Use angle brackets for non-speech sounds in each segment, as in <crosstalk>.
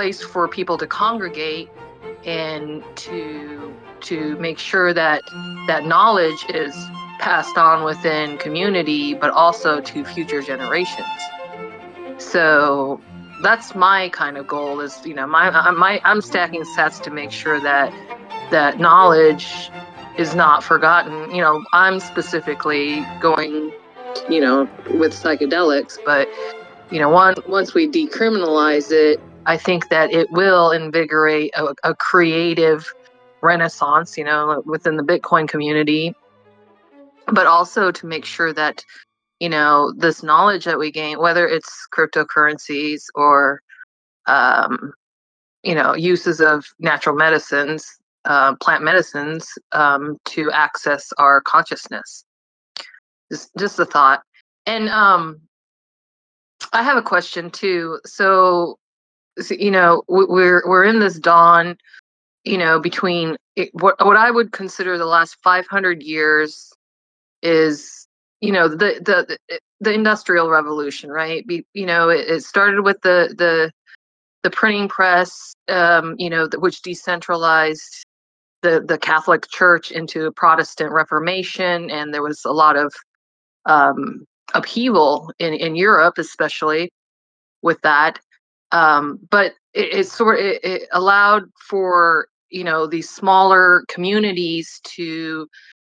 place for people to congregate and to to make sure that that knowledge is passed on within community, but also to future generations. So that's my kind of goal is you know my my I'm stacking sats to make sure that that knowledge is not forgotten. You know, I'm specifically going, you know, with psychedelics, but you know, one, once we decriminalize it, I think that it will invigorate a, a creative renaissance, you know, within the Bitcoin community, but also to make sure that you know this knowledge that we gain whether it's cryptocurrencies or um, you know uses of natural medicines uh, plant medicines um, to access our consciousness. Just, just a thought. And um, i have a question too. So, so you know we're we're in this dawn you know between it, what what i would consider the last 500 years is you know the the the industrial revolution right? Be, you know it, it, started with the the the printing press um, you know which decentralized the the catholic church into a protestant reformation and there was a lot of um, upheaval in in europe especially with that um, but it, it sort it, it allowed for you know these smaller communities to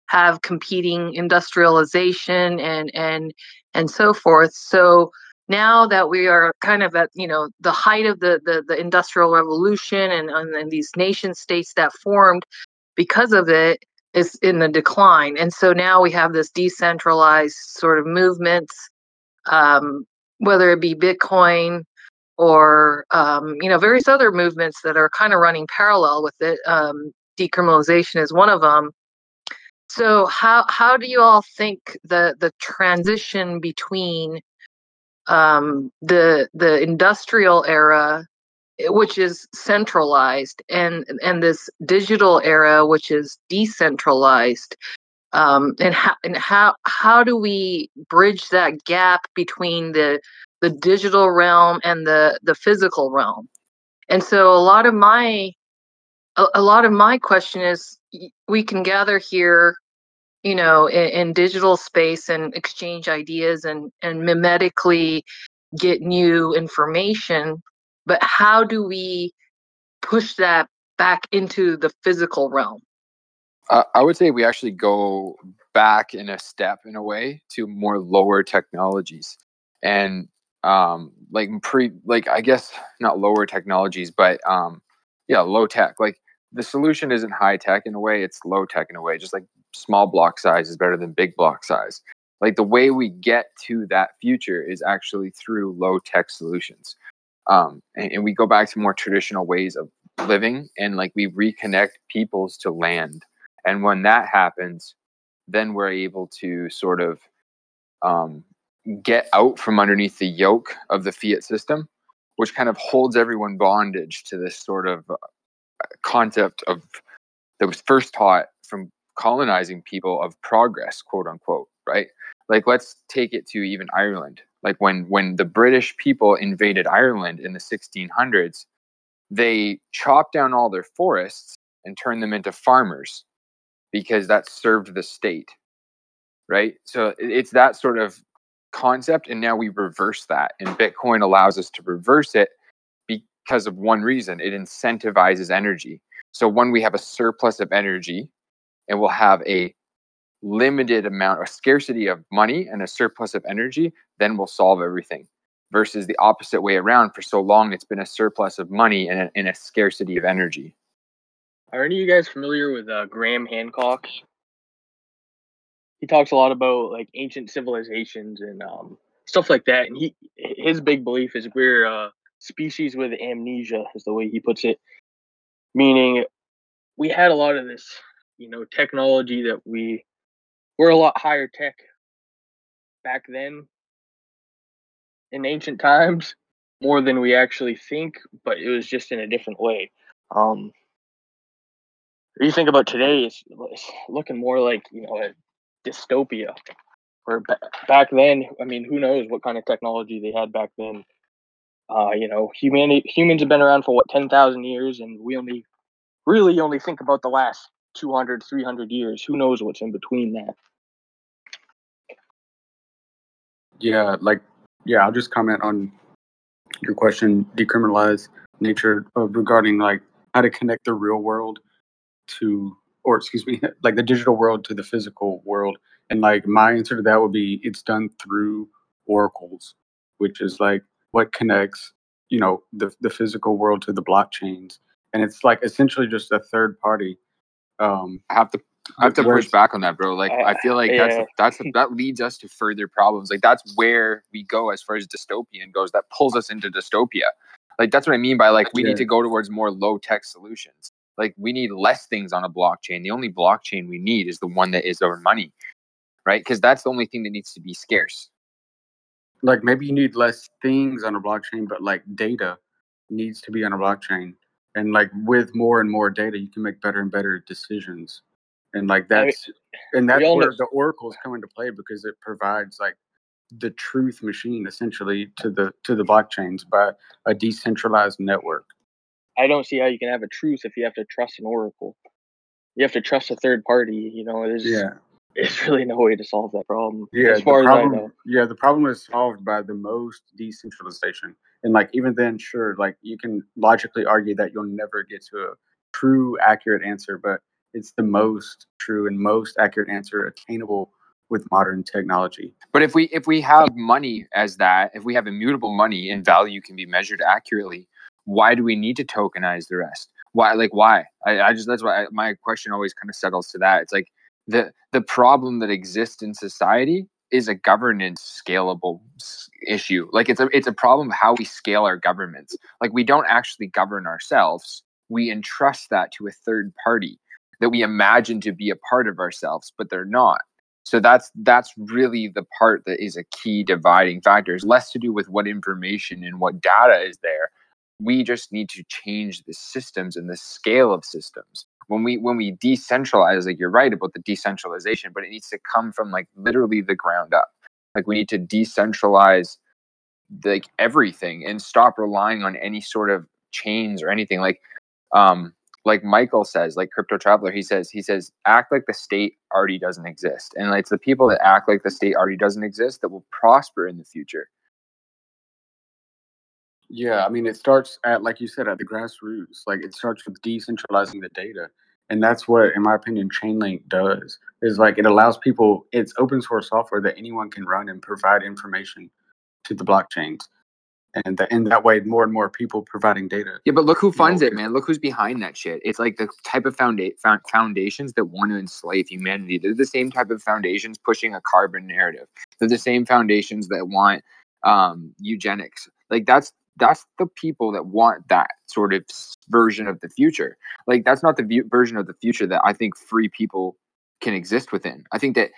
have competing industrialization and and and so forth. So now that we are kind of at you know the height of the the, the industrial revolution and, and, and these nation states that formed because of it is in the decline and so now we have this decentralized sort of movements um, whether it be bitcoin or um, you know various other movements that are kind of running parallel with it um, decriminalization is one of them so how how do you all think the the transition between um, the the industrial era, eh, which is centralized, and and this digital era, which is decentralized, um, and how and how how do we bridge that gap between the the digital realm and the the physical realm? And so a lot of my a, a lot of my question is we can gather here you know in, in, digital space and exchange ideas and and mimetically get new information but how do we push that back into the physical realm uh, i would say we actually go back in a step in a way to more lower technologies and um like pre like i guess not lower technologies but um yeah low tech. Like the solution isn't high tech in a way it's low tech in a way just like small block size is better than big block size. Like the way we get to that future is actually through low tech solutions. Um, and, and we go back to more traditional ways of living and like we reconnect peoples to land. And when that happens then we're able to sort of um, get out from underneath the yoke of the fiat system which kind of holds everyone bondage to this sort of uh, concept of that was first taught from colonizing people of progress, quote unquote, right? Like let's take it to even Ireland. Like when when the British people invaded Ireland in the 1600s, they chopped down all their forests and turned them into farmers because that served the state. Right? So it's that sort of concept and now we reverse that and Bitcoin allows us to reverse it because of one reason it incentivizes energy. So when we have a surplus of energy and we'll have a limited amount, a scarcity of money and a surplus of energy, then we'll solve everything. Versus the opposite way around. For so long, it's been a surplus of money and a, and a scarcity of energy. Are any of you guys familiar with uh, Graham Hancock? He talks a lot about like ancient civilizations and um, stuff like that. And he his big belief is we're a species with amnesia, is the way he puts it. Meaning, we had a lot of this you know technology that we we're a lot higher tech back then in ancient times more than we actually think but it was just in a different way um you think about today it's, it's looking more like you know a dystopia or ba- back then. I mean, who knows what kind of technology they had back then? Uh, you know, humanity humans have been around for what ten thousand years, and we only really only think about the last 200, 300 years. Who knows what's in between that? Yeah, like yeah, I'll just comment on your question. Decriminalize nature of regarding like how to connect the real world to, or excuse me, <laughs> like the digital world to the physical world. And like my answer to that would be it's done through oracles, which is like what connects you know the the physical world to the blockchains, and it's like essentially just a third party. Um, I have to I have to push back on that, bro. Like I, I- feel like yeah. that's that's that leads us to further problems. Like that's where we go as far as dystopian goes. That pulls us into dystopia. Like that's what I mean by like we Yeah. need to go towards more low tech solutions. Like we need less things on a blockchain. The only blockchain we need is the one that is our money, right? Because that's the only thing that needs to be scarce. like maybe you need less things on a blockchain, but like data needs to be on a blockchain. And like with more and more data, you can make better and better decisions. And like that's and that's where know- the oracles come into play because it provides like the truth machine essentially to the to the blockchains by a decentralized network. I don't see how you can have a truth if you have to trust an oracle. You have to trust a third party. You know, there's there's <laughs> really no way to solve that problem. Yeah, as far the as I know. yeah, the problem is solved by the most decentralization, and like even then, sure, like you can logically argue that you'll never get to a true, accurate answer, but it's the most true and most accurate answer attainable with modern technology. But if we if we have money as that, if we have immutable money and value can be measured accurately, why do we need to tokenize the rest? Why like why? I, I just that's why I, my question always kind of settles to that. It's like the the problem that exists in society is a governance scalable issue. Like it's a it's a problem of how we scale our governments. Like we don't actually govern ourselves. We entrust that to a third party that we imagine to be a part of ourselves, but they're not. So that's that's really the part that is a key dividing factor. It's less to do with what information and what data is there. We just need to change the systems and the scale of systems. When we when we decentralize, like you're right about the decentralization, but it needs to come from like literally the ground up. Like we need to decentralize like everything and stop relying on any sort of chains or anything. Like um like Michael says, like Crypto Traveler, he says, he says, act like the state already doesn't exist. And it's the people that act like the state already doesn't exist that will prosper in the future. Yeah, I mean, it starts at like you said at the grassroots. Like it starts with decentralizing the data, and that's what, in my opinion, Chainlink does. Is like it allows people. It's open source software that anyone can run and provide information to the blockchains, and that in that way, more and more people providing data. Yeah, but look who funds No, it, man. Look who's behind that shit. It's like the type of founda- found- foundations that want to enslave humanity. They're the same type of foundations pushing a carbon narrative. They're the same foundations that want um, eugenics. Like that's that's the people that want that sort of version of the future. Like that's not the view- version of the future that I think free people can exist within. I think that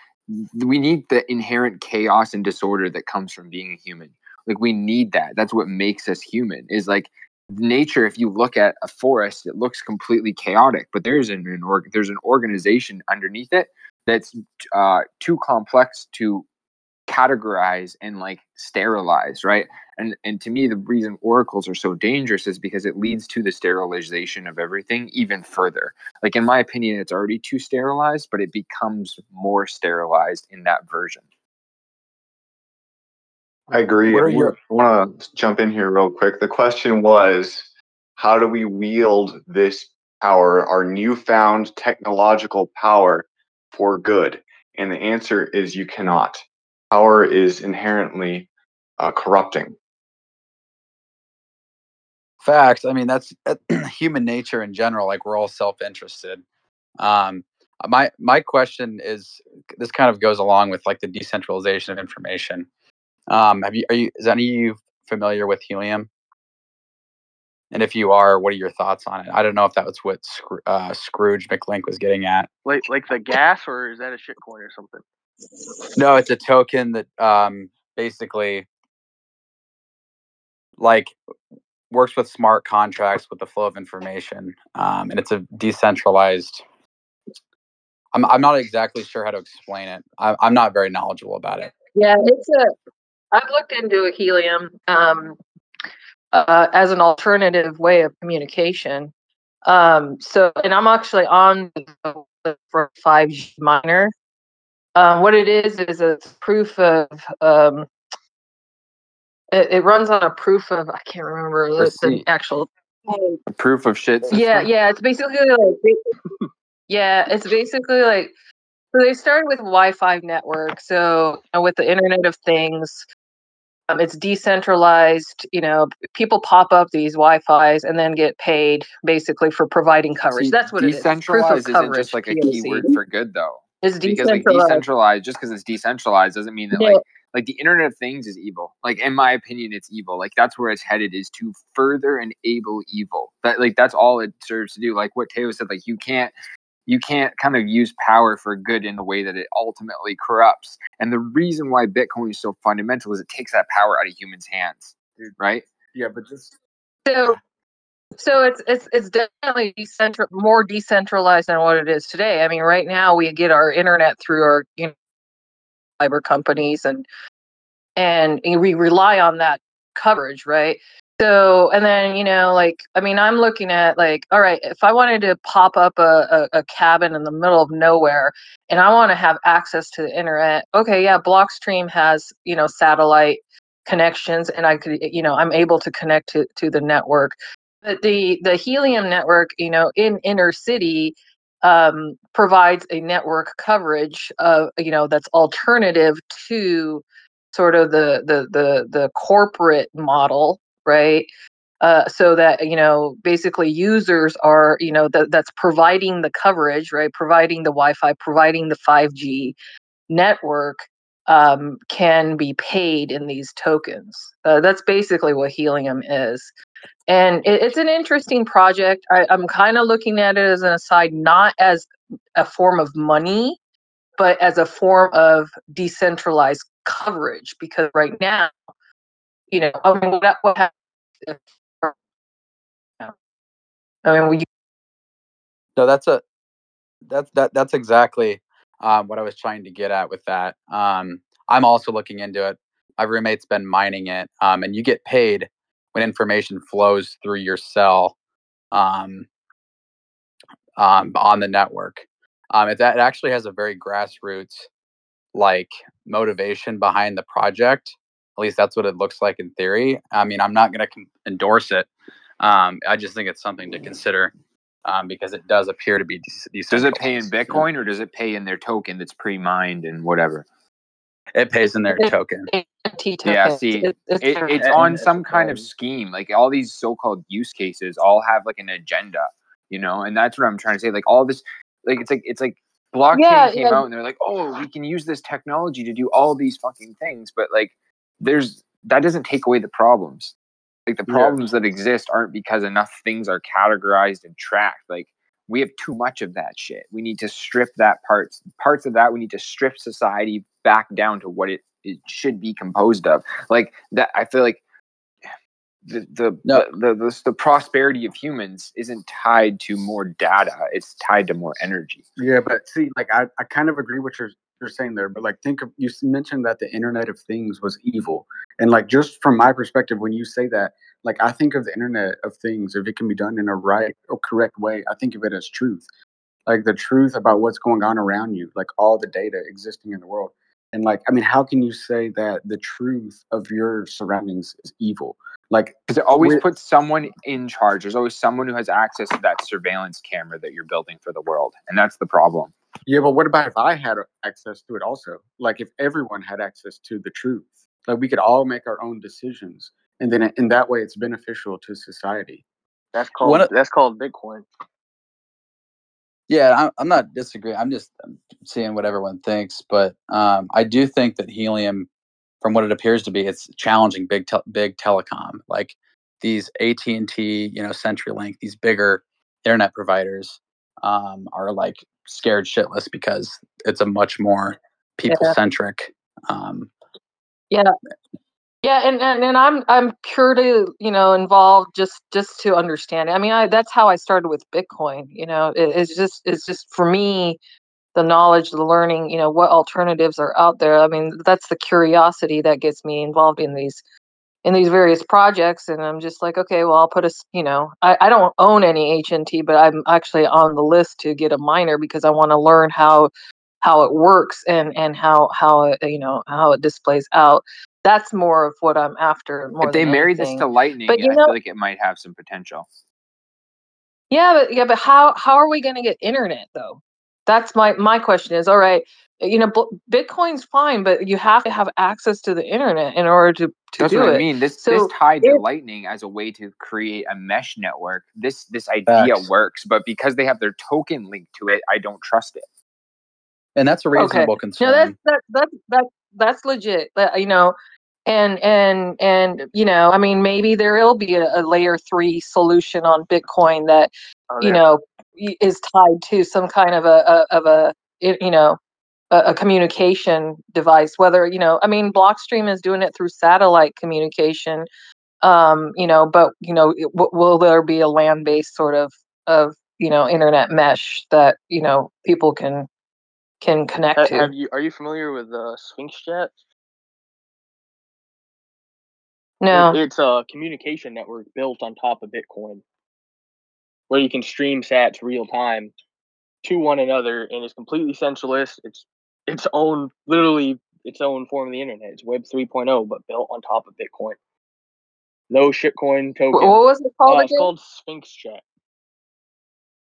we need the inherent chaos and disorder that comes from being a human. Like we need that. That's what makes us human. Is like nature if you look at a forest it looks completely chaotic but there's an, an org- there's an organization underneath it that's uh, too complex to categorize and like sterilize right and and to me the reason oracles are so dangerous is because it leads to the sterilization of everything even further like in my opinion it's already too sterilized but it becomes more sterilized in that version I agree. What are I your- want to jump in here real quick. The question was, how do we wield this power, our newfound technological power, for good? And the answer is you cannot. Power is inherently uh, corrupting. Facts. I mean, that's uh, <clears throat> human nature in general. Like we're all self-interested. Um, my my question is, this kind of goes along with like the decentralization of information. Um, have you are you is any of you familiar with helium? And if you are, what are your thoughts on it? I don't know if that was what Scroo- uh, Scrooge McLink was getting at. Like like the gas, or is that a shitcoin or something? No, it's a token that um, basically like works with smart contracts with the flow of information, um, and it's a decentralized I'm I'm not exactly sure how to explain it. I, I'm not very knowledgeable about it. Yeah, it's a. I've looked into a helium um, uh, as an alternative way of communication. Um, so, and I'm actually on the for 5G miner. Um, what it is is a proof of. Um, it, it runs on a proof of I can't remember the, the Receipt. actual. Proof of shit. Yeah, system? yeah. It's basically like <laughs> yeah, it's basically like so they started with Wi-Fi network. So you know, with the Internet of Things, um, it's decentralized. You know, people pop up these Wi-Fi's and then get paid basically for providing coverage. See, That's what it is. Proof of decentralized isn't coverage, just like a POC. keyword for good though. It's Because like decentralized. decentralized, just because it's decentralized doesn't mean that Yeah. like like the Internet of Things is evil. Like in my opinion, it's evil. Like that's where it's headed is to further enable evil. That like that's all it serves to do. Like what Teo said, like you can't you can't kind of use power for good in the way that it ultimately corrupts. And the reason why Bitcoin is so fundamental is it takes that power out of humans' hands. Right? Yeah, but just So, so it's it's it's definitely decentral, more decentralized than what it is today. I mean, right now we get our internet through our you know, fiber companies, and and we rely on that coverage, right? So, and then you know, like I mean, I'm looking at like, all right, if I wanted to pop up a, a, a cabin in the middle of nowhere, and I want to have access to the internet, okay, yeah, Blockstream has you know satellite connections, and I could you know I'm able to connect to to the network but the the helium network you know in inner city um, provides a network coverage of you know that's alternative to sort of the the the, the corporate model right? Uh, so that you know basically users are you know that that's providing the coverage right? Providing the wi-fi providing the 5g network um, can be paid in these tokens. Uh, that's basically what helium is and it, it's an interesting project. I, I'm kind of looking at it as an aside, not as a form of money, but as a form of decentralized coverage. Because right now, you know, I mean, what, what happens if, I mean, No, that's a that's that that's exactly um, what I was trying to get at with that. Um, I'm also looking into it. My roommate's been mining it, um, and you get paid when information flows through your cell um, um, on the network. Um, it, that it actually has a very grassroots like motivation behind the project. At least that's what it looks like in theory. I mean, I'm not going to con- endorse it. Um, I just think it's something to consider um, because it does appear to be de- Does it pay in. Bitcoin or does it pay in their token that's pre-mined and whatever? It pays in their It- token. NFT Yeah, see, it, it's It, it's on some kind of scheme. Like all these so-called use cases all have like an agenda, you know, and that's what I'm trying to say. Like all this, like it's like it's like blockchain Yeah, came yeah. out and they're like, oh, we can use this technology to do all these fucking things, but like there's that doesn't take away the problems. Like the Yeah. problems that exist aren't because enough things are categorized and tracked. Like we have too much of that shit. We need to strip that parts parts of that. We need to strip society back down to what it, it should be composed of. Like that, I feel like the the, No. the, the the the prosperity of humans isn't tied to more data. It's tied to more energy. Yeah, but see, like I, I kind of agree what you're you're saying there, but like think of you mentioned that the Internet of Things was evil, and like just from my perspective, when you say that, like I think of the Internet of Things, if it can be done in a right or correct way, I think of it as truth, like the truth about what's going on around you, like all the data existing in the world, and like I mean, how can you say that the truth of your surroundings is evil? Like Because it always puts someone in charge. There's always someone who has access to that surveillance camera that you're building for the world, and that's the problem. Yeah, but what about if I had access to it also? Like if everyone had access to the truth, like we could all make our own decisions, and then in that way, it's beneficial to society. That's called One that's called Bitcoin. Yeah, I'm, I'm not disagreeing. I'm just seeing what everyone thinks, but um, I do think that helium, from what it appears to be, it's challenging big tel- big telecom like these AT and T, you know, CenturyLink, these bigger internet providers um, are like scared shitless because it's a much more people centric. Um, Yeah, and, and and I'm I'm purely you know involved just just to understand. I mean, I that's how I started with Bitcoin. You know, it, it's just it's just for me, the knowledge, the learning, you know, what alternatives are out there. I mean, that's the curiosity that gets me involved in these in these various projects and i'm just like okay well i'll put a you know I, I don't own any hnt but i'm actually on the list to get a miner because i want to learn how how it works and and how how it you know how it displays out that's more of what i'm after more if they than married anything. this to lightning But you i know- feel like it might have some potential Yeah, but yeah, but how how are we going to get internet though? That's my my question is all right. You know, Bitcoin's fine, but you have to have access to the internet in order to to That's do what it. I mean. This So this tied to Lightning as a way to create a mesh network. This this idea Facts. works, but because they have their token linked to it, I don't trust it. And that's a reasonable concern. No, that's that that that that's legit. That, you know, and and and you know, I mean, maybe there will be a, a layer three solution on Bitcoin that Oh, you know is tied to some kind of a, a of a i- you know a, a communication device. Whether you know, I mean, Blockstream is doing it through satellite communication. Um, you know, but you know, it- w- will there be a land based sort of of you know internet mesh that you know people can can connect Ha- to? Have you are you familiar with uh, Sphinx Chat? No. It's a communication network built on top of Bitcoin, where you can stream Sats real time to one another, and it's completely centralist. It's its own, literally its own form of the internet. It's Web 3.0, but built on top of Bitcoin. No shitcoin token. What was it called Uh, it's called Sphinx Chat.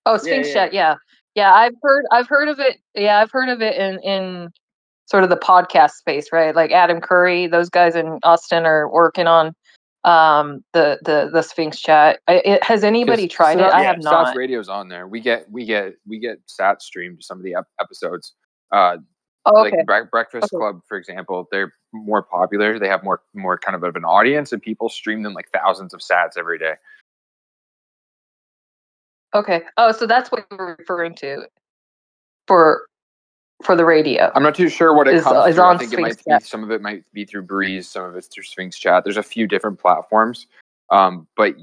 oh, Sphinx yeah. Chat. Yeah, yeah. I've heard. I've heard of it. Yeah, I've heard of it in in sort of the podcast space, right? Like Adam Curry, those guys in Austin are working on um the the the Sphinx Chat. I, it, has anybody tried it? Sats- I yeah, have Sats not. Radio's on there. We get we get we get Sat streamed some of the ep- episodes. Uh, Oh, okay. like Bre- Breakfast Okay. Club, for example, they're more popular. They have more more kind of of an audience, and people stream them like thousands of Sats every day. Okay. Oh, so that's what you're referring to for for the radio. I'm not too sure what it Is- comes is through. I on think it Sphinx might be Chat. some of it might be through Breeze, some of it's through Sphinx Chat. There's a few different platforms, um, but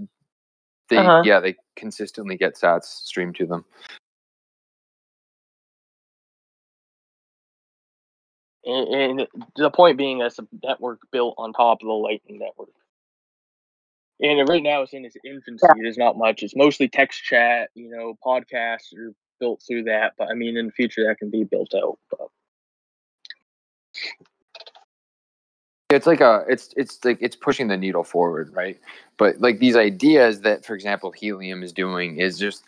they Uh-huh. yeah they consistently get Sats streamed to them. And, and the point being, that's a network built on top of the Lightning network. And right now, it's in its infancy. There's not much. It's mostly text chat. You know, podcasts are built through that. But I mean, in the future, that can be built out. But it's like a it's it's like it's pushing the needle forward right but like these ideas that for example helium is doing is just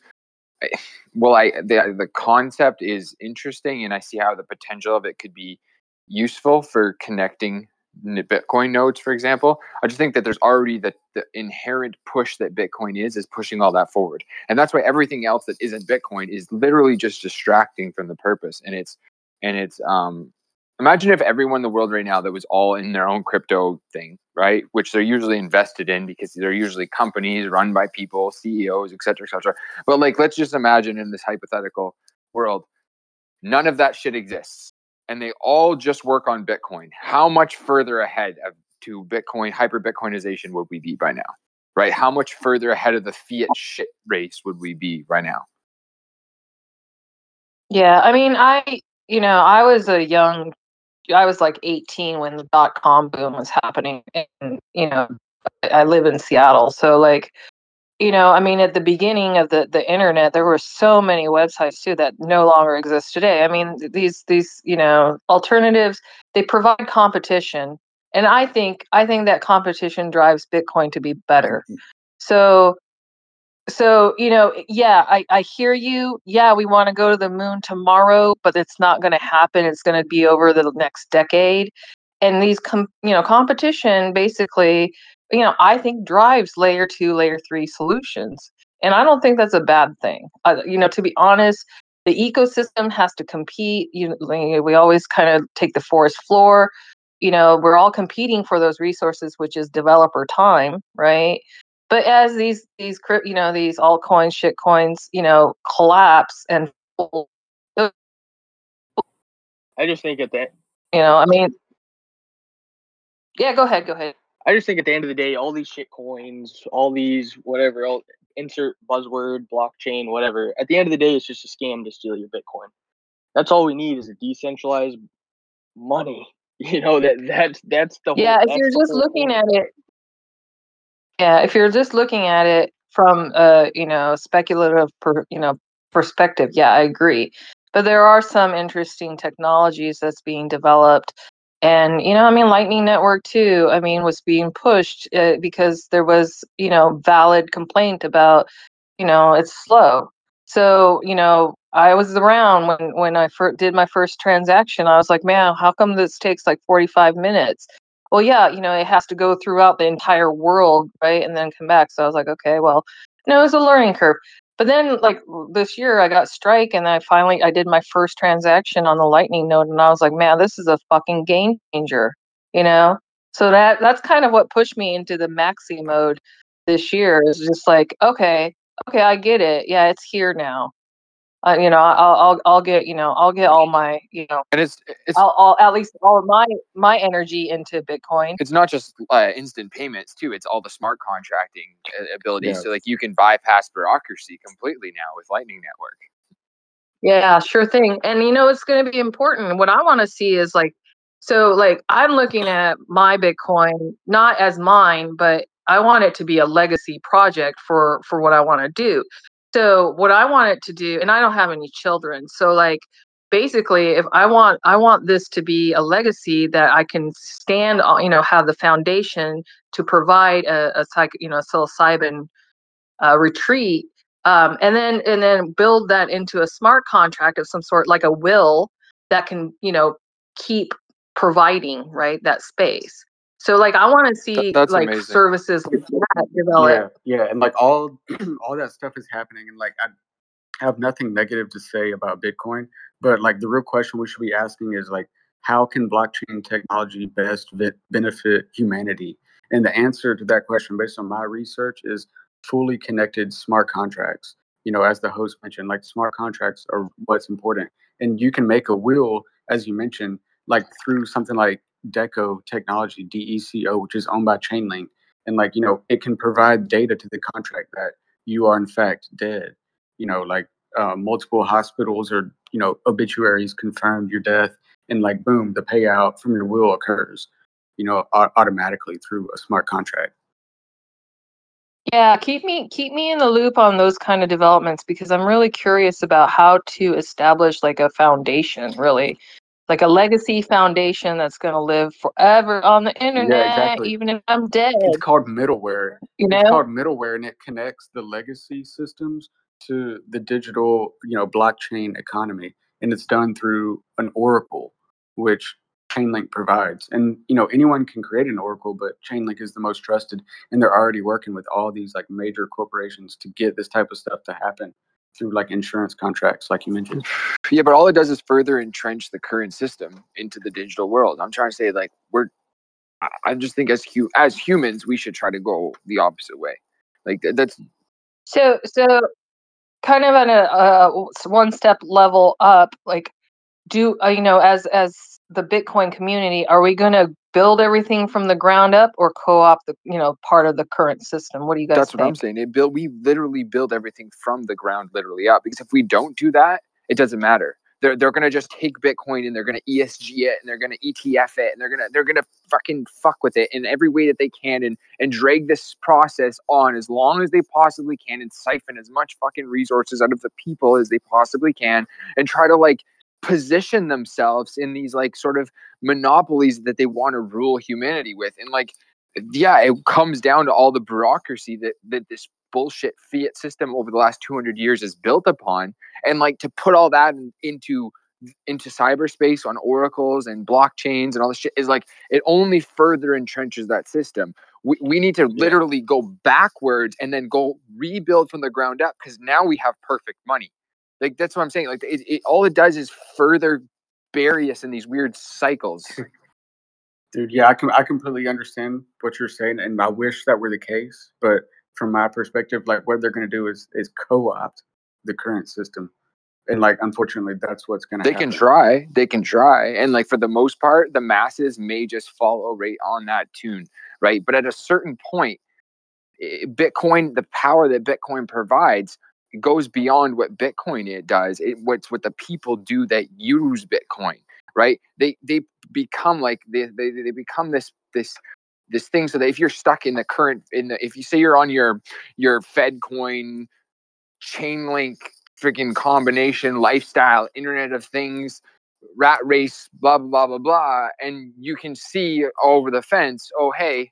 well i the, the concept is interesting and i see how the potential of it could be useful for connecting bitcoin nodes for example i just think that there's already the, the inherent push that bitcoin is is pushing all that forward. And that's why everything else that isn't bitcoin is literally just distracting from the purpose. And it's and it's um imagine if everyone in the world right now that was all in their own crypto thing right which they're usually invested in because they're usually companies run by people ceos et cetera et cetera. But like let's just imagine in this hypothetical world none of that shit exists and they all just work on bitcoin. How much further ahead of to bitcoin hyper bitcoinization would we be by now right? How much further ahead of the fiat shit race would we be right now? Yeah, I mean, I you know, I was a young, I was like 18 when the dot com boom was happening, and you know, I I live in Seattle, so like, you know, I mean, at the beginning of the the internet, there were so many websites too that no longer exist today. I mean, these these you know alternatives they provide competition, and I think I think that competition drives Bitcoin to be better. Mm. So so you know yeah i i hear you yeah we want to go to the moon tomorrow but it's not going to happen it's going to be over the next decade and these com- you know competition basically you know i think drives layer 2 layer 3 solutions and i don't think that's a bad thing. Uh, you know to be honest the ecosystem has to compete you know we always kind of take the forest floor you know we're all competing for those resources which is developer time right? But as these these you know these altcoins shit coins you know collapse and I just think at you know i mean yeah go ahead go ahead I just think at the end of the day, all these shit coins, all these whatever, all, insert buzzword, blockchain, whatever. At the end of the day, it's just a scam to steal your Bitcoin. That's all we need is a decentralized money. <laughs> You know that that's that's the yeah. whole, If you're just looking thing. at it, yeah. If you're just looking at it from a you know speculative per, you know perspective, yeah, I agree. But there are some interesting technologies that's being developed and you know i mean lightning network too i mean was being pushed uh, because there was you know valid complaint about you know it's slow. So you know i was around when when i fir- did my first transaction i was like man how come this takes like 45 minutes? Well yeah you know it has to go throughout the entire world right and then come back. So i was like okay well no it's a learning curve but then like this year I got strike and I finally I did my first transaction on the lightning node and I was like, man, this is a fucking game changer, you know? So that that's kind of what pushed me into the maxi mode this year is just like, okay, okay, I get it. Yeah, it's here now uh, you know, I'll, I'll, I'll get, you know, I'll get all my, you know, and it's it's I'll, I'll at least all of my, my energy into Bitcoin. it's not just uh, instant payments too it's all the smart contracting uh, abilities Yeah. so like you can bypass bureaucracy completely now with lightning network Yeah, sure thing. And you know, it's going to be important. What I want to see is like, so like I'm looking at my Bitcoin not as mine, but I want it to be a legacy project for for what I want to do. So what I wanted to do, and I don't have any children, so like basically, if I want I want this to be a legacy that I can stand on, you know, have the foundation to provide a, a psych, you know, psilocybin uh, retreat um, and then and then build that into a smart contract of some sort like a will that can you know keep providing right that space so like i want to see that's like amazing. services like that develop Yeah, yeah, and like all <clears throat> all that stuff is happening, and like I have nothing negative to say about Bitcoin, but like the real question we should be asking is like, how can blockchain technology best vi- benefit humanity? And the answer to that question, based on my research, is fully connected smart contracts. You know, as the host mentioned, like smart contracts are what's important, and you can make a will, as you mentioned, like through something like Deco technology, DECO, which is owned by Chainlink. And like you know it can provide data to the contract that you are in fact dead. You know like uh, multiple hospitals or you know obituaries confirmed your death and like boom the payout from your will occurs you know au- automatically through a smart contract. Yeah keep me keep me in the loop on those kind of developments because i'm really curious about how to establish like a foundation really like a legacy foundation that's going to live forever on the internet exactly. even if i'm dead it's called middleware you know? it's called middleware and it connects the legacy systems to the digital you know blockchain economy and it's done through an oracle which chainlink provides and you know anyone can create an oracle but chainlink is the most trusted and they're already working with all these like major corporations to get this type of stuff to happen through like insurance contracts like you mentioned. <sighs> Yeah but all it does is further entrench the current system into the digital world. I'm trying to say like we're i I just think as hu- as humans we should try to go the opposite way. Like th- that's So, so kind of on a uh, one step level up, like, do uh, you know, as as the Bitcoin community, are we going to build everything from the ground up or co-opt the you know part of the current system? What do you guys that's think? what i'm saying it build we literally build everything from the ground literally up because if we don't do that it doesn't matter they're, they're gonna just take bitcoin and they're gonna esg it and they're gonna etf it and they're gonna they're gonna fucking fuck with it in every way that they can and and drag this process on as long as they possibly can and siphon as much fucking resources out of the people as they possibly can and try to like position themselves in these like sort of monopolies that they want to rule humanity with and like yeah it comes down to all the bureaucracy that that this bullshit fiat system over the last 200 years is built upon and like to put all that in- into into cyberspace on oracles and blockchains and all this shit is like it only further entrenches that system we, we need to Yeah. literally go backwards and then go rebuild from the ground up because now we have perfect money like that's what i'm saying like it, it all it does is further bury us in these weird cycles <laughs> Dude, yeah, I can I completely understand what you're saying, and I wish that were the case. But from my perspective, like what they're going to do is is co-opt the current system, and like unfortunately, that's what's going to they happen. can try they can try and like for the most part the masses may just follow right on that tune right but at a certain point bitcoin the power that bitcoin provides goes beyond what Bitcoin it does. It what's what the people do that use Bitcoin, right? They they become like they they, they become this this this thing so that if you're stuck in the current in the if you say you're on your your Fed coin Chainlink freaking combination lifestyle internet of things rat race blah blah blah blah blah and you can see over the fence oh hey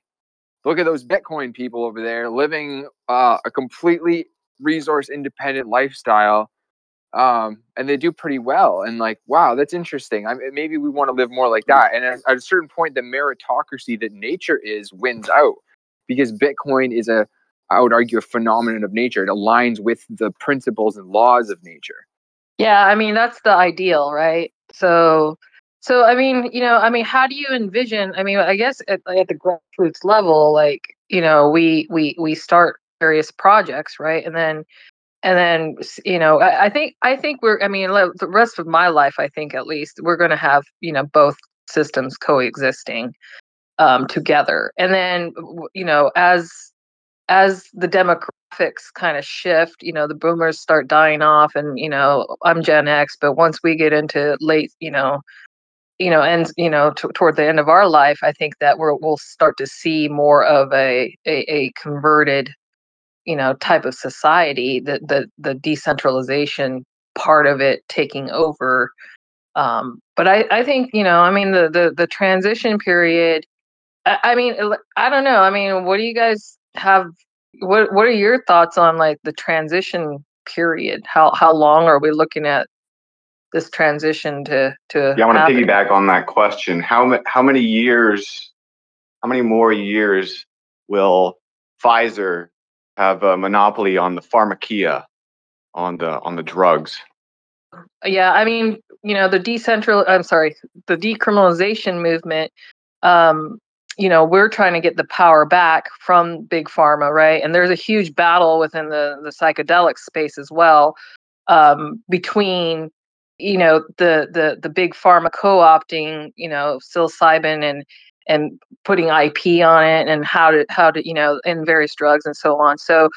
look at those bitcoin people over there living uh, a completely resource independent lifestyle um, and they do pretty well and like wow that's interesting I maybe we want to live more like that and at, at a certain point the meritocracy that nature is wins out because bitcoin is a i would argue a phenomenon of nature it aligns with the principles and laws of nature Yeah, I mean that's the ideal, right? So, so I mean, you know, I mean, how do you envision? I mean, I guess at, at the grassroots level, like you know, we we we start various projects, right, and then and then you know, I, I think I think we're. I mean, the rest of my life, I think at least we're going to have you know both systems coexisting um, together, and then you know, as as the demographics kind of shift, you know, the boomers start dying off, and you know, I'm Gen X, but once we get into late, you know, you know, and you know, t- toward the end of our life, I think that we're, we'll start to see more of a a, a converted, you know, type of society. The the the decentralization part of it taking over. Um, but I I think you know, I mean, the the the transition period. I, I mean, I don't know. I mean, what do you guys have? What What are your thoughts on like the transition period? How how long are we looking at this transition to to Yeah, I want to piggyback on that question. How how many years, how many more years will Pfizer have a monopoly on the pharmakia, on the on the drugs? Yeah, I mean, you know, the decentral I'm sorry, the decriminalization movement um you know, we're trying to get the power back from big pharma, right? And there's a huge battle within the the psychedelic space as well um between you know the the the big pharma co-opting, you know, psilocybin and and putting IP on it and how to how to, you know, in various drugs and so on. So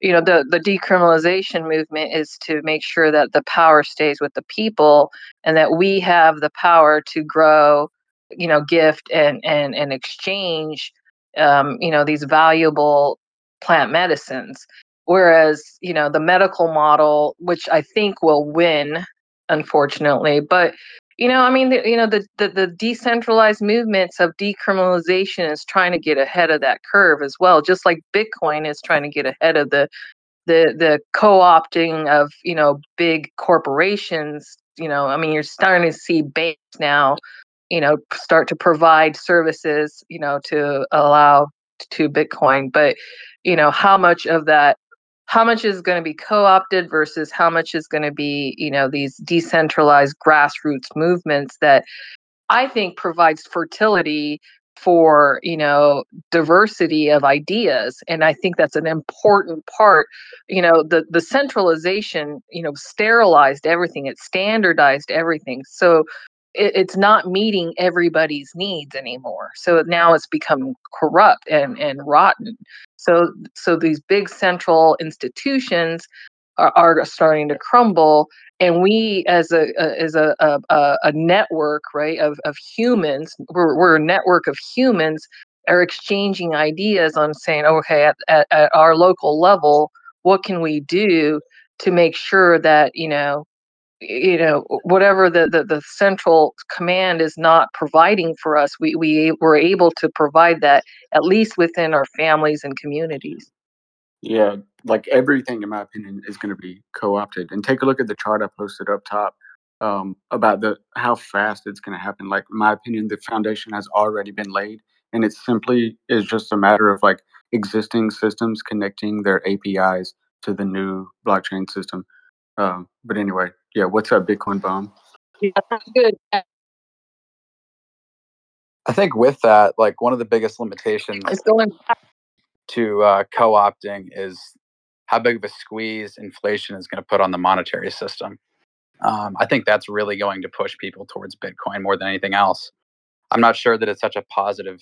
you know the the decriminalization movement is to make sure that the power stays with the people and that we have the power to grow you know gift and and and exchange um, you know these valuable plant medicines whereas you know the medical model which i think will win unfortunately but you know i mean the, you know the, the the decentralized movements of decriminalization is trying to get ahead of that curve as well just like bitcoin is trying to get ahead of the the the co-opting of you know big corporations. You know i mean you're starting to see banks now you know start to provide services you know to allow to bitcoin but you know how much of that how much is going to be co-opted versus how much is going to be you know these decentralized grassroots movements that i think provides fertility for you know diversity of ideas and i think that's an important part. You know the the centralization you know sterilized everything it standardized everything. So it, it's not meeting everybody's needs anymore. So now it's become corrupt and and rotten. So so these big central institutions are, are starting to crumble and we as a, a as a, a a network right of of humans we're, we're a network of humans are exchanging ideas on saying okay at, at, at our local level what can we do to make sure that you know you know whatever the, the the central command is not providing for us we we were able to provide that at least within our families and communities Yeah, like everything, in my opinion, is going to be co-opted. And take a look at the chart I posted up top um, about the how fast it's going to happen. Like, in my opinion, the foundation has already been laid, and it simply is just a matter of like existing systems connecting their APIs to the new blockchain system. Um, but anyway, yeah, what's up, Bitcoin bomb? yeah, that's good I think with that, like one of the biggest limitations to uh, co-opting is how big of a squeeze inflation is going to put on the monetary system. Um, I think that's really going to push people towards Bitcoin more than anything else. I'm not sure that it's such a positive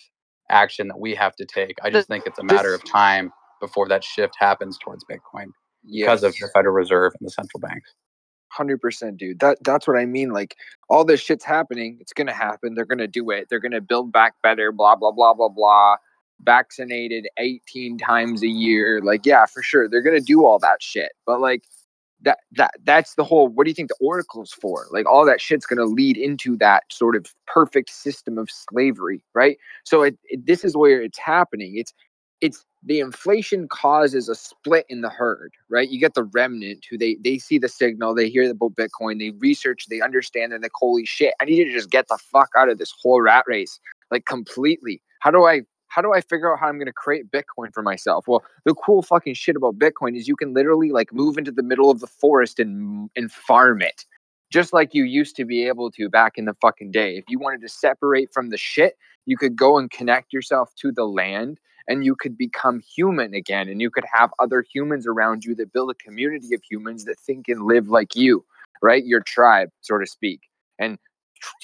action that we have to take. I just think it's a matter of time before that shift happens towards Bitcoin. because of the Federal Reserve and the central banks. Hundred percent, dude. That that's what I mean. Like all this shit's happening. It's gonna happen. They're gonna do it. They're gonna build back better. Blah blah blah blah blah. Vaccinated eighteen times a year. Like yeah, for sure. They're gonna do all that shit. But like that that that's the whole. What do you think the oracle's for? Like all that shit's gonna lead into that sort of perfect system of slavery, right? So it, it this is where it's happening. It's it's the inflation causes a split in the herd, right? You get the remnant who they they see the signal, they hear about Bitcoin, they research, they understand, and like, holy shit, I need to just get the fuck out of this whole rat race, like completely. How do I how do I figure out how I'm gonna create Bitcoin for myself? Well, the cool fucking shit about Bitcoin is you can literally like move into the middle of the forest and and farm it. Just like you used to be able to back in the fucking day. If you wanted to separate from the shit, you could go and connect yourself to the land and you could become human again and you could have other humans around you that build a community of humans that think and live like you right? Your tribe so to speak. And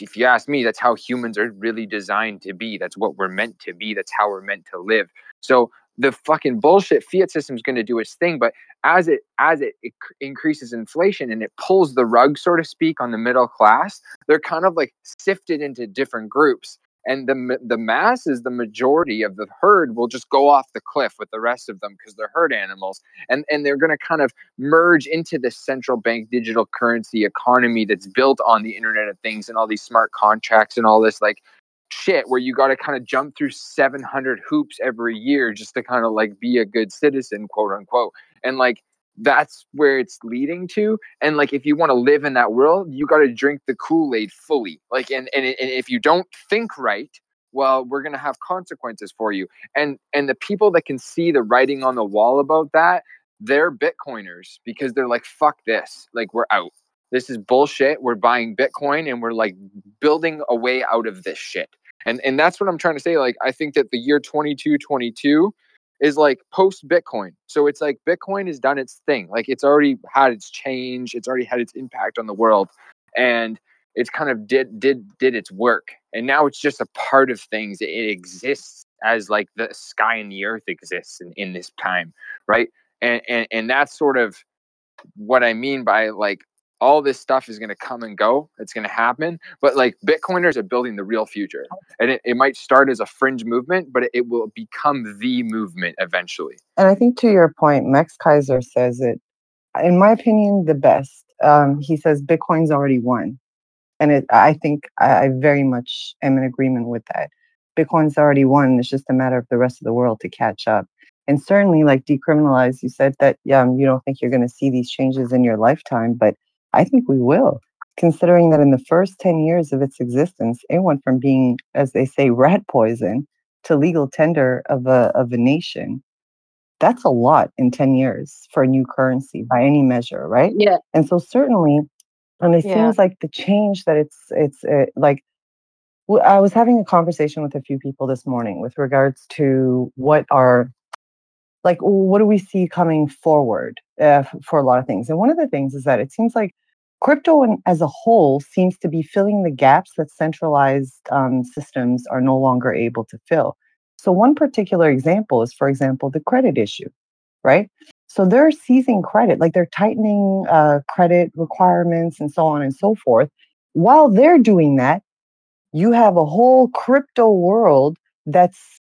if you ask me that's how humans are really designed to be. That's what we're meant to be. That's how we're meant to live. So the fucking bullshit fiat system is going to do its thing but as it as it, it increases inflation and it pulls the rug so to speak on the middle class they're kind of like sifted into different groups and the the masses, the majority of the herd, will just go off the cliff with the rest of them because they're herd animals, and and they're going to kind of merge into this central bank digital currency economy that's built on the Internet of Things and all these smart contracts and all this like shit where you got to kind of jump through 700 hoops every year just to kind of like be a good citizen quote unquote and like that's where it's leading to and like if you want to live in that world you got to drink the kool-aid fully like and, and and if you don't think right well we're going to have consequences for you and and the people that can see the writing on the wall about that they're bitcoiners because they're like fuck this like we're out. This is bullshit we're buying bitcoin and we're like building a way out of this shit. And and that's what i'm trying to say like i think that the year 2222 is like post Bitcoin. So it's like Bitcoin has done its thing. Like it's already had its change. It's already had its impact on the world, and it's kind of did did did its work. And now it's just a part of things. It exists as like the sky and the earth exists in, in this time, right? And and and that's sort of what I mean by like all this stuff is going to come and go. It's going to happen. But like Bitcoiners are building the real future. And it, it might start as a fringe movement, but it, it will become the movement eventually. And I think to your point, Max Keiser says it, in my opinion, the best. Um, he says Bitcoin's already won. And it, I think I, I very much am in agreement with that. Bitcoin's already won. It's just a matter of the rest of the world to catch up. And certainly, like decriminalize, you said that um, you don't think you're going to see these changes in your lifetime, but I think we will, considering that in the first 10 years of its existence, it went from being, as they say, rat poison to legal tender of a, of a nation. That's a lot in 10 years for a new currency by any measure, right? Yeah. And so certainly, and it Yeah. seems like the change that it's, it's uh, like, I was having a conversation with a few people this morning with regards to what are like what do we see coming forward uh, for a lot of things. And one of the things is that it seems like crypto as a whole seems to be filling the gaps that centralized um, systems are no longer able to fill. So one particular example is for example the credit issue right? So they're seizing credit like they're tightening uh, credit requirements and so on and so forth. While they're doing that you have a whole crypto world that's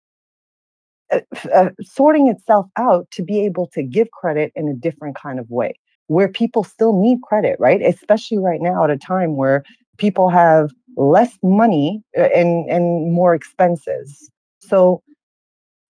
uh, uh, sorting itself out to be able to give credit in a different kind of way where people still need credit right? Especially right now at a time where people have less money uh, and and more expenses. So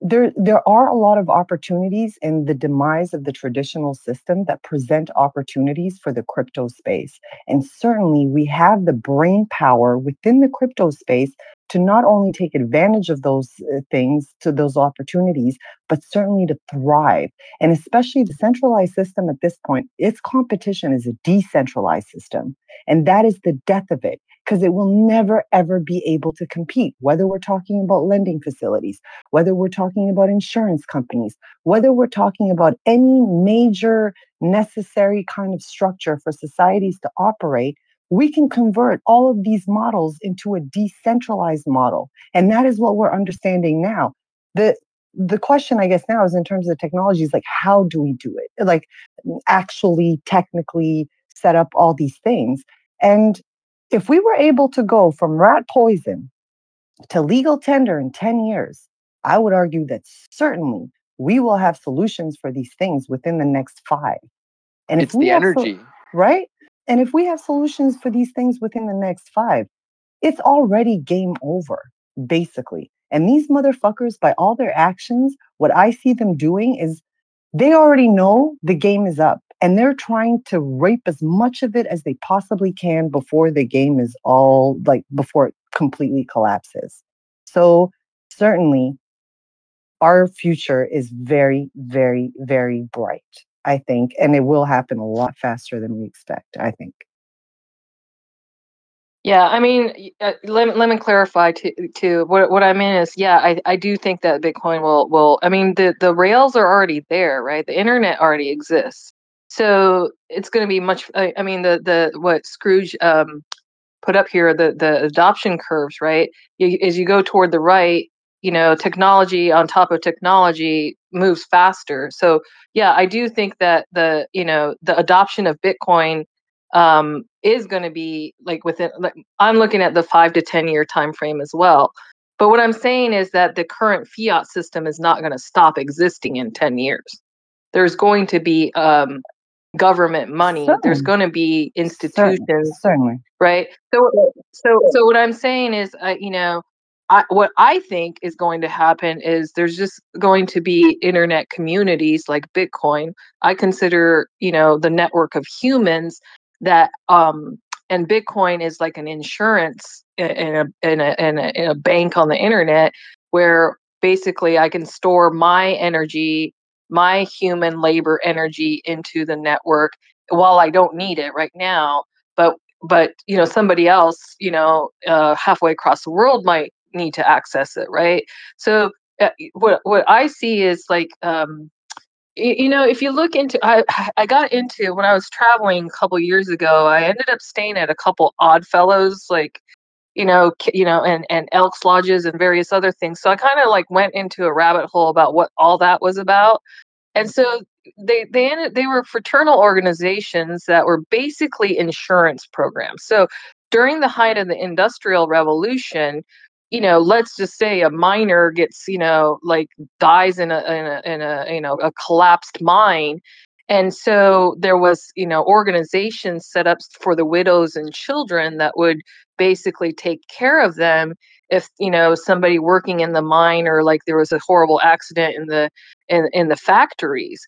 there there are a lot of opportunities in the demise of the traditional system that present opportunities for the crypto space. And certainly we have the brain power within the crypto space to not only take advantage of those uh, things to those opportunities but certainly to thrive. And especially the centralized system at this point its competition is a decentralized system and that is the death of it because it will never ever be able to compete whether we're talking about lending facilities whether we're talking about insurance companies whether we're talking about any major necessary kind of structure for societies to operate we can convert all of these models into a decentralized model and that is what we're understanding now the the question I guess now is in terms of the technologies, like how do we do it? Like actually technically set up all these things. And if we were able to go from rat poison to legal tender in 10 years, I would argue that certainly we will have solutions for these things within the next five. And it's the energy. So, right? And if we have solutions for these things within the next five, it's already game over, basically. And these motherfuckers, by all their actions, what I see them doing is they already know the game is up and they're trying to rape as much of it as they possibly can before the game is all like before it completely collapses. So, certainly, our future is very, very, very bright, I think, and it will happen a lot faster than we expect, I think. Yeah, I mean, uh, let, let me clarify to to what what I mean is, yeah, I, I do think that Bitcoin will will. I mean, the the rails are already there, right? The internet already exists, so it's going to be much. I, I, mean, the the what Scrooge um, put up here, the the adoption curves, right? You, as you go toward the right, you know, technology on top of technology moves faster. So yeah, I do think that the you know the adoption of Bitcoin um, is going to be like within like i'm looking at the five to ten year time frame as well but what i'm saying is that the current fiat system is not going to stop existing in 10 years there's going to be um, government money certainly. there's going to be institutions certainly. certainly. right so so so what i'm saying is uh, you know I, what I think is going to happen is there's just going to be internet communities like Bitcoin. I consider, you know, the network of humans that um and bitcoin is like an insurance in a in a in a, in a bank on the internet where basically i can store my energy my human labor energy into the network while i don't need it right now but but you know somebody else you know uh, halfway across the world might need to access it right? So uh, what what i see is like um you know if you look into i i got into when i was traveling a couple years ago i ended up staying at a couple odd fellows like you know you know and and elks lodges and various other things. So i kind of like went into a rabbit hole about what all that was about. And so they they ended, they were fraternal organizations that were basically insurance programs. So during the height of the industrial revolution you know, let's just say a miner gets, you know, like dies in a in a, in a you know a collapsed mine, and so there was, you know, organizations set up for the widows and children that would basically take care of them if you know somebody working in the mine or like there was a horrible accident in the in in the factories.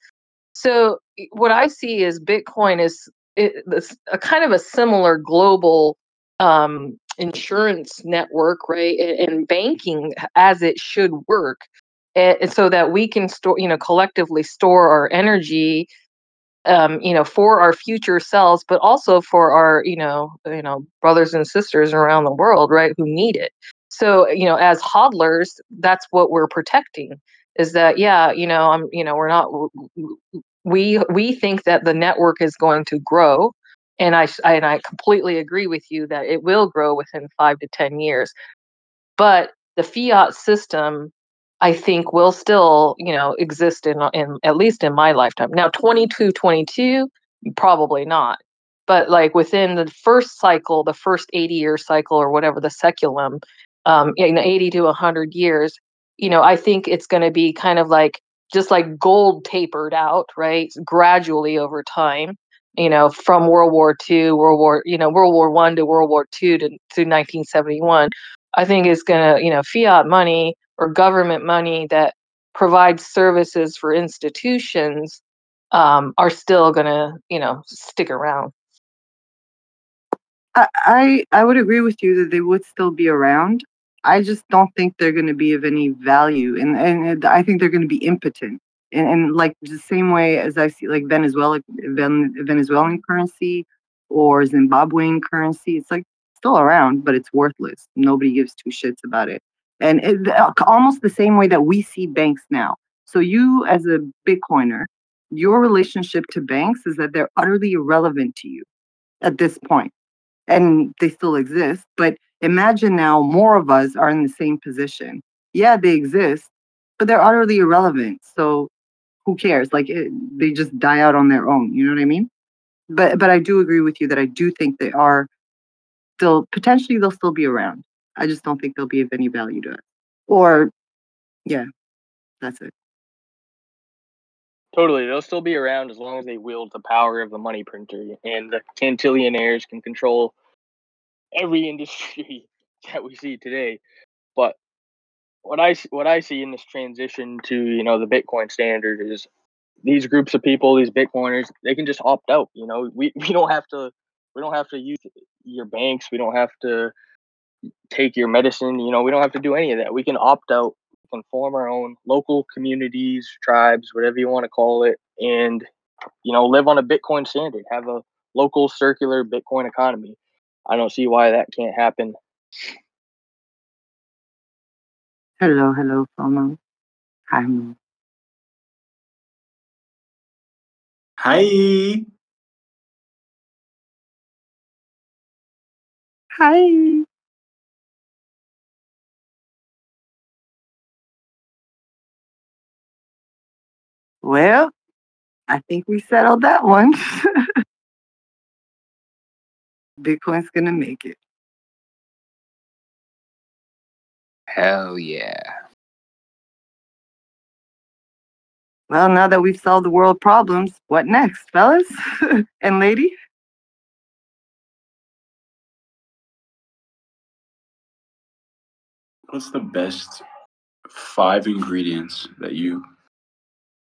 So what I see is Bitcoin is it, a kind of a similar global um, insurance network, right, and, banking as it should work, and, so that we can store, you know, collectively store our energy, um, you know, for our future selves, but also for our, you know, you know, brothers and sisters around the world, right, who need it. So, you know, as hodlers, that's what we're protecting. Is that yeah, you know, I'm, you know, we're not we we think that the network is going to grow and I, and I completely agree with you that it will grow within five to ten years. But the fiat system, I think, will still you know exist in in at least in my lifetime. Now, twenty two, twenty two, probably not. But like within the first cycle, the first eighty year cycle or whatever the saeculum, um, in eighty to hundred years, you know, I think it's going to be kind of like just like gold tapered out, right, gradually over time you know, from World War II, World War, you know, World War One to World War Two to, to 1971, I think it's going to, you know, fiat money or government money that provides services for institutions um, are still going to, you know, stick around. I I would agree with you that they would still be around. I just don't think they're going to be of any value, and and I think they're going to be impotent and, and like the same way as I see like Venezuela Venezuelan currency or Zimbabwean currency, it's like still around, but it's worthless. Nobody gives two shits about it. And it, uh, almost the same way that we see banks now. So you, as a Bitcoiner, your relationship to banks is that they're utterly irrelevant to you at this point, and they still exist. But imagine now more of us are in the same position. Yeah, they exist, but they're utterly irrelevant. So who cares? Like it, they just die out on their own. You know what I mean? But but I do agree with you that I do think they are still potentially they'll still be around. I just don't think they'll be of any value to us. Or yeah, that's it. Totally, they'll still be around as long as they wield the power of the money printer, and the cantillionaires can control every <laughs> industry that we see today. But what I what I see in this transition to you know the Bitcoin standard is these groups of people, these Bitcoiners, they can just opt out. You know, we, we don't have to we don't have to use your banks. We don't have to take your medicine. You know, we don't have to do any of that. We can opt out. We can form our own local communities, tribes, whatever you want to call it, and you know, live on a Bitcoin standard. Have a local circular Bitcoin economy. I don't see why that can't happen. Hello, hello, FOMO. Hi, Mo. Hi. Hi. Well, I think we settled that one. <laughs> Bitcoin's gonna make it. Hell yeah. Well, now that we've solved the world problems, what next, fellas <laughs> and lady? What's the best five ingredients that you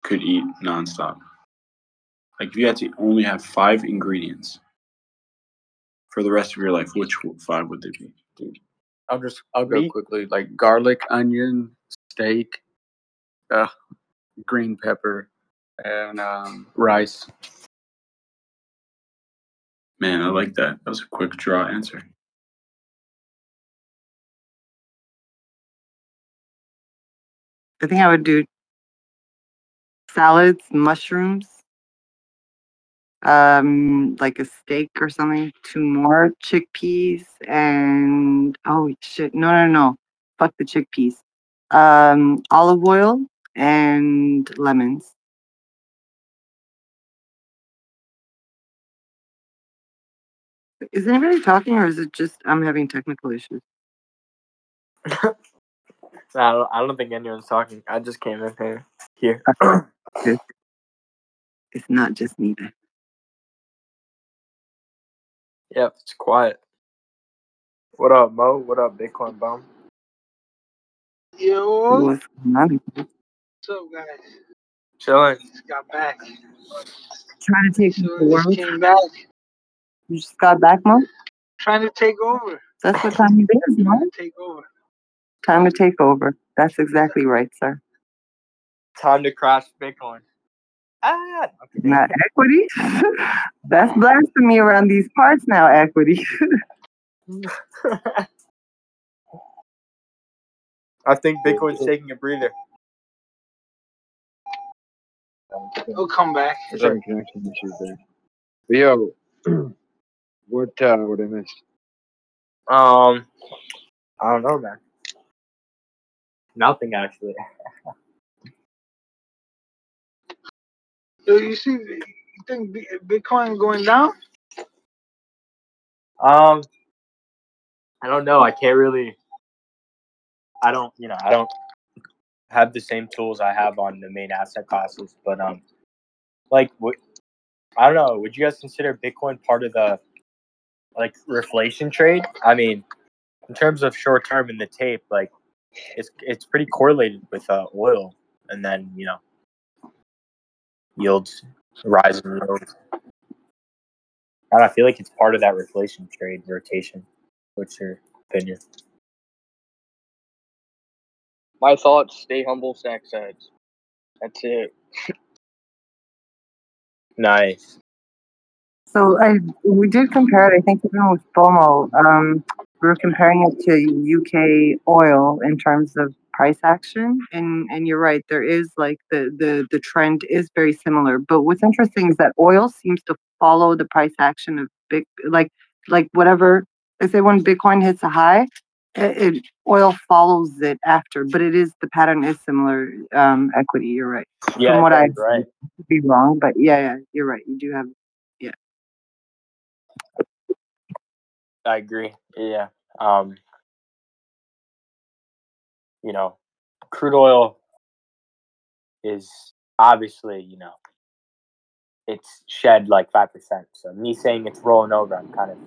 could eat nonstop? Like if you had to only have five ingredients for the rest of your life, which five would they be? Dude, I'll just I'll go Meat. quickly. Like garlic, onion, steak, uh, green pepper, and um, rice. Man, I like that. That was a quick draw answer. I think I would do salads, mushrooms, um, like a steak or something, two more chickpeas, and oh shit, no, no, no, fuck the chickpeas. Um, olive oil and lemons. Is anybody talking, or is it just I'm having technical issues? <laughs> No, I don't, I don't think anyone's talking. I just came in here. Here. <clears throat> It's not just me. Then. Yep, it's quiet. What up, Mo? What up, Bitcoin Bum? Yo, What's going on? what's up, guys? Chilling. Just got back. Trying to take So over the world. came back, You just got back, Mom? trying to take over. That's what time it is, Trying Mom. to take over. Time to take over. That's exactly right, sir. Time to crash Bitcoin. Ah, okay. Not equity. <laughs> That's blasphemy around these parts now, equity. <laughs> I think Bitcoin's taking a breather. It'll come back. There's some connection issues there. But <clears throat> yo, what uh, what I missed? Um, I don't know, man. Nothing actually. Yo, you see, you think Bitcoin going down? Um, I don't know. I can't really. I don't, you know, I don't have the same tools I have on the main asset classes, but um, like, what? I don't know. Would you guys consider Bitcoin part of the like reflation trade? I mean, in terms of short term in the tape, like, it's it's pretty correlated with uh, oil, and then you know, yields rise and yields. And I feel like it's part of that reflation trade rotation. What's your opinion? My thoughts: stay humble, stack sats. That's it. <laughs> Nice. So I we did compare it. I think even with FOMO, um, we were comparing it to UK oil in terms of price action, and and you're right. There is like the the the trend is very similar. But what's interesting is that oil seems to follow the price action of big like like whatever. I say when Bitcoin hits a high, it, it oil follows it after, but it is the pattern is similar. Um, equity, you're right. Yeah, From what I right. be wrong, but yeah, yeah, you're right. You do have I agree. Yeah. Um, you know, crude oil is obviously, you know, it's shed like five percent. So me saying it's rolling over, I'm kind of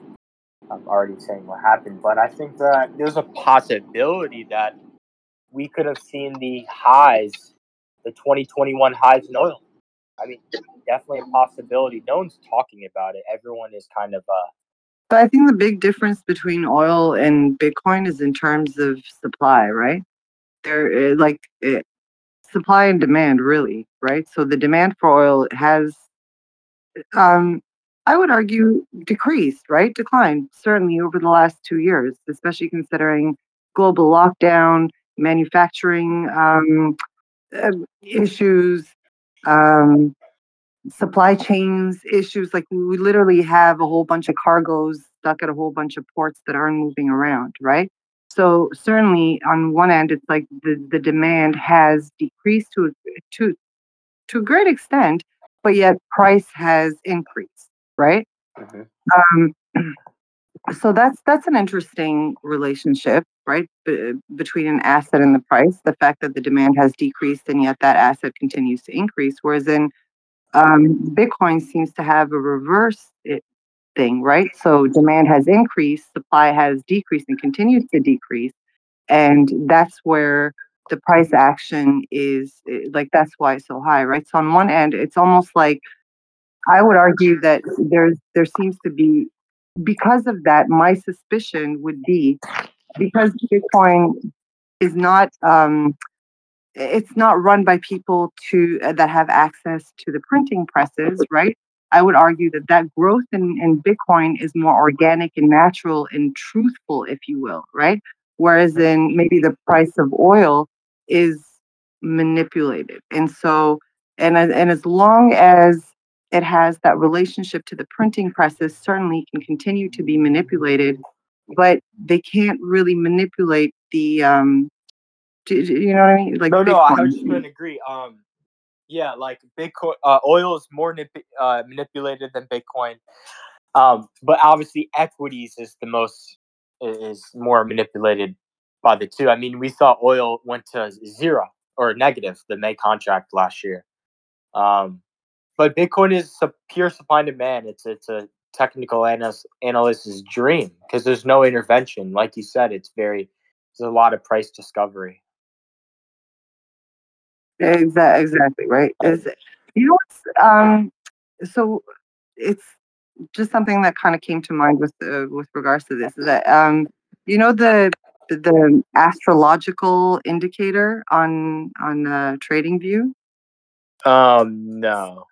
I'm already saying what happened. But I think that there's a possibility that we could have seen the highs, the 2021 highs in oil. I mean, definitely a possibility. No one's talking about it. Everyone is kind of uh But I think the big difference between oil and Bitcoin is in terms of supply, right? There, uh, like it, supply and demand, really, right? So the demand for oil has, um, I would argue, decreased, right? Declined certainly over the last two years, especially considering global lockdown, manufacturing um, uh, issues, um, supply chains issues. Like we literally have a whole bunch of cargoes stuck at a whole bunch of ports that aren't moving around, right? So certainly on one end, it's like the, the demand has decreased to a, to to a great extent, but yet price has increased, right? Um, <clears throat> so that's that's an interesting relationship, right, b- between an asset and the price. The fact that the demand has decreased and yet that asset continues to increase, whereas in um, Bitcoin seems to have a reverse thing, right? So demand has increased, supply has decreased and continues to decrease, and that's where the price action is like that's why it's so high, right? So on one end, it's almost like I would argue that there's there seems to be because of that. My suspicion would be because Bitcoin is not um, it's not run by people to uh, that have access to the printing presses, right? I would argue that that growth in, in Bitcoin is more organic and natural and truthful, if you will, right? Whereas in maybe the price of oil is manipulated, and so and as- and as long as it has that relationship to the printing presses, certainly can continue to be manipulated, but they can't really manipulate the um, do, do you know what I mean? Like No, no, I Bitcoin. was just gonna agree. Um, yeah, like Bitcoin, uh, oil is more nip- uh, manipulated than Bitcoin. Um, but obviously, equities is the most is more manipulated by the two. I mean, we saw oil went to zero or negative the May contract last year. Um, but Bitcoin is a pure supply and demand. It's it's a technical analyst analyst's dream because there's no intervention. Like you said, it's very there's a lot of price discovery. Exactly, exactly, right. Is you know what's um so it's just something that kind of came to mind with uh, with regards to this is that um you know the the, astrological indicator on on uh, TradingView Um, no,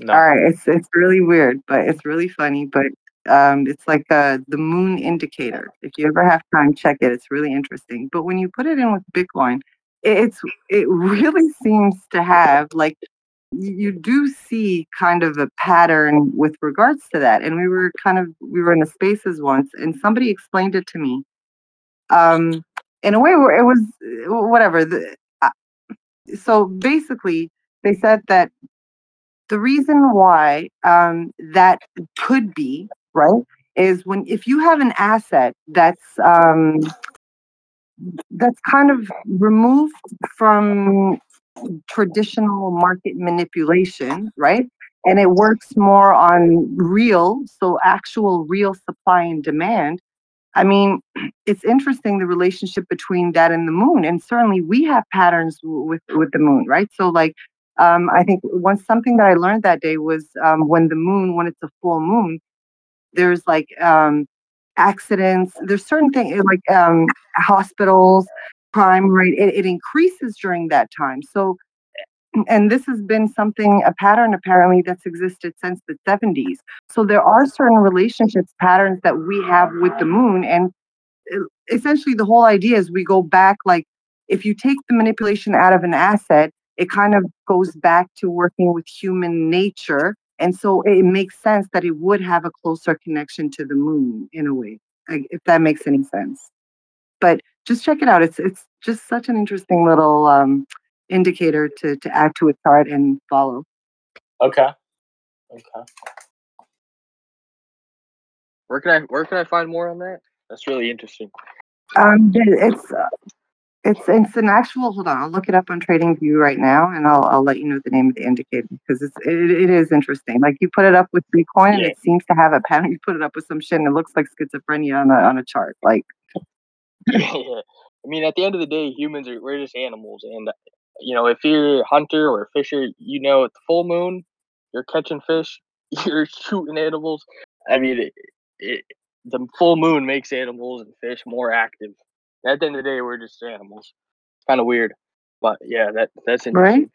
no. all right it's it's really weird but it's really funny but um it's like uh the moon indicator if you ever have time check it it's really interesting but when you put it in with bitcoin it- it's it really seems to have like you do see kind of a pattern with regards to that and we were kind of we were in the spaces once and somebody explained it to me um in a way where it was uh, whatever the, uh, so basically they said that the reason why um, that could be right is when if you have an asset that's um, that's kind of removed from traditional market manipulation, right? And it works more on real, so actual real supply and demand. I mean, <clears throat> it's interesting the relationship between that and the moon, and certainly we have patterns with with the moon, right? So, like, um, I think one something that I learned that day was um, when the moon, when it's a full moon, there's like um, accidents. There's certain things like um, hospitals, crime rate. It, it increases during that time. So <clears throat> and this has been something a pattern apparently that's existed since the 70s so there are certain relationships patterns that we have with the moon and uh, essentially the whole idea is we go back like if you take the manipulation out of an asset it kind of goes back to working with human nature and so it makes sense that it would have a closer connection to the moon in a way if that makes any sense but just check it out. It's it's just such an interesting little um, indicator to to add to a chart and follow. Okay. Okay. Where can I where can I find more on that? That's really interesting. Um, it's uh, it's it's an actual. Hold on, I'll look it up on TradingView right now, and I'll I'll let you know the name of the indicator because it's it, it is interesting. Like you put it up with Bitcoin, and it seems to have a pattern. You put it up with some shit, and it looks like schizophrenia on a on a chart. Like <laughs> yeah. I mean, at the end of the day, humans are we're just animals, and you know, if you're a hunter or a fisher, you know, at the full moon, you're catching fish, <laughs> you're shooting animals. I mean, it, it, the full moon makes animals and fish more active. At the end of the day, we're just animals. It's kind of weird, but yeah, that that's interesting. right?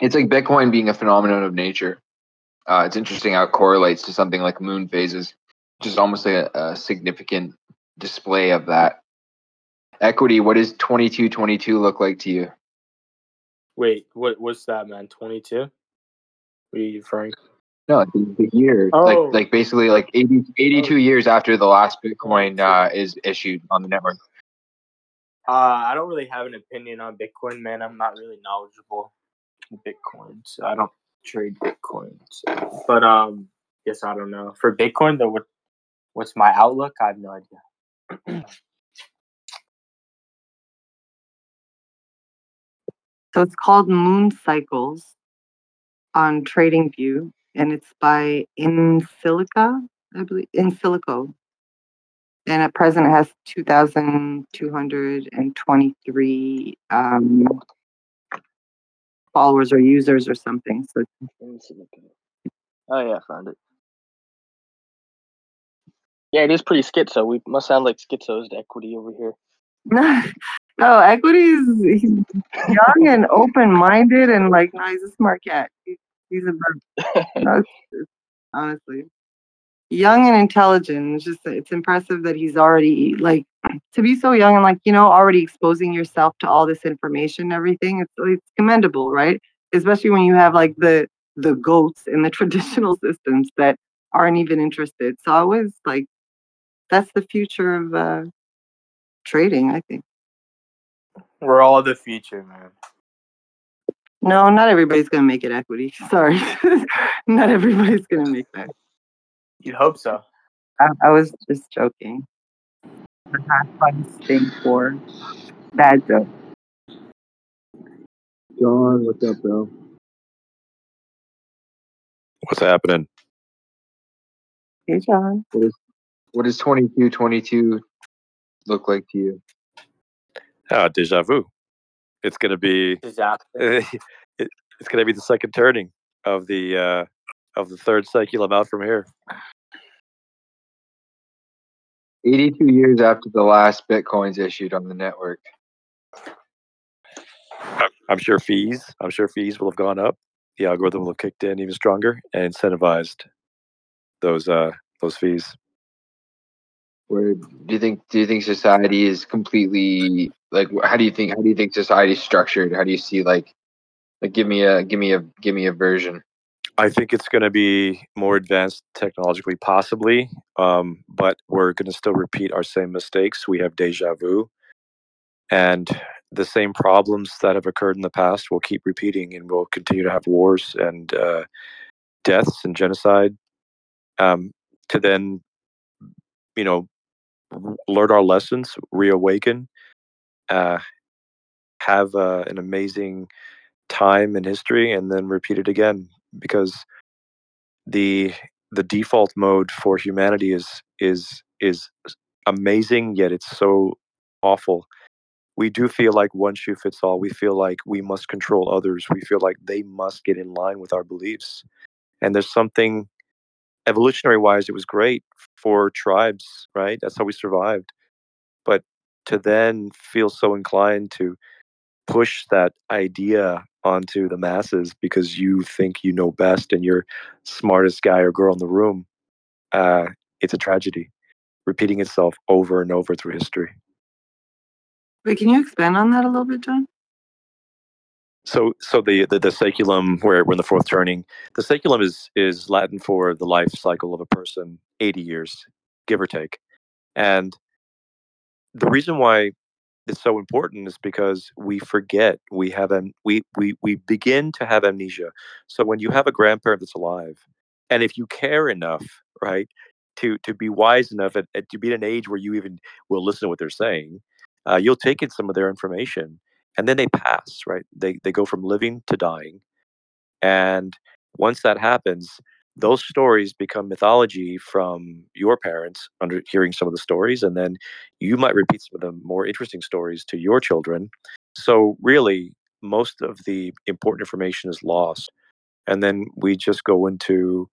It's like Bitcoin being a phenomenon of nature. Uh, it's interesting how it correlates to something like moon phases, which is almost like a, a significant display of that. Equity, what does 2222 look like to you? Wait, what what's that, man? Twenty two? What are you referring? No, like the, the year, Oh. like like basically like 80, 82 years after the last Bitcoin uh, is issued on the network. Uh, I don't really have an opinion on Bitcoin, man. I'm not really knowledgeable in Bitcoin, so I don't trade Bitcoin. So. But um, yes, I don't know for Bitcoin though. What what's my outlook? I have no idea. <clears throat> So it's called Moon Cycles on TradingView, and it's by In Insilica, I believe, Insilico. And at present it has 2,223 um, followers or users or something. So Oh yeah, I found it. Yeah, it is pretty schizo. We must sound like schizos to equity over here. <laughs> no, equity is young and <laughs> open-minded and like, no, he's a <laughs> smart cat. He's, he's a bird. No, it's- it's- honestly young and intelligent. It's just it's impressive that he's already like to be so young and like you know already exposing yourself to all this information and everything it's it's commendable right? Especially when you have like the the goats in the <laughs> traditional systems that aren't even interested. So i was like that's the future of uh trading i think. We're all the future, man. no not everybody's gonna make it equity. <laughs> Sorry. <laughs> Not everybody's gonna make that You'd hope so. I, I was just joking. The not fun thing for bad joke. John, what's up, bro? What's happening? Hey, John. What does 2222 look like to you? Ah, deja vu. It's going to be Disaster. <laughs> it, it's going to be the second turning of the uh, of the third cycle I'm out from here. 82 years after the last Bitcoin's issued on the network. I'm- sure fees. I'm sure fees will have gone up. The algorithm will have kicked in even stronger and incentivized those uh, those fees. Where do you think do you think society is completely like how do you think how do you think society is structured? How do you see like like give me a give me a give me a version. I think it's going to be more advanced technologically, possibly, um, but we're going to still repeat our same mistakes. We have deja vu, and the same problems that have occurred in the past will keep repeating, and we'll continue to have wars and uh, deaths and genocide. Um, to then, you know, learn our lessons, reawaken, uh, have uh, an amazing time in history, and then repeat it again because the the default mode for humanity is is is amazing yet it's so awful. We do feel like one shoe fits all. We feel like we must control others. We feel like they must get in line with our beliefs. And there's something evolutionary wise it was great for tribes right? That's how we survived. But to then feel so inclined to push that idea onto the masses because you think you know best and you're smartest guy or girl in the room uh, it's a tragedy repeating itself over and over through history Wait, can you expand on that a little bit, John? so so the the, the saeculum where we're in the fourth turning the saeculum is is latin for the life cycle of a person 80 years give or take and the reason why it's so important is because we forget we have am- we we we begin to have amnesia. So when you have a grandparent that's alive, and if you care enough, right, to to be wise enough at, at to be at an age where you even will listen to what they're saying, uh, you'll take in some of their information, and then they pass, right? They they go from living to dying, and once that happens, those stories become mythology from your parents under hearing some of the stories and then you might repeat some of the more interesting stories to your children so really most of the important information is lost and then we just go into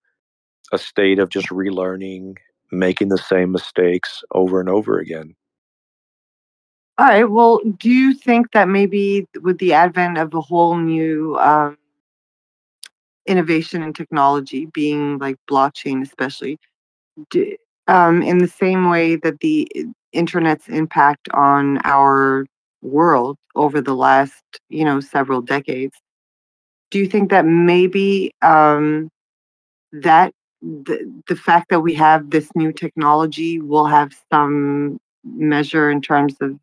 a state of just relearning making the same mistakes over and over again All right. Well, do you think that maybe with the advent of a whole new um, innovation and technology, being like blockchain, especially, um, in the same way that the internet's impact on our world over the last, you know, several decades, do you think that maybe um, that the, the fact that we have this new technology will have some measure in terms of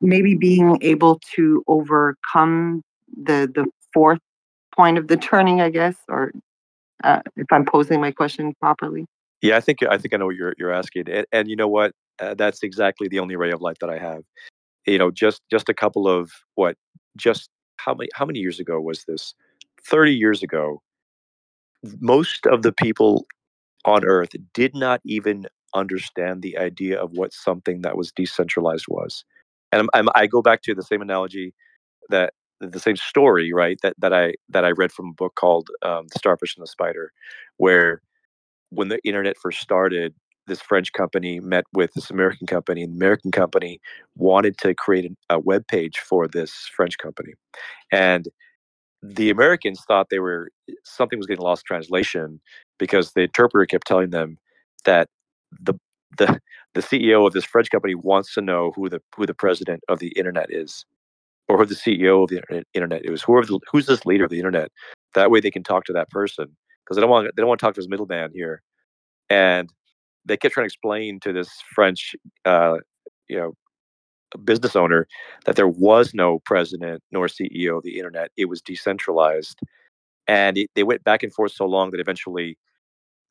maybe being able to overcome the the fourth point of the turning, I guess, or uh, if I'm posing my question properly. yeah i think i think i know what you're you're asking and, and you know what? Uh, that's exactly the only ray of light that i have. You know just just a couple of what just how many how many years ago was this? 30 years ago most of the people on earth did not even understand the idea of what something that was decentralized was and I'm, I'm, i go back to the same analogy that the same story right that, that i that i read from a book called um, the starfish and the spider where when the internet first started this french company met with this american company and the american company wanted to create an, a web page for this french company. And the Americans thought they were something was getting lost in translation because the interpreter kept telling them that the the the CEO of this French company wants to know who the who the president of the internet is, or who the CEO of the internet- It was Whoever the, who's this leader of the internet? That way they can talk to that person because they don't want they don't want to talk to this middleman here. And they kept trying to explain to this French, uh, you know, business owner that there was no president nor CEO of the internet. It was decentralized, and it, they went back and forth so long that eventually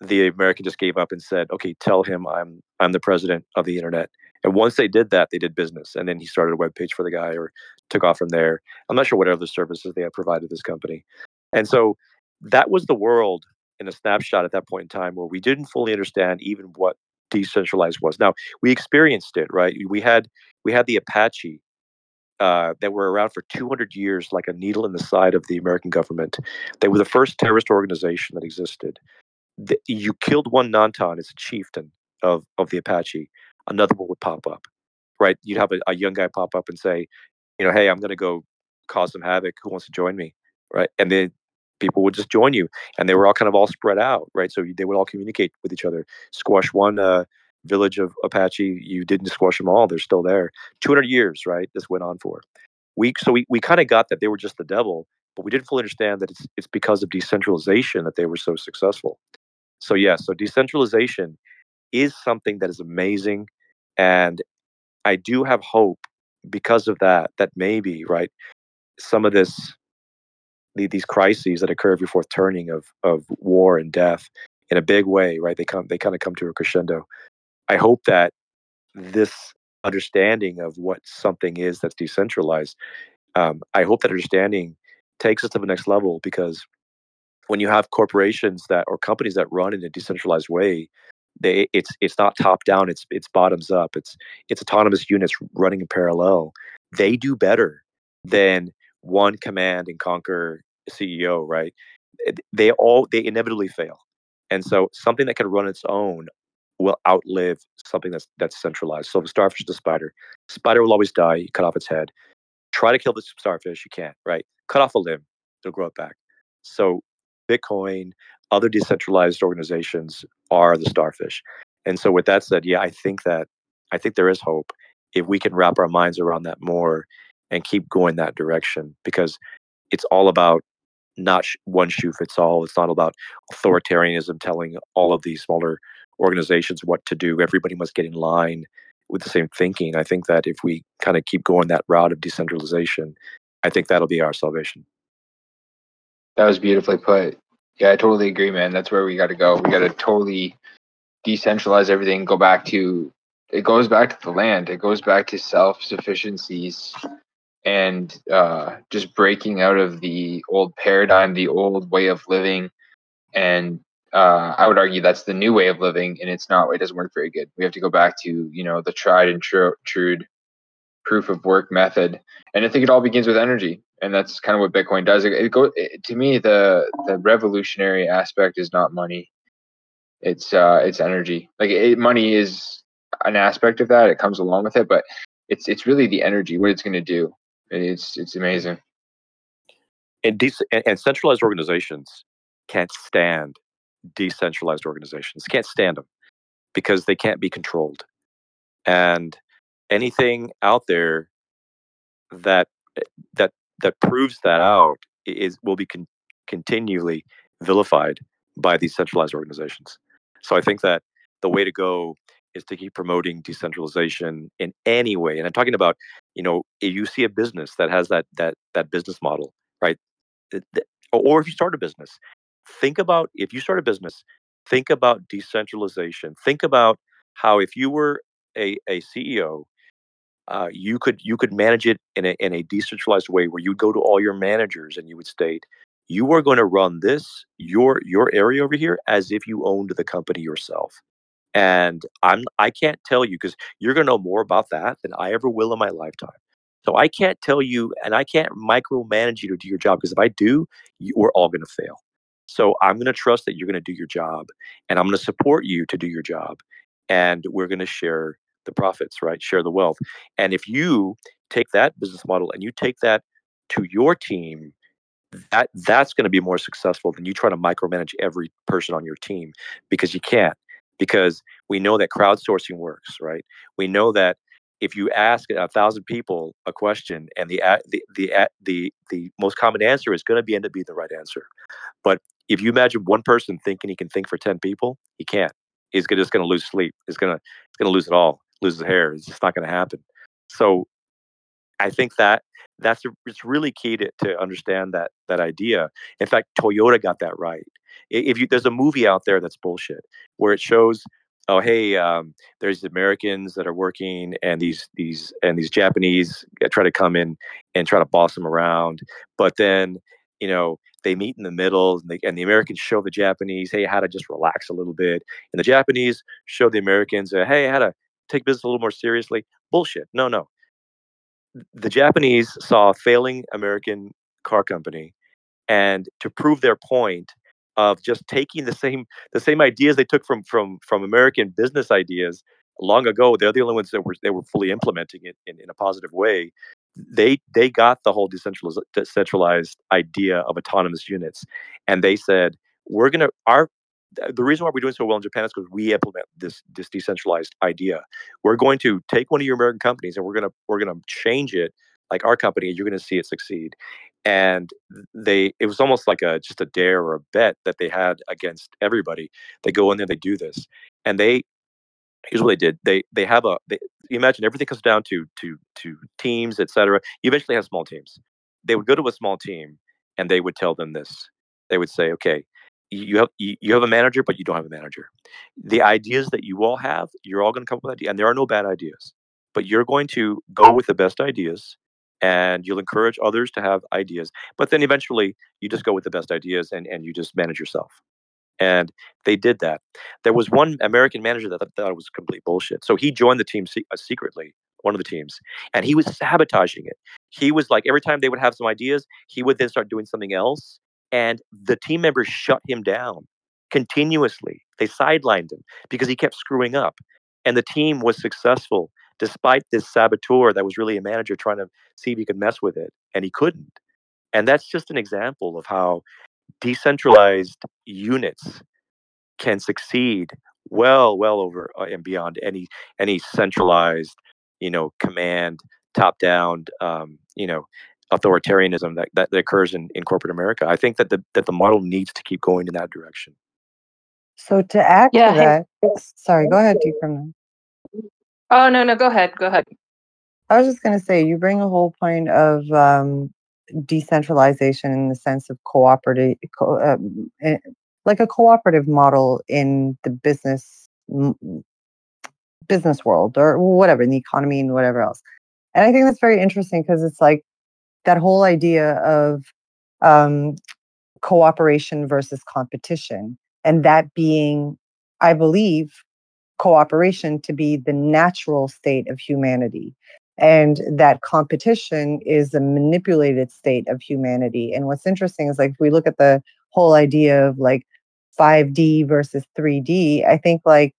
the American just gave up and said, "Okay, tell him I'm I'm the president of the internet." And once they did that, they did business, and then he started a web page for the guy or took off from there. I'm not sure what other services they have provided this company, and so that was the world in a snapshot at that point in time where we didn't fully understand even what decentralized was. Now we experienced it, right? We had we had the Apache uh, that were around for 200 years, like a needle in the side of the American government. They were the first terrorist organization that existed. The, you killed one Nantan, it's a chieftain of, of the Apache, another one would pop up, right? You'd have a, a young guy pop up and say, you know, hey, I'm going to go cause some havoc. Who wants to join me, right? And then people would just join you, and they were all kind of all spread out, right? So they would all communicate with each other. Squash one uh, village of Apache, you didn't squash them all; they're still there. 200 years, right? This went on for. We so we, we kind of got that they were just the devil, but we didn't fully understand that it's it's because of decentralization that they were so successful. So yeah, so decentralization is something that is amazing, and I do have hope because of that. That maybe right, some of this the, these crises that occur every fourth turning of of war and death in a big way, right? They come they kind of come to a crescendo. I hope that this understanding of what something is that's decentralized, um, I hope that understanding takes us to the next level because when you have corporations that or companies that run in a decentralized way, they it's it's not top down, it's it's bottoms up. It's it's autonomous units running in parallel. They do better than one command and conquer CEO, right? They all they inevitably fail. And so something that can run its own will outlive something that's that's centralized. So the starfish is the spider. Spider will always die. You cut off its head. Try to kill the starfish. You can't. Right? Cut off a limb. It'll grow it back. So Bitcoin, other decentralized organizations are the starfish. And so with that said, yeah, I think that I think there is hope if we can wrap our minds around that more and keep going that direction because it's all about not one shoe fits all. It's not about authoritarianism telling all of these smaller organizations what to do. Everybody must get in line. with the same thinking. I think that if we kind of keep going that route of decentralization, I think that'll be our salvation. That was beautifully put. Yeah, I totally agree, man. That's where we got to go. We got to totally decentralize everything. Go back to it goes back to the land. It goes back to self sufficiencies and uh, just breaking out of the old paradigm, the old way of living, and uh, I would argue that's the new way of living, and it's not. It doesn't work very good. We have to go back to you know the tried and true, true proof of work method, and I think it all begins with energy, and that's kind of what Bitcoin does. It, it go it, to me the the revolutionary aspect is not money; it's uh, it's energy. Like it, money is an aspect of that; it comes along with it, but it's it's really the energy, what it's going to do. It's it's amazing. And, de- and centralized organizations can't stand decentralized organizations. Can't stand them because they can't be controlled. And anything out there that eh, that that proves that out is will be con- continually vilified by these centralized organizations. So I think that the way to go is to keep promoting decentralization in any way. And I'm talking about, you know, if you see a business that has that that that business model, right? Or if you start a business, think about if you start a business, think about decentralization. Think about how if you were a, a CEO, uh, you could you could manage it in a in a decentralized way where you'd go to all your managers and you would state, you are going to run this your your area over here as if you owned the company yourself. And I'm I can't tell you because you're going to know more about that than I ever will in my lifetime. So I can't tell you, and I can't micromanage you to do your job because if I do, you, we're all going to fail. So I'm going to trust that you're going to do your job and I'm going to support you to do your job. And we're going to share the profits, right? Share the wealth. And if you take that business model and you take that to your team, that that's going to be more successful than you try to micromanage every person on your team because you can't because we know that crowdsourcing works right we know that if you ask a thousand people a question and the the the the, the most common answer is going to be end up being the right answer but if you imagine one person thinking he can think for 10 people, he can't. He's just going to lose sleep. He's going to he's going to lose it all, lose his hair. It's just not going to happen. So I think that that's a, it's really key to, to understand that that idea. In fact, Toyota got that right. If you there's a movie out there that's bullshit where it shows oh hey um, there's Americans that are working and these these and these Japanese try to come in and try to boss them around, but then you know they meet in the middle and, they, and, the americans show the japanese hey how to just relax a little bit and the japanese show the americans uh, hey how to take business a little more seriously bullshit no no. The japanese saw a failing american car company and to prove their point of just taking the same the same ideas they took from from from american business ideas long ago they're the only ones that were they were fully implementing it in, in a positive way they they got the whole decentralized decentralized idea of autonomous units, and they said we're gonna our Uh, the reason why we're doing so well in Japan is because we implement this this decentralized idea. We're going to take one of your American companies and we're gonna we're gonna change it like our company, and you're gonna see it succeed. And they it was almost like a just a dare or a bet that they had against everybody. They go in there, they do this, and they here's what they did they they have a they, you imagine everything comes down to to to teams etc you eventually have small teams they would go to a small team and they would tell them this they would say okay you have you have a manager but you don't have a manager the ideas that you all have you're all going to come up with ideas and there are no bad ideas but you're going to go with the best ideas and you'll encourage others to have ideas but then eventually you just go with the best ideas and, and you just manage yourself and they did that. There was one American manager that thought it was complete bullshit. So he joined the team uh, secretly, one of the teams, and he was sabotaging it. He was like, every time they would have some ideas, he would then start doing something else. And the team members shut him down continuously. They sidelined him because he kept screwing up. And the team was successful despite this saboteur that was really a manager trying to see if he could mess with it. And he couldn't. And that's just an example of how decentralized units can succeed well well over uh, and beyond any any centralized you know command top down um, you know authoritarianism that, that, that occurs in, in corporate america i think that the that the model needs to keep going in that direction so to add Yeah, to hey- that sorry go ahead Deeperman. Oh no, no, go ahead, go ahead. I was just going to say, you bring a whole point of um, decentralization in the sense of cooperative, co- um, eh, like a cooperative model in the business m- business world or whatever in the economy and whatever else. And I think that's very interesting because it's like that whole idea of um, cooperation versus competition, and that being, I believe, cooperation to be the natural state of humanity and that competition is a manipulated state of humanity and what's interesting is like if we look at the whole idea of like 5d versus 3d i think like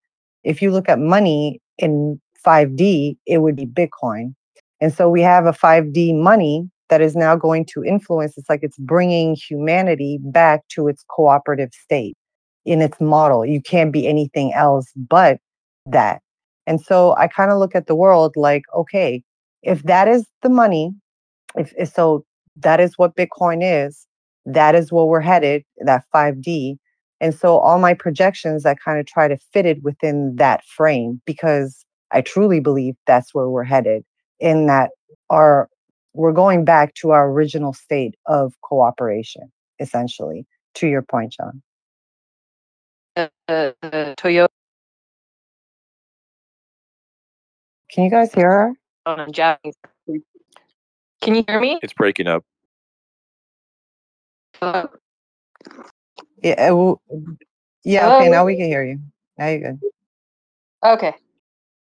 if you look at money in 5d it would be bitcoin and so we have a 5d money that is now going to influence it's like it's bringing humanity back to its cooperative state in its model you can't be anything else but that and so I kind of look at the world like, okay, if that is the money, if, if so that is what Bitcoin is, that is where we're headed, that 5D. And so all my projections, I kind of try to fit it within that frame because I truly believe that's where we're headed in that our we're going back to our original state of cooperation, essentially, to your point, John. Uh, uh, uh, Toyota Can you guys hear her? on Japanese. Can you hear me? It's breaking up. Hello? Yeah. uh, w- Yeah. Okay. Now we can hear you. Now you're good. Okay.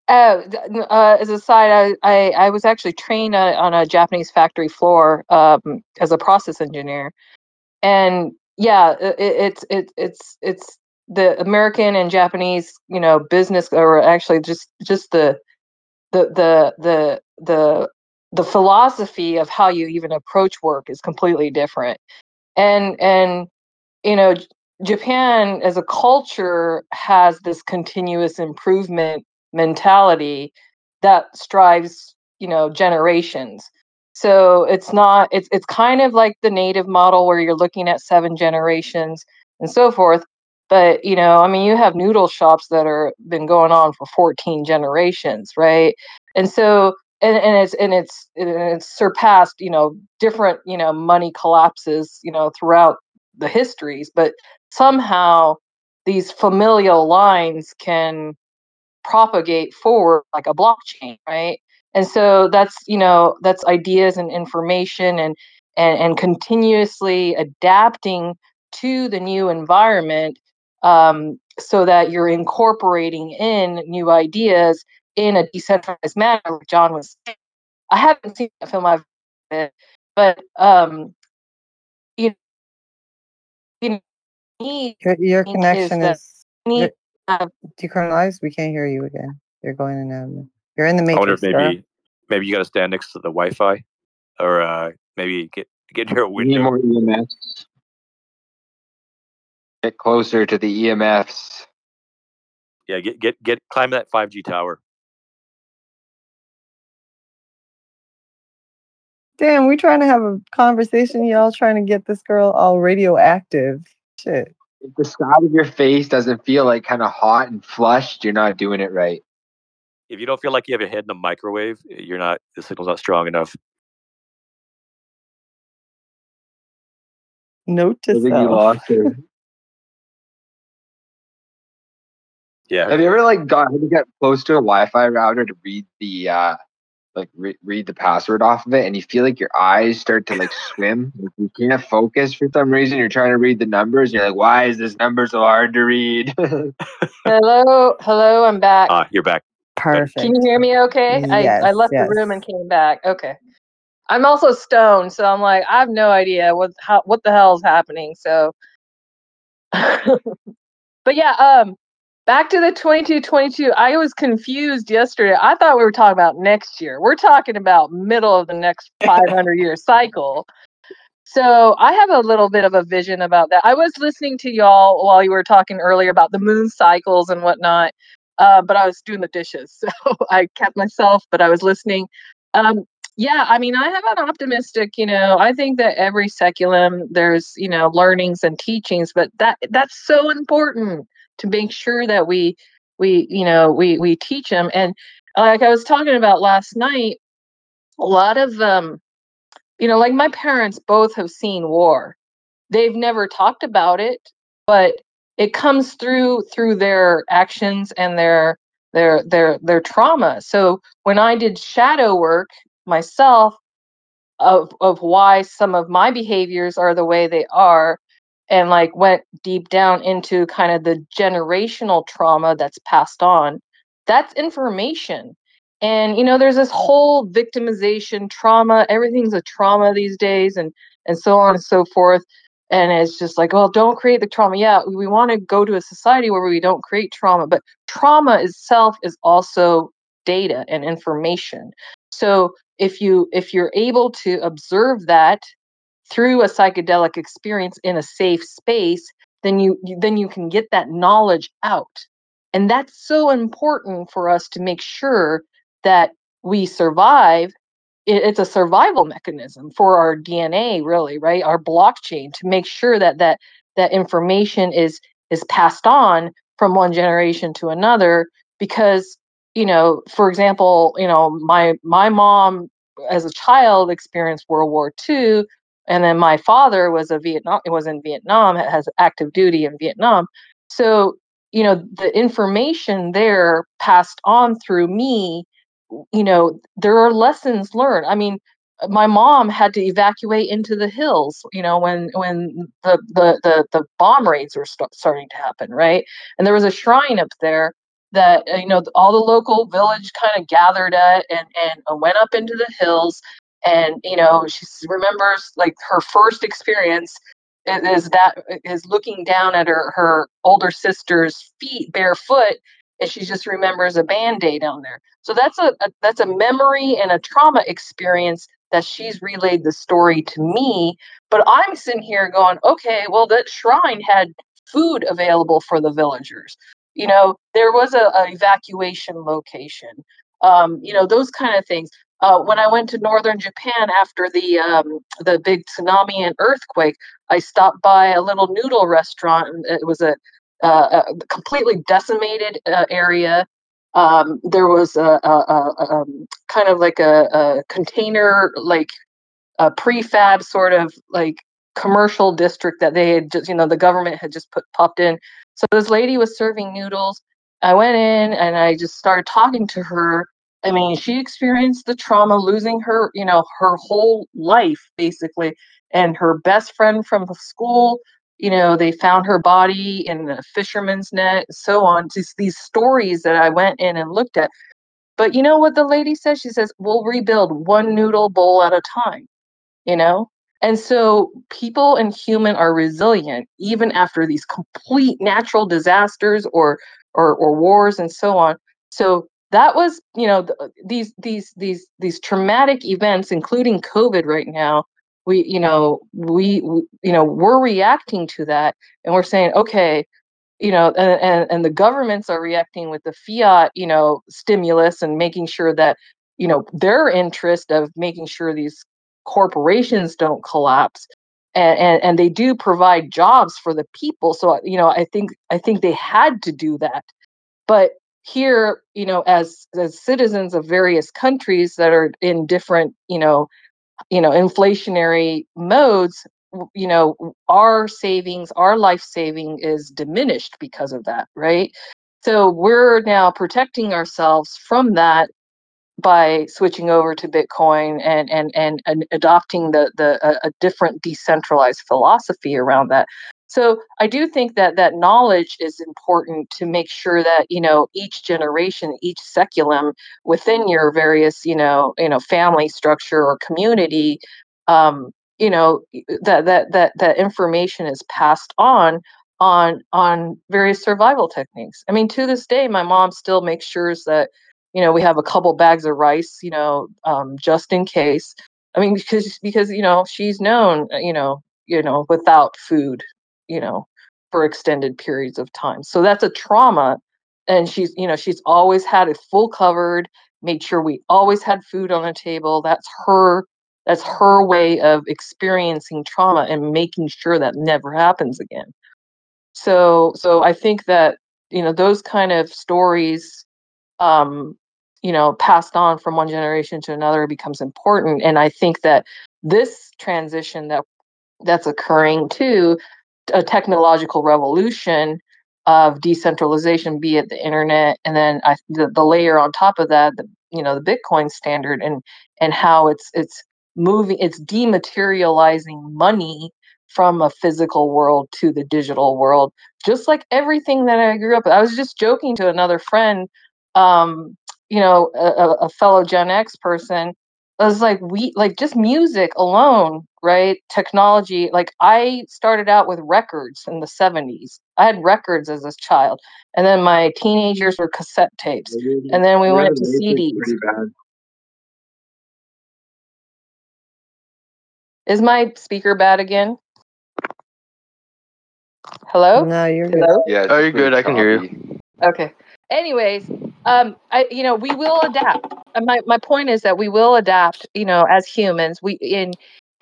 N- uh, as a side, I, I, I was actually trained uh, on a Japanese factory floor um, as a process engineer, and yeah, i- i- it's it's it's it's the American and Japanese, you know, business, or actually just just the the the the the the philosophy of how you even approach work is completely different, and and you know japan as a culture has this continuous improvement mentality that strives you know generations. So it's not it's it's kind of like the native model where you're looking at seven generations and so forth but you know i mean you have noodle shops that are been going on for 14 generations right? And so and, and it's and it's and it's surpassed you know different you know money collapses you know throughout the histories, but somehow these familial lines can propagate forward like a blockchain, right? And so that's you know that's ideas and information and and, and continuously adapting to the new environment um, so that you're incorporating in new ideas in a decentralized manner, like John was saying. I haven't seen that film, I've <laughs> but um, you know, you know, Your, your is connection is we you're need to have decriminalized. We can't hear you again. You're going in and out. You're in the matrix. I wonder if matrix, girl. maybe maybe you got to stand next to the Wi-Fi, or uh, maybe get get near a We need more EMFs. Get closer to the EMFs. Yeah, get get get climb that 5G tower. Damn, we trying to have a conversation. Y'all trying to get this girl all radioactive. Shit. If the side of your face doesn't feel like kind of hot and flushed, you're not doing it right. If you don't feel like you have your head in a microwave, you're not. The signal's not strong enough. Note I to think you self. lost her. <laughs> Yeah, Have you ever like got have you got close to a Wi-Fi router to read the uh like re- read the password off of it, and you feel like your eyes start to like <laughs> swim? Like you can't focus for some reason. You're trying to read the numbers. And you're like, why is this number so hard to read? <laughs> hello, hello, I'm back. ah, you're back. Perfect. Can you hear me okay? I, I left yes. the room and came back. Okay. I'm also stoned, so I'm like, I have no idea what how what the hell is happening. So <laughs> but yeah, um back to the 2222. I was confused yesterday. I thought we were talking about next year. We're talking about middle of the next <laughs> 500 year cycle. So I have a little bit of a vision about that. I was listening to y'all while you were talking earlier about the moon cycles and whatnot, uh, but I was doing the dishes, <laughs> so I kept myself. But I was listening. Um, yeah, I mean, I have an optimistic. You know, I think that every saeculum there's you know learnings and teachings, but that that's so important to make sure that we we you know we we teach them and like I was talking about last night, a lot of um, you know, like my parents both have seen war. They've never talked about it, but it comes through through their actions and their their their their trauma. So when I did shadow work myself of of why some of my behaviors are the way they are and like went deep down into kind of the generational trauma that's passed on that's information. And you know there's this whole victimization trauma everything's a trauma these days and and so on and so forth. And it's just like well don't create the trauma. Yeah we want to go to a society where we don't create trauma but trauma itself is also data and information. So if you if you're able to observe that through a psychedelic experience in a safe space then you, then you can get that knowledge out and that's so important for us to make sure that we survive it's a survival mechanism for our DNA, really, right? Our blockchain to make sure that that that information is is passed on from one generation to another. Because you know, for example, you know, my my mom as a child experienced World War II, and then my father was a Vietnam was in Vietnam, has active duty in Vietnam. So you know, the information there passed on through me you know there are lessons learned. I mean my mom had to evacuate into the hills you know when when the the the, the bomb raids were st- starting to happen right? And there was a shrine up there that uh, you know all the local village kind of gathered at and and uh, went up into the hills and you know she remembers like her first experience is that is looking down at her her older sister's feet barefoot and she just remembers a band-aid on there. So that's a, a, that's a memory and a trauma experience that she's relayed the story to me but i'm sitting here going okay well that shrine had food available for the villagers. You know there was a, a evacuation location um, you know those kind of things uh, when I went to northern Japan after the um, the big tsunami and earthquake, I stopped by a little noodle restaurant. It was a uh, a completely decimated uh, area. Um, there was a, a, a, a, um, kind of like a, container, like a prefab sort of like commercial district that they had just, you know, the government had just put popped in. So this lady was serving noodles. I went in and I just started talking to her. I mean, she experienced the trauma, losing her, you know, her whole life basically, and her best friend from the school you know they found her body in a fisherman's net so on just these stories that i went in and looked at. But you know what the lady says? She says we'll rebuild one noodle bowl at a time you know? And so people and human are resilient even after these complete natural disasters or or, or wars and so on. So that was you know uh, these these these these traumatic events including covid right now we you know we, we, you know we're reacting to that and we're saying okay you know and, and and the governments are reacting with the fiat you know stimulus and making sure that you know their interest of making sure these corporations don't collapse and, and and they do provide jobs for the people so uh, you know i think i think they had to do that but here you know as as citizens of various countries that are in different you know you know inflationary modes you know our savings our life saving is diminished because of that right? So we're now protecting ourselves from that by switching over to bitcoin and and and, and adopting the the a, a different decentralized philosophy around that so i do think that that knowledge is important to make sure that you know each generation each saeculum within your various you know you know family structure or community um you know that that that that information is passed on on on various survival techniques. I mean to this day my mom still makes sure that you know we have a couple bags of rice you know um, just in case. I mean because because you know she's known you know you know without food you know, for extended periods of time. So that's a trauma. And she's, you know, she's always had it full covered, made sure we always had food on the table. That's her that's her way of experiencing trauma and making sure that never happens again. So so I think that, you know, those kind of stories um you know passed on from one generation to another becomes important and i think that this transition that that's occurring to a technological revolution of decentralization be it the internet and then I, the, the layer on top of that the you know the bitcoin standard and and how it's it's moving it's dematerializing money from a physical world to the digital world just like everything that i grew up with. i was just joking to another friend um you know a, a fellow gen x person I was like we like just music alone right technology like i started out with records in the 70s i had records as a child and then my teenagers were cassette tapes and then we You're went to the cds is my speaker bad again hello No, you're good. hello Yeah, Oh, you're good. I can hear you. Okay. Anyways, um, I you know we will adapt. And my my point is that we will adapt. You know, as humans, we in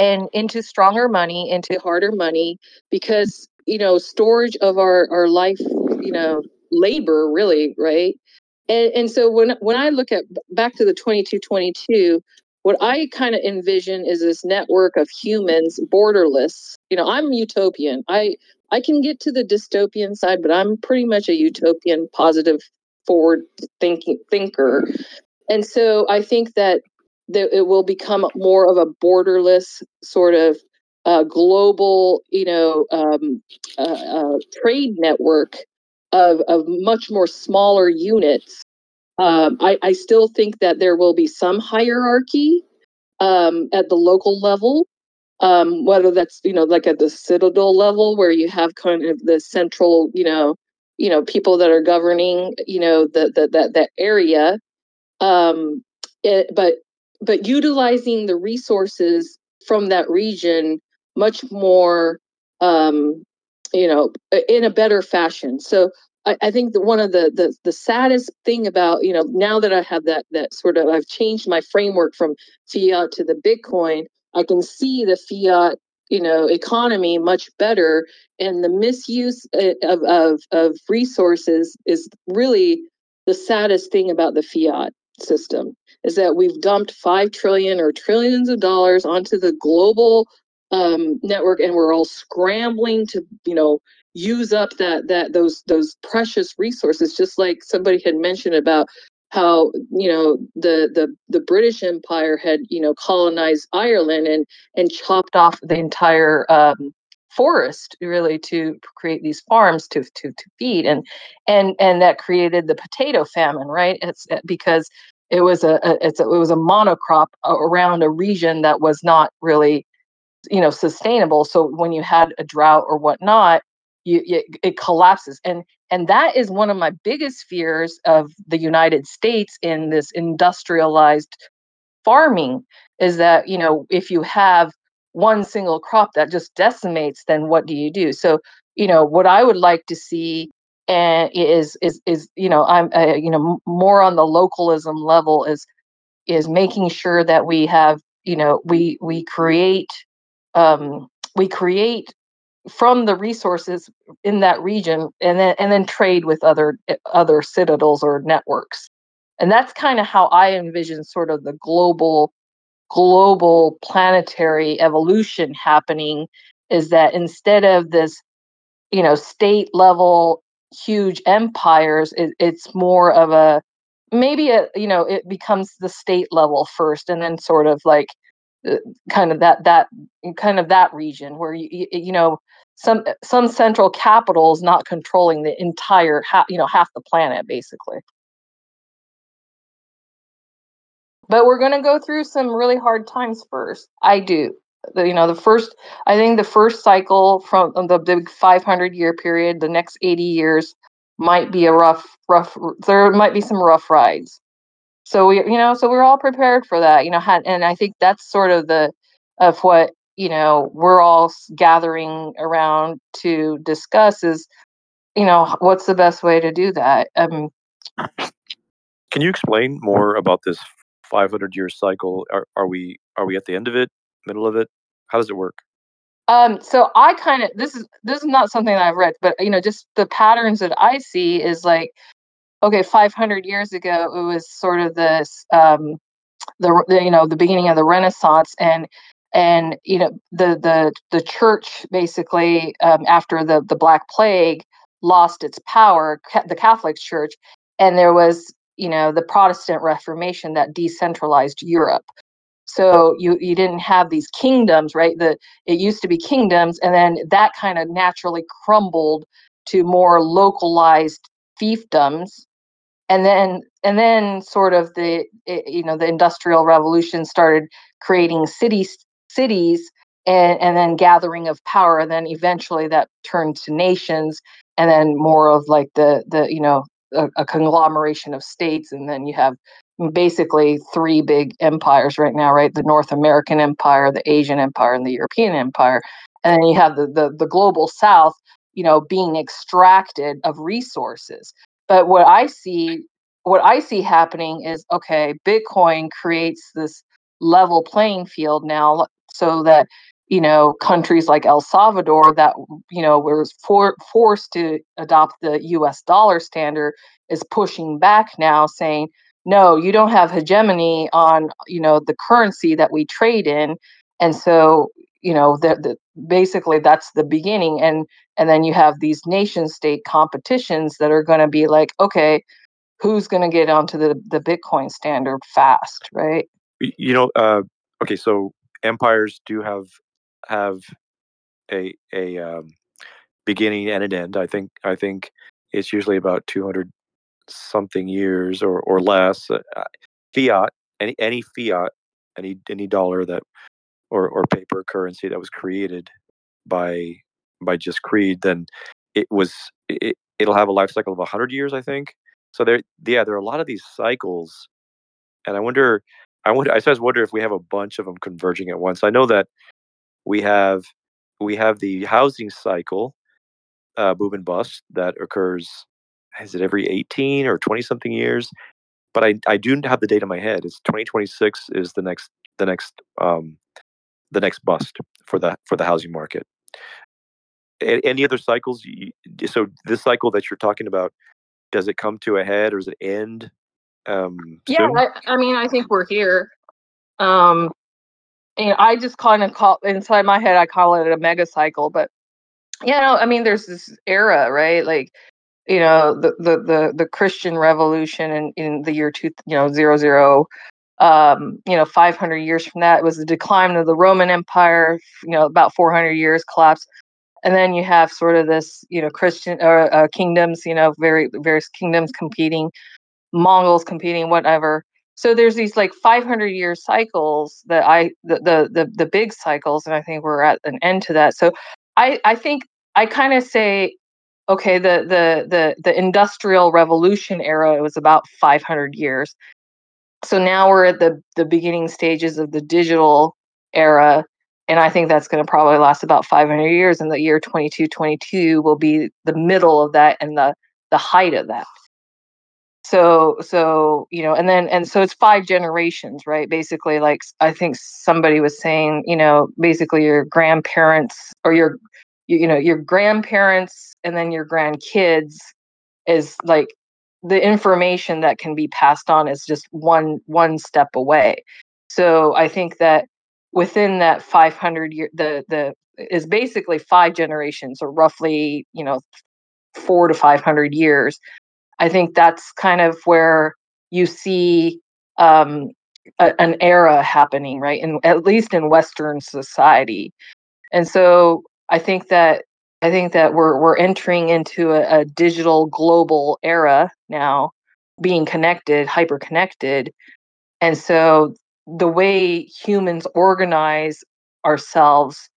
and into stronger money, into harder money, because you know storage of our our life, you know, labor really, right? And and so when when I look at back to the twenty two twenty two. What I kind of envision is this network of humans, borderless. You know, I'm utopian. I I can get to the dystopian side, but I'm pretty much a utopian, positive, forward thinking thinker. And so I think that that it will become more of a borderless sort of uh, global, you know, um, uh, uh, trade network of of much more smaller units. Um, I, I still think that there will be some hierarchy um, at the local level, um, whether that's you know like at the citadel level where you have kind of the central you know you know people that are governing you know the, the that that area um, it, but but utilizing the resources from that region much more um, you know in a better fashion. So I, I think that one of the, the the saddest thing about you know now that I have that that sort of I've changed my framework from fiat to the Bitcoin, I can see the fiat you know economy much better, and the misuse uh, of of, of resources is really the saddest thing about the fiat system is that we've dumped five trillion or trillions of dollars onto the global um, network, and we're all scrambling to you know use up that that those those precious resources just like somebody had mentioned about how you know the the the british empire had you know colonized ireland and and chopped off the entire um forest really to create these farms to to to feed and and and that created the potato famine right? It's uh, because it was a, a it's a, it was a monocrop around a region that was not really you know sustainable. So when you had a drought or whatnot you, you it collapses. And and that is one of my biggest fears of the united states in this industrialized farming is that you know if you have one single crop that just decimates then what do you do? So you know what i would like to see and is is is you know i'm uh, you know more on the localism level is is making sure that we have you know we we create um we create from the resources in that region and then and then trade with other eh, other citadels or networks. And that's kind of how i envision sort of the global global planetary evolution happening is that instead of this you know state level huge empires it, it's more of a maybe a you know it becomes the state level first and then sort of like uh, kind of that that kind of that region where you you, know some some central capital is not controlling the entire ha- you know half the planet basically but we're going to go through some really hard times first. I do. The, you know the first i think the first cycle from the big 500 year period the next 80 years might be a rough rough there might be some rough rides. So we you know so we're all prepared for that you know and i think that's sort of the of what you know we're all gathering around to discuss is you know what's the best way to do that? Um Can you explain more about this 500 year cycle? Are, are we are we at the end of it, middle of it? How does it work? um so i kind of this is this is not something that i've read but you know just the patterns that i see is like okay 500 years ago it was sort of this um, the, the you know the beginning of the renaissance and and you know the the the church basically um, after the the black plague lost its power the catholic church and there was you know the protestant reformation that decentralized europe. So you you didn't have these kingdoms right? The it used to be kingdoms and then that kind of naturally crumbled to more localized fiefdoms. And then and then sort of the you know the industrial revolution started creating cities cities and and then gathering of power and then eventually that turned to nations and then more of like the the you know a, a conglomeration of states and then you have mm, basically three big empires right now right? The north american empire the asian empire and the european empire. And then you have the the, the global south you know being extracted of resources. But what I see, what I see happening is okay, Bitcoin creates this level playing field now so that you know countries like El Salvador that you know was for, forced to adopt the US dollar standard is pushing back now saying no you don't have hegemony on you know the currency that we trade in. And so you know the, the basically that's the beginning. And and then you have these nation state competitions that are going to be like okay who's going to get onto the the bitcoin standard fast? Right? You know uh, okay so empires do have have a a um, beginning and an end i think i think it's usually about 200 something years or or less uh, fiat any any fiat any any dollar that or, or paper currency that was created by by just Creed, then it was it, it'll have a life cycle of 100 years, I think. So there, yeah, there are a lot of these cycles, and I wonder, I wonder, I sometimes wonder if we have a bunch of them converging at once. I know that we have we have the housing cycle, uh, boom and bust that occurs. Is it every 18 or 20 something years? But I I do have the date in my head. It's 2026 is the next the next um, the next bust for the for the housing market. any other cycles? So this cycle that you're talking about, does it come to a head or does it end? Um, yeah, I, I, mean, I think we're here. Um, and I just kind of call inside my head, I call it a mega cycle. But you know, I mean, there's this era, right? Like you know the the the, the Christian Revolution in, in the year two you know zero zero um, you know, 500 years from that, it was the decline of the Roman Empire. You know, about 400 years collapse, and then you have sort of this, you know, Christian or uh, kingdoms. You know, very various kingdoms competing, Mongols competing, whatever. So there's these like 500 year cycles that I the the the, the big cycles, and I think we're at an end to that. So I I think I kind of say okay the the the the industrial revolution era it was about 500 years so now we're at the the beginning stages of the digital era and i think that's going to probably last about 500 years and the year 2222 will be the middle of that and the the height of that so so you know and then and so it's five generations right? Basically like i think somebody was saying you know basically your grandparents or your you, know your grandparents and then your grandkids is like the information that can be passed on is just one one step away. So i think that within that 500 year the the is basically five generations or roughly you know 4 to 500 years i think that's kind of where you see um, a, an era happening right in at least in western society. And so i think that I think that we're we're entering into a, a digital global era now, being connected, hyper connected, and so the way humans organize ourselves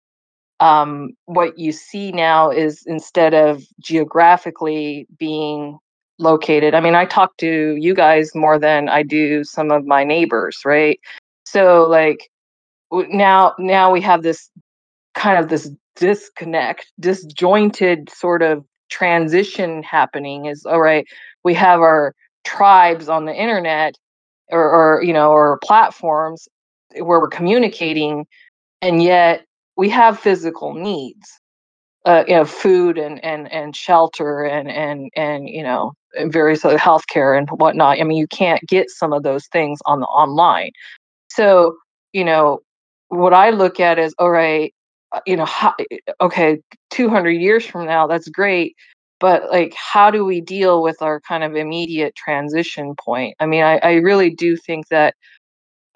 um, what you see now is instead of geographically being located i mean i talk to you guys more than i do some of my neighbors right so like now now we have this kind of this disconnect, disjointed sort of transition happening is all right, we have our tribes on the internet or, or you know, or platforms where we're communicating, and yet we have physical needs. Uh, you know food and and and shelter and and and you know various other healthcare and whatnot. I mean, you can't get some of those things on the online. So you know, what I look at is all right. Uh, you know, how, okay, 200 years from now, that's great. But like, how do we deal with our kind of immediate transition point? I mean, I, I really do think that,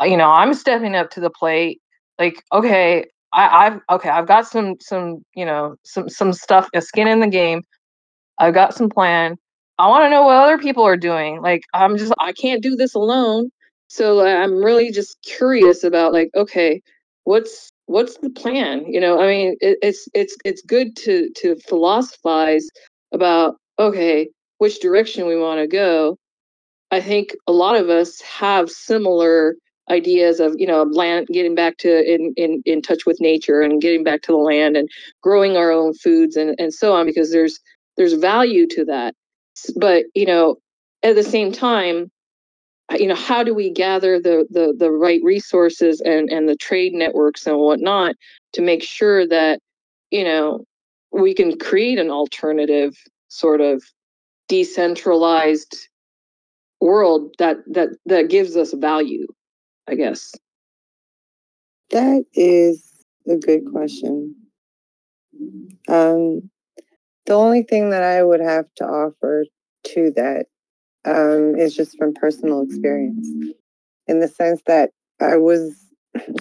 uh, you know, I'm stepping up to the plate. Like, okay, I, I've okay, I've got some some you know some some stuff, a skin in the game. I've got some plan. I want to know what other people are doing. Like I'm just I can't do this alone. So I'm really just curious about like okay, what's what's the plan? You know, I mean, it, it's it's it's good to to philosophize about okay, which direction we want to go. I think a lot of us have similar ideas of you know land getting back to in, in in touch with nature and getting back to the land and growing our own foods and and so on because there's there's value to that. But you know at the same time you know how do we gather the the the right resources and and the trade networks and whatnot to make sure that you know we can create an alternative sort of decentralized world that that that gives us value I guess. That is a good question. Um, the only thing that I would have to offer to that um, is just from personal experience, in the sense that I was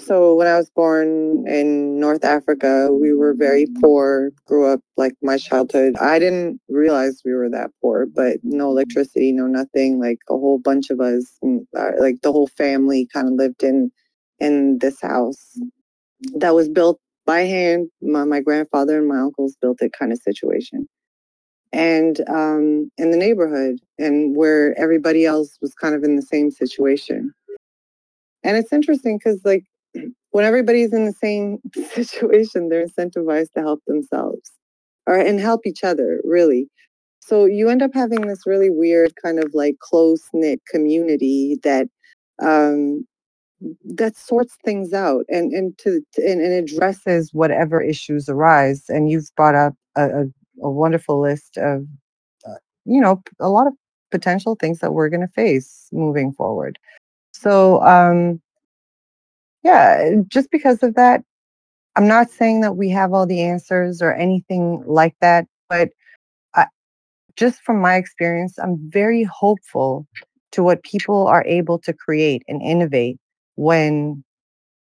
so when I was born in North Africa, we were very poor, grew up like my childhood. I didn't realize we were that poor, but no electricity, no nothing. Like a whole bunch of us, mm, uh, like the whole family kind of lived in in this house that was built by hand. My, my grandfather and my uncles built it kind of situation. And um, in the neighborhood, and where everybody else was kind of in the same situation. And it's interesting because, like, <clears throat> when everybody's in the same <laughs> situation, they're incentivized to help themselves or and help each other, really. So you end up having this really weird kind of like close knit community that um, that sorts things out and and to and, and addresses whatever issues arise. And you've brought up a, a, a wonderful list of uh, you know a lot of potential things that we're going to face moving forward. So, um, yeah, just because of that, I'm not saying that we have all the answers or anything like that, but I, just from my experience, I'm very hopeful to what people are able to create and innovate when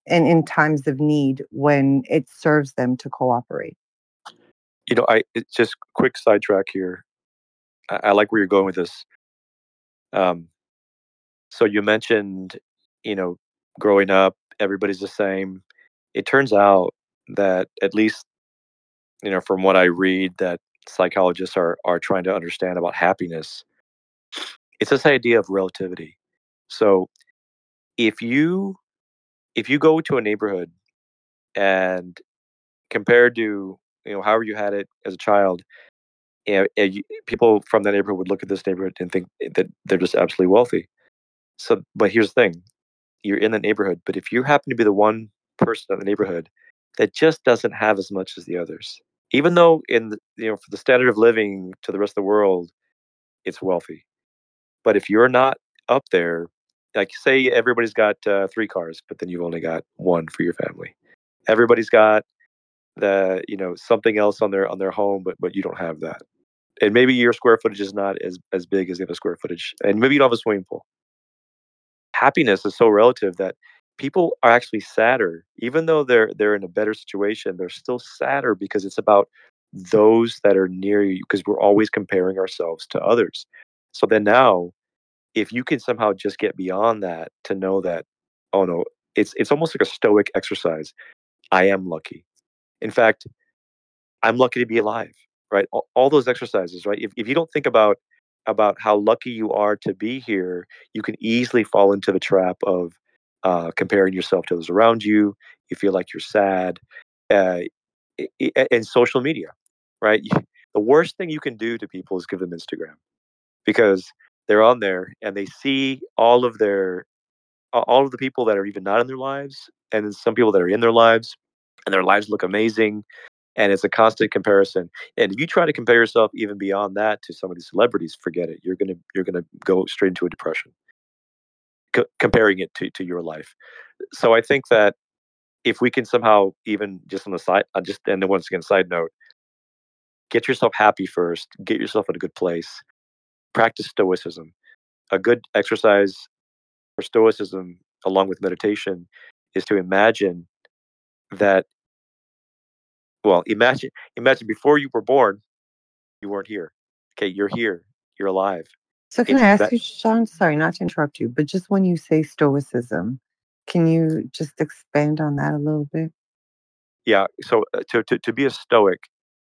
and in times of need when it serves them to cooperate. You know, I just quick sidetrack here. I, I like where you're going with this. Um, so you mentioned, you know, growing up, everybody's the same. It turns out that at least, you know, from what I read, that psychologists are are trying to understand about happiness. It's this idea of relativity. So if you if you go to a neighborhood and compared to you know however you had it as a child eh, eh, you know, people from that neighborhood would look at this neighborhood and think that they're just absolutely wealthy so, but here's the thing you're in the neighborhood, but if you happen to be the one person in the neighborhood that just doesn't have as much as the others, even though in the, you know for the standard of living to the rest of the world, it's wealthy, but if you're not up there, like say everybody's got uh, three cars, but then you've only got one for your family. Everybody's got the you know something else on their on their home, but but you don't have that. And maybe your square footage is not as as big as the other square footage, and maybe you don't have a swimming pool happiness is so relative that people are actually sadder. Even though they're they're in a better situation they're still sadder because it's about those that are near you because we're always comparing ourselves to others. So then now if you can somehow just get beyond that to know that oh no it's it's almost like a stoic exercise. I am lucky. In fact i'm lucky to be alive right? All, all those exercises right? If, if you don't think about about how lucky you are to be here, you can easily fall into the trap of uh, comparing yourself to those around you. You feel like you're sad. Uh, and social media, right? <laughs> The worst thing you can do to people is give them Instagram because they're on there and they see all of their all of the people that are even not in their lives and some people that are in their lives and their lives look amazing and it's a constant comparison. And if you try to compare yourself even beyond that to some of these celebrities, forget it. You're gonna you're gonna go straight into a depression. C- comparing it to to your life. So I think that if we can somehow even just on the side, uh, just and then once again, side note, get yourself happy first, get yourself in a good place, practice stoicism. A good exercise for stoicism, along with meditation, is to imagine that well imagine imagine before you were born you weren't here okay you're here you're alive So can It's I ask that- you, Sean? Sorry, not to interrupt you, but just when you say stoicism, can you just expand on that a little bit? yeah so uh, to, to, to be a stoic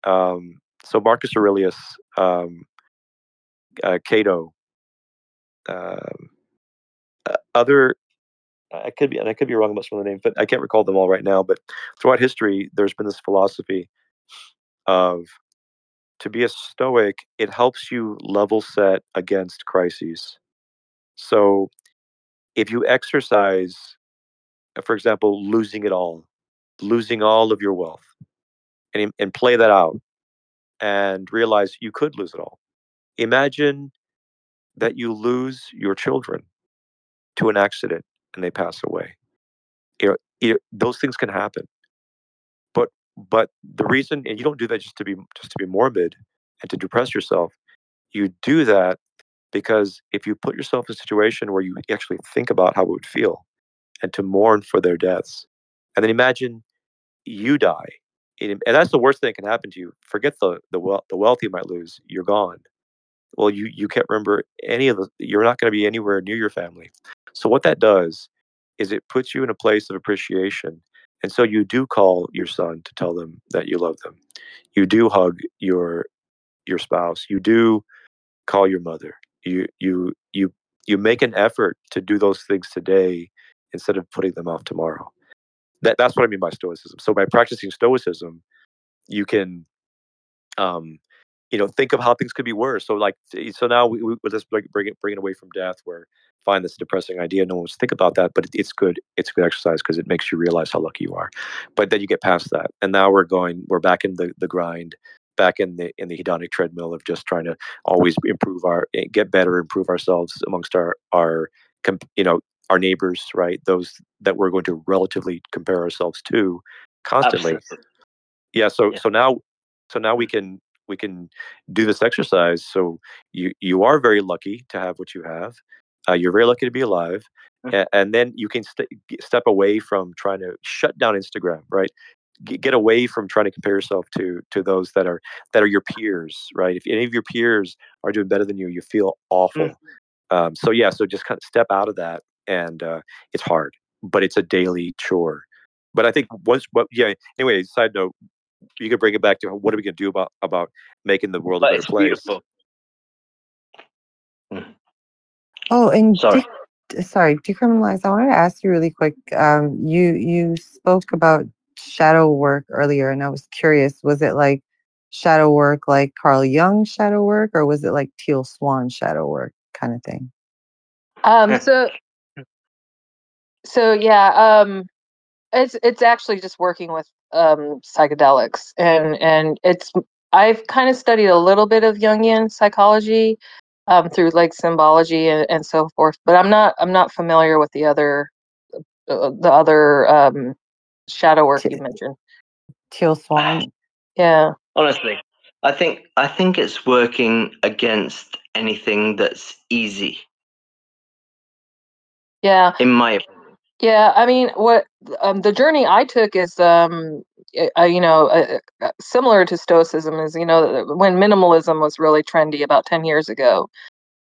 um, so marcus aurelius um, uh, cato um, uh, other i could be and i could be wrong about some of the names but i can't recall them all right now but throughout history there's been this philosophy of to be a stoic it helps you level set against crises. So if you exercise uh, for example losing it all losing all of your wealth and, and play that out and realize you could lose it all imagine that you lose your children to an accident and they pass away. You know, you those things can happen. But but the reason and you don't do that just to be just to be morbid and to depress yourself. You do that because if you put yourself in a situation where you actually think about how it would feel and to mourn for their deaths and then imagine you die and and that's the worst thing that can happen to you. Forget the the wealth the wealth you might lose you're gone. Well you you can't remember any of the you're not going to be anywhere near your family so what that does is it puts you in a place of appreciation and so you do call your son to tell them that you love them. You do hug your your spouse. You do call your mother. You you you you make an effort to do those things today instead of putting them off tomorrow. That, that's what i mean by stoicism. So by practicing stoicism you can um you know think of how things could be worse so like so now we, we we'll just like bring it bring it away from death where fine that's a depressing idea no one wants to think about that but it, it's good it's a good exercise because it makes you realize how lucky you are but then you get past that and now we're going we're back in the the grind back in the in the hedonic treadmill of just trying to always improve our eh, get better improve ourselves amongst our our you know our neighbors right those that we're going to relatively compare ourselves to constantly Absolutely. yeah so Yeah. so now so now we can we can do this exercise. So you you are very lucky to have what you have. Uh, you're very lucky to be alive Mhm. a- and then you can st- step away from trying to shut down instagram right? G- get away from trying to compare yourself to to those that are that are your peers right? If any of your peers are doing better than you you feel awful. Um, so yeah so just kind of step out of that and uh, it's hard but it's a daily chore. But i think once what yeah anyway side note you could bring it back to what are we going to do about about making the world a better it's place beautiful. Oh, and Sorry. de- sorry, decriminalize. I wanted to ask you really quick. Um, you you spoke about shadow work earlier, and I was curious. Was it like shadow work, like Carl Jung shadow work, or was it like Teal Swan shadow work kind of thing? Um, so, so yeah, um, it's it's actually just working with um psychedelics, and and it's I've kind of studied a little bit of Jungian psychology, um, through like symbology and, and so forth, but I'm not I'm not familiar with the other uh, the other um shadow work you mentioned. Teal Swan. Yeah. Honestly, I think I think it's working against anything that's easy. Yeah. In my opinion. Yeah, I mean, what um, the journey I took is, um, uh, you know, uh, similar to Stoicism. Is you know when minimalism was really trendy about ten years ago.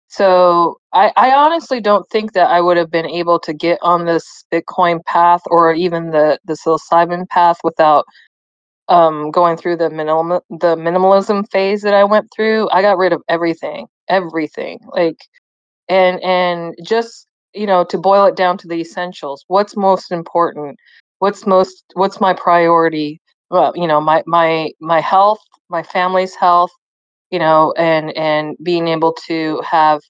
So I, I honestly don't think that I would have been able to get on this Bitcoin path or even the the psilocybin path without um, going through the minimal the minimalism phase that I went through. I got rid of everything, everything, like and and just you know to boil it down to the essentials what's most important? What's most what's my priority? Well you know my my my health my family's health you know and and being able to have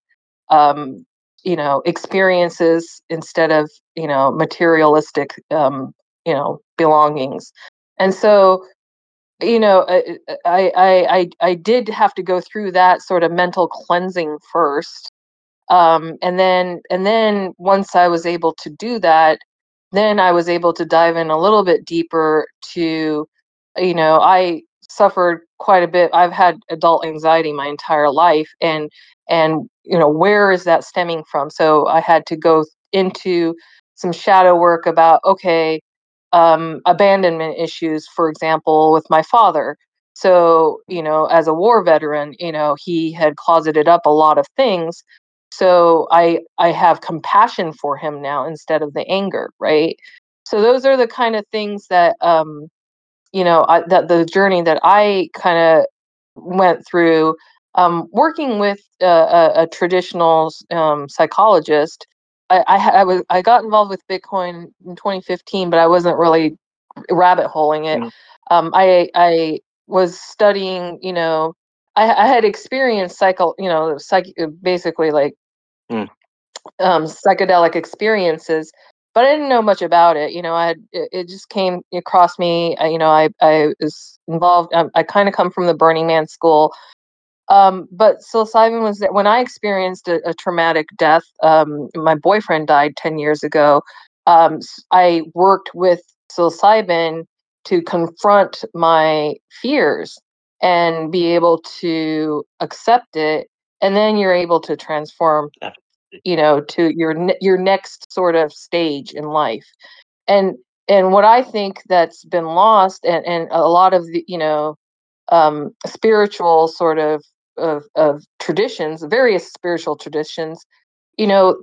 um you know experiences instead of you know materialistic um you know belongings. And so you know, I, I I I did have to go through that sort of mental cleansing first, um, and then and then once I was able to do that, then I was able to dive in a little bit deeper to, you know, I suffered quite a bit. I've had adult anxiety my entire life, and and you know where is that stemming from? So I had to go into some shadow work about okay, um, abandonment issues, for example, with my father. So you know, as a war veteran, you know he had closeted up a lot of things. So I I have compassion for him now instead of the anger, right? So those are the kind of things that um, you know I, that the journey that I kind of went through um, working with a, a, a traditional um, psychologist. I, I, I was I got involved with Bitcoin in 2015, but I wasn't really rabbit holing it. Mm. Um, I I was studying, you know, I, I had experienced cycle, you know, psych, basically like Mm. um, psychedelic experiences, but I didn't know much about it. You know, I it, it just came across me. I, you know, I I was involved. Um, I kind of come from the Burning Man school, um, but psilocybin was there when I experienced a, a traumatic death. Um, my boyfriend died ten years ago. Um, I worked with psilocybin to confront my fears and be able to accept it, and then you're able to transform you know to your your next sort of stage in life. And and what i think that's been lost and and a lot of the you know um spiritual sort of of, of traditions various spiritual traditions you know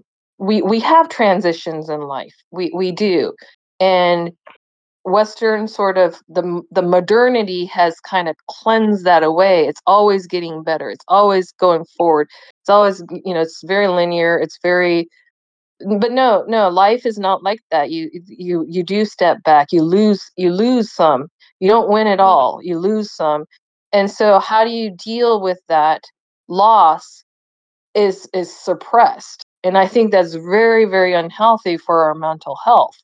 we we have transitions in life. We we do. And western sort of the the modernity has kind of cleansed that away. It's always getting better. It's always going forward. It's always you know it's very linear. It's very but no no life is not like that. You you you do step back. You lose you lose some. You don't win it all. You lose some. And so how do you deal with that loss is is suppressed. And i think that's very very unhealthy for our mental health.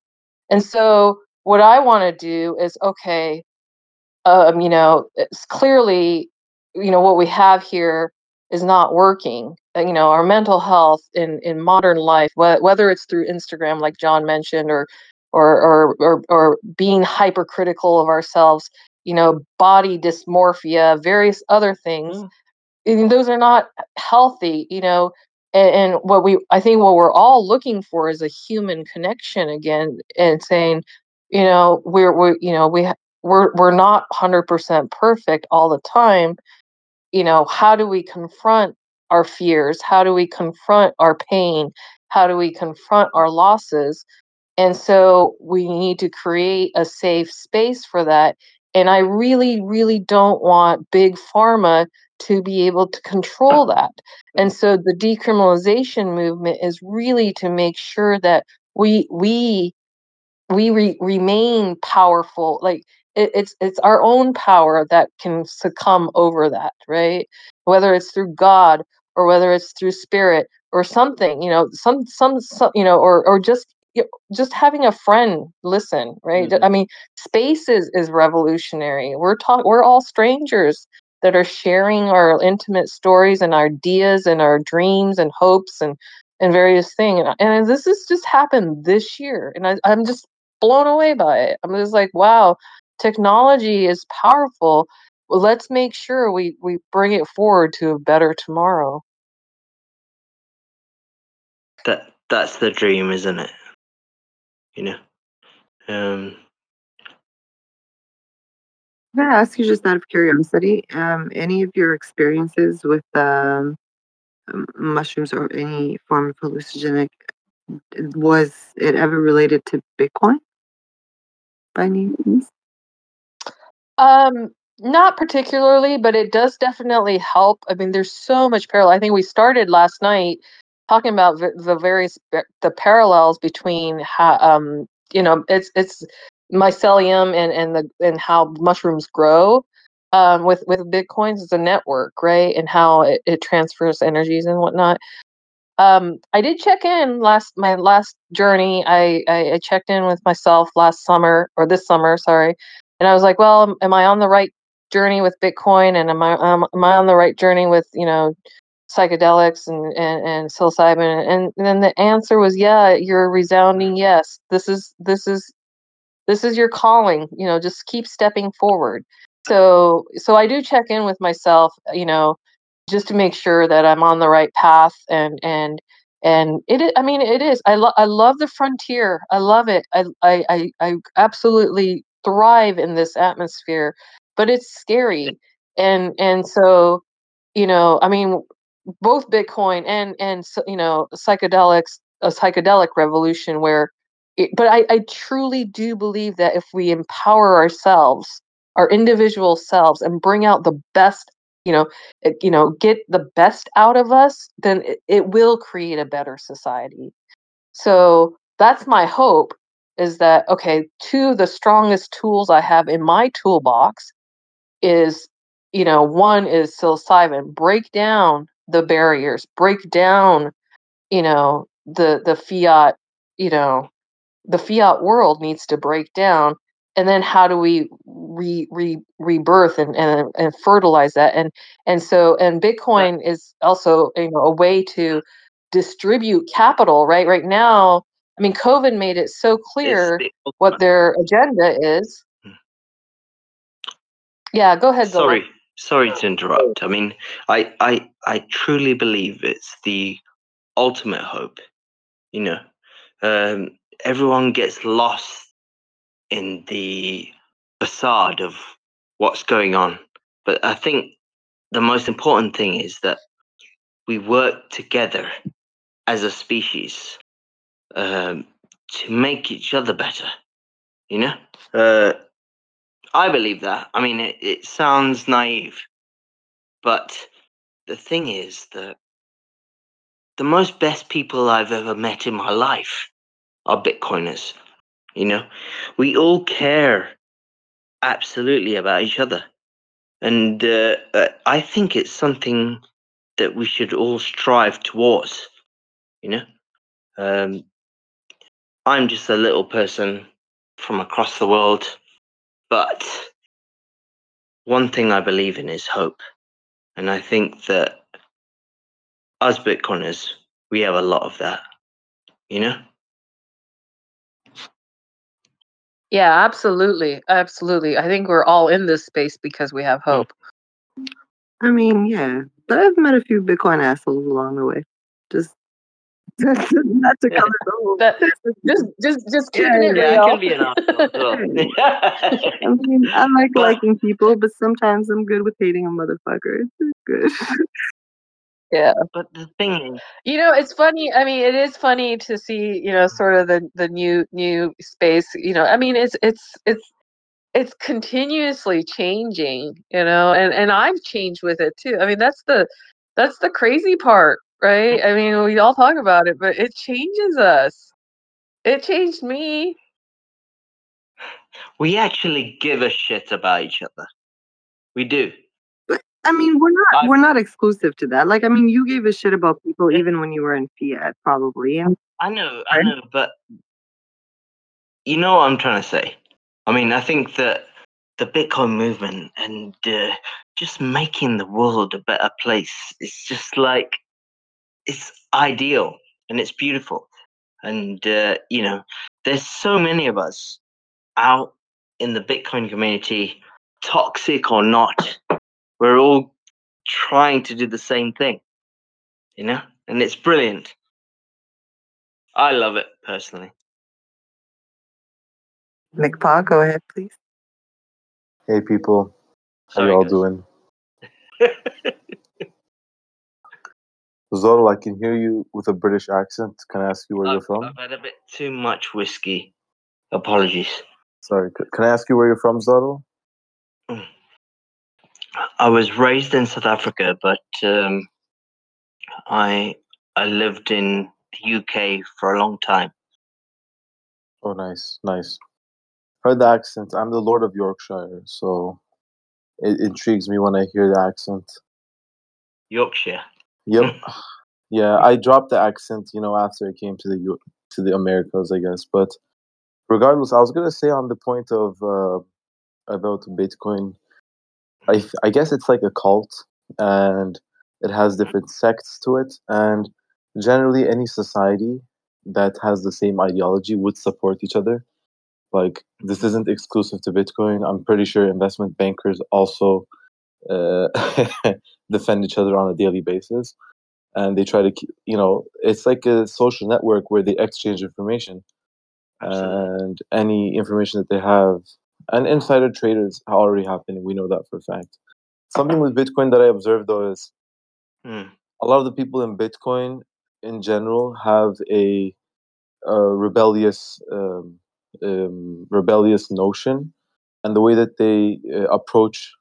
And so what i want to do is okay um, you know, it's clearly, you know, what we have here is not working. Uh, You know, our mental health in in modern life, wh- whether it's through Instagram, like John mentioned, or or or or, or being hypercritical of ourselves, you know, body dysmorphia, various other things. and those are not healthy. You know, and, and what we I think what we're all looking for is a human connection again, and saying, you know, we're we you know we we're we're not 100% perfect all the time you know how do we confront our fears? How do we confront our pain? How do we confront our losses? And so we need to create a safe space for that and i really really don't want big pharma to be able to control <laughs> that. And so the decriminalization movement is really to make sure that we we we re- remain powerful like it, it's it's our own power that can succumb over that right? Whether it's through god or whether it's through spirit or something you know some some, some you know or or just you know, just having a friend listen right? Mm-hmm. I mean space is is revolutionary. We're talk we're all strangers that are sharing our intimate stories and ideas and our dreams and hopes and and various things and, and this has just happened this year and I, i'm just blown away by it. I'm just like, wow, technology is powerful. Well, let's make sure we we bring it forward to a better tomorrow. That that's the dream, isn't it? You know. Um, Can I ask you just out of curiosity, um, any of your experiences with um, um, mushrooms or any form of hallucinogenic, was it ever related to Bitcoin by means? Um, not particularly, but it does definitely help. I mean, there's so much parallel. I think we started last night talking about v- the various the parallels between how um you know it's it's mycelium and and the and how mushrooms grow um with with bitcoins it's a network right and how it, it transfers energies and whatnot um i did check in last my last journey I, I i checked in with myself last summer or this summer sorry and i was like well am, i on the right journey with Bitcoin, and am I um, am I on the right journey with you know psychedelics and and, and psilocybin? And, and then the answer was yeah. You're resounding yes. This is this is this is your calling. You know, just keep stepping forward. So so I do check in with myself. You know, just to make sure that I'm on the right path and and and it is, I mean it is I love I love the frontier I love it I, I I I absolutely thrive in this atmosphere but it's scary. And and so you know I mean both Bitcoin and and you know psychedelics a psychedelic revolution where it, but I, I truly do believe that if we empower ourselves our individual selves and bring out the best you know eh, you know get the best out of us then it, it will create a better society. So that's my hope is that okay two of the strongest tools i have in my toolbox is you know one is psilocybin. Break down the barriers break down you know the the fiat you know the fiat world needs to break down and then how do we re, re rebirth and, and and fertilize that and and so and bitcoin is also you know a way to distribute capital right right now i mean covid made it so clear what their agenda is yeah go ahead. Sorry, sorry to interrupt. I mean, I, I, I truly believe it's the ultimate hope. You know, um, everyone gets lost in the facade of what's going on, but I think the most important thing is that we work together as a species um, to make each other better. You know, uh, I believe that. I mean, it, it sounds naive, but the thing is that the most best people I've ever met in my life are Bitcoiners. You know, we all care absolutely about each other. And uh, uh, I think it's something that we should all strive towards. You know, um, I'm just a little person from across the world, but one thing I believe in is hope. And I think that us Bitcoiners, we have a lot of that, you know? Yeah absolutely absolutely i think we're all in this space because we have mm. hope I mean, yeah, but I've met a few Bitcoin assholes along the way. Just <laughs> not to color the whole. that, <laughs> just just just Yeah, it Yeah, I can be an <laughs> asshole. I mean, I like But- liking people, but sometimes I'm good with hating a motherfucker. It's good. Yeah but the thing is, You know, it's funny. I mean, it is funny to see, you know, sort of the the new new space. You know, I mean, it's it's it's it's continuously changing. You know, and and I've changed with it too. I mean, that's the that's the crazy part, right? I mean, we all talk about it, but it changes us. It changed me. we actually give a shit about each other. We do. I mean, we're not I- we're not exclusive to that. Like, I mean, you gave a shit about people even when you were in Fiat, probably. And I know, I know, but you know what I'm trying to say. I mean, I think that the Bitcoin movement and uh, just making the world a better place is just like it's ideal and it's beautiful. And uh, you know, there's so many of us out in the Bitcoin community, toxic or not. We're all trying to do the same thing, you know, and it's brilliant. I love it personally. McPaw, go ahead, please. Hey people, how Sorry, you all guys. doing? <laughs> Zoro, I can hear you with a British accent. Can I ask you where you're from? I've had a bit too much whiskey. Apologies. Sorry, can I ask you where you're from, Zoro? Mm. I was raised in South Africa, but um, I I lived in the UK for a long time. Oh, nice, nice. Heard the accent. I'm the Lord of Yorkshire, so it intrigues me when I hear the accent. Yorkshire. Yep. <laughs> yeah, I dropped the accent, you know, after I came to the U- to the Americas, I guess. But regardless, I was gonna say on the point of uh, about Bitcoin. I, I guess it's like a cult and it has different sects to it and generally any society that has the same ideology would support each other. Like this isn't exclusive to bitcoin. I'm pretty sure investment bankers also uh, <laughs> defend each other on a daily basis and they try to you know it's like a social network where they exchange information. Absolutely. and any information that they have and insider traders are already happening we know that for a fact something with bitcoin that i observed though is Mm. a lot of the people in bitcoin in general have a, a rebellious um, um, rebellious notion and the way that they uh, approach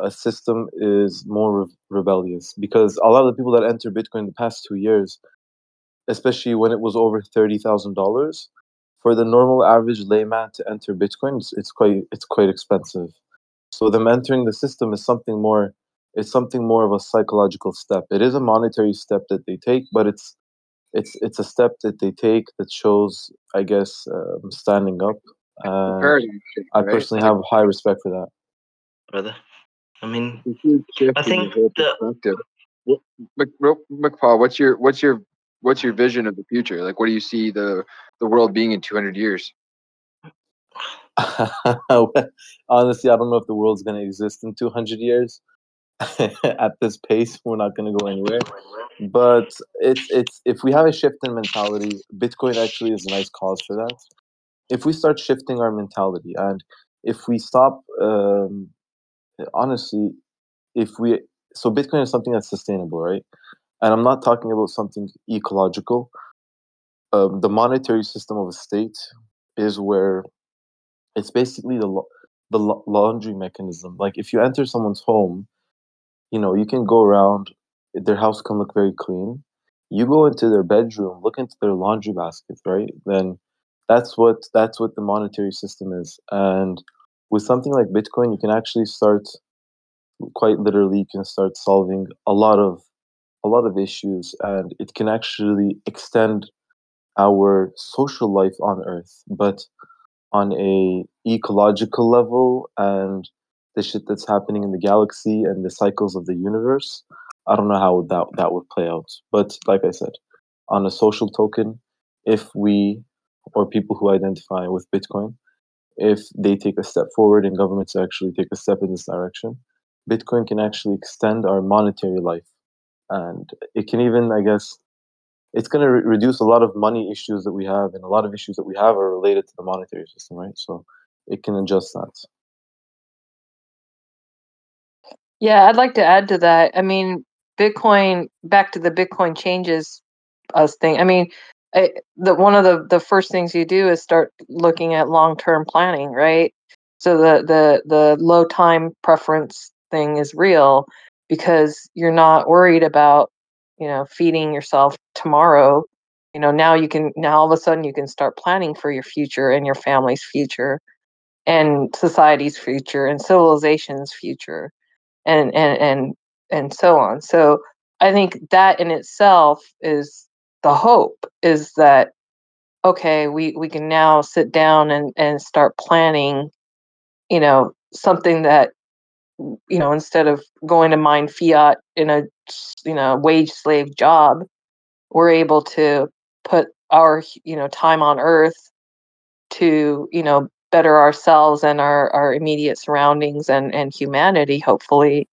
a system is more re- rebellious because a lot of the people that enter bitcoin in the past two years especially when it was over $30000 for the normal average layman to enter bitcoin it's, it's quite it's quite expensive so them entering the system is something more it's something more of a psychological step it is a monetary step that they take but it's it's it's a step that they take that shows i guess um, standing up and paradigm shift, i personally have high respect for that brother. I mean, a huge shift I think whole that perspective. What, Mc, real- McPaul, what's your what's your what's your vision of the future? Like, what do you see the the world being in 200 years? <laughs> honestly i don't know if the world's going to exist in 200 years <laughs> at this pace we're not going to go anywhere but it's it's if we have a shift in mentality bitcoin actually is a nice cause for that if we start shifting our mentality and if we stop um, honestly if we so bitcoin is something that's sustainable right and i'm not talking about something ecological. Um, the monetary system of a state is where it's basically the the laundry mechanism. Like if you enter someone's home you know you can go around their house can look very clean. You go into their bedroom look into their laundry basket right? Then that's what that's what the monetary system is. And with something like bitcoin you can actually start quite literally you can start solving a lot of a lot of issues and it can actually extend our social life on earth but on a ecological level and the shit that's happening in the galaxy and the cycles of the universe i don't know how that that would play out. But like i said on a social token if we or people who identify with bitcoin if they take a step forward and governments actually take a step in this direction bitcoin can actually extend our monetary life and it can even i guess it's going to re- reduce a lot of money issues that we have and a lot of issues that we have are related to the monetary system right so it can adjust that Yeah, I'd like to add to that. I mean, Bitcoin, back to the Bitcoin changes us thing. I mean, I, the one of the the first things you do is start looking at long term planning, right? So the the the low time preference thing is real because you're not worried about you know feeding yourself tomorrow. You know now you can now all of a sudden you can start planning for your future and your family's future and society's future and civilization's future and and and and so on. So I think that in itself is the hope is that okay, we we can now sit down and and start planning, you know, something that you know instead of going to mine fiat in a you know wage slave job, we're able to put our you know time on earth to you know better ourselves and our our immediate surroundings and and humanity hopefully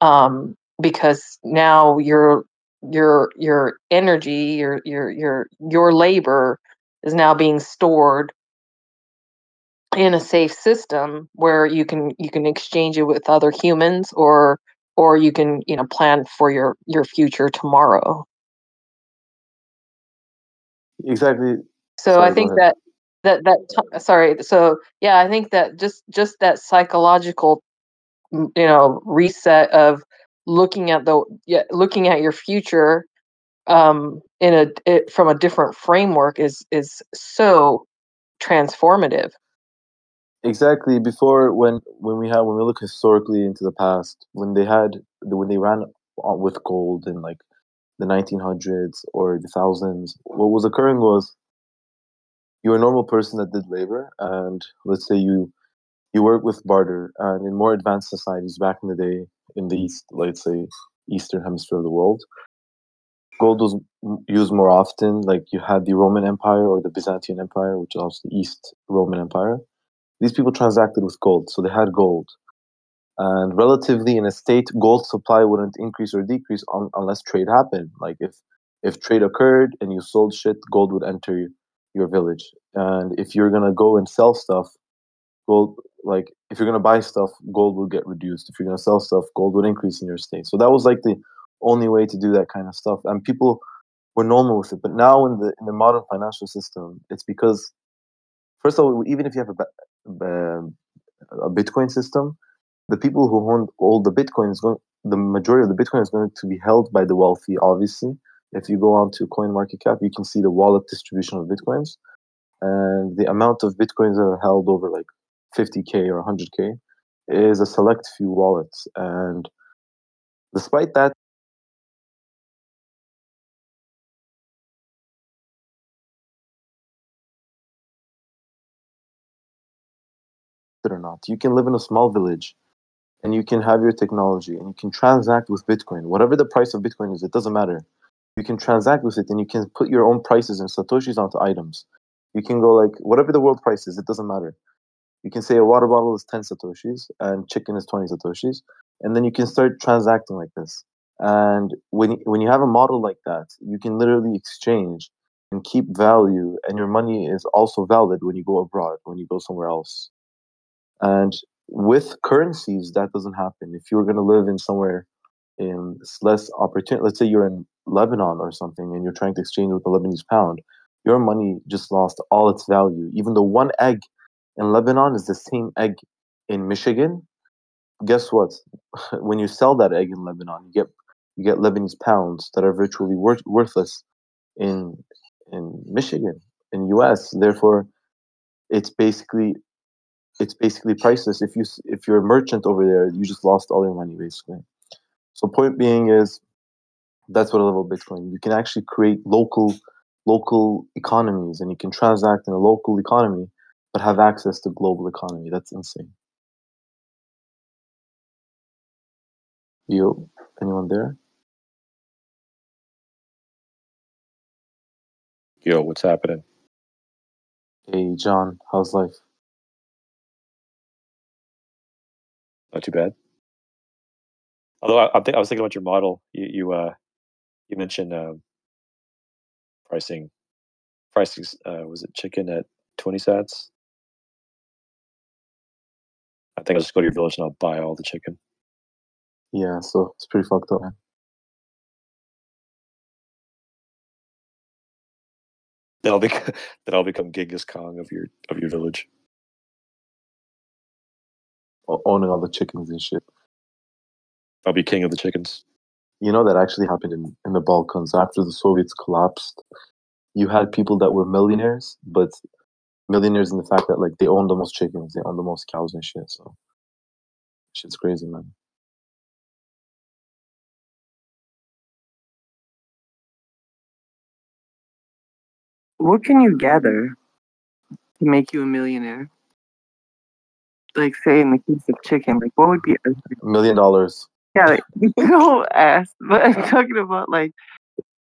um, because now your your your energy, your your your your labor is now being stored in a safe system where you can you can exchange it with other humans or or you can you know plan for your your future tomorrow. exactly. So I sorry go think that that that sorry so yeah I think that just just that psychological you know reset of looking at the yeah looking at your future um in a it, from a different framework is is so transformative exactly before when when we had when we look historically into the past when they had when they ran with gold in like the 1900s or the thousands what was occurring was you were a normal person that did labor and let's say you you work with barter, and in more advanced societies back in the day, in the east, let's say eastern hemisphere of the world, gold was used more often. Like you had the Roman Empire or the Byzantine Empire, which was the East Roman Empire. These people transacted with gold, so they had gold. And relatively, in a state, gold supply wouldn't increase or decrease un- unless trade happened. Like if if trade occurred and you sold shit, gold would enter your village. And if you're gonna go and sell stuff, gold like if you're gonna buy stuff, gold will get reduced. If you're gonna sell stuff, gold would increase in your state. So that was like the only way to do that kind of stuff. And people were normal with it. But now in the in the modern financial system, it's because first of all, even if you have a, Um, a Bitcoin system, the people who own all the Bitcoin is going the majority of the Bitcoin is going to be held by the wealthy, obviously. If you go on to CoinMarketCap, you can see the wallet distribution of Bitcoins. And the amount of Bitcoins that are held over like 50K or 100K is a select few wallets. And despite that, it or not, you can live in a small village and you can have your technology and you can transact with Bitcoin. Whatever the price of Bitcoin is, it doesn't matter. You can transact with it and you can put your own prices and satoshis onto items. You can go like whatever the world price is, it doesn't matter. You can say a water bottle is 10 satoshis and chicken is 20 satoshis, and then you can start transacting like this. And when when you have a model like that, you can literally exchange and keep value, and your money is also valid when you go abroad, when you go somewhere else. And with currencies, that doesn't happen. If you're going to live in somewhere in less opportunity, let's say you're in Lebanon or something, and you're trying to exchange with the Lebanese pound, your money just lost all its value. Even though one egg in Lebanon is the same egg in Michigan, guess what? <laughs> when you sell that egg in Lebanon, you get you get Lebanese pounds that are virtually wor- worthless in in Michigan, in US. Therefore, it's basically it's basically priceless. If you if you're a merchant over there, you just lost all your money basically. So point being is that's what I love about Bitcoin. You can actually create local local economies and you can transact in a local economy but have access to global economy. That's insane. Yo, anyone there? Yo, what's happening? Hey John, how's life? Not too bad. Although I, think, I was thinking about your model. You you uh you mentioned um, pricing pricing uh, was it chicken at twenty cents? I think I'll just go to your village and I'll buy all the chicken. Yeah, so it's pretty fucked up, man. Then I'll become <laughs> then I'll become Genghis Khan of your of your village. O- Owning all the chickens and shit. I'll be king of the chickens. You know that actually happened in, in the Balkans after the Soviets collapsed. You had people that were millionaires, but millionaires in the fact that like they own the most chickens, they own the most cows and shit. So shit's crazy, man. What can you gather to make you a millionaire? Like, say, in the case of chicken, like, what would be a Million dollars. Yeah, like, <laughs> don't ask. But I'm talking about like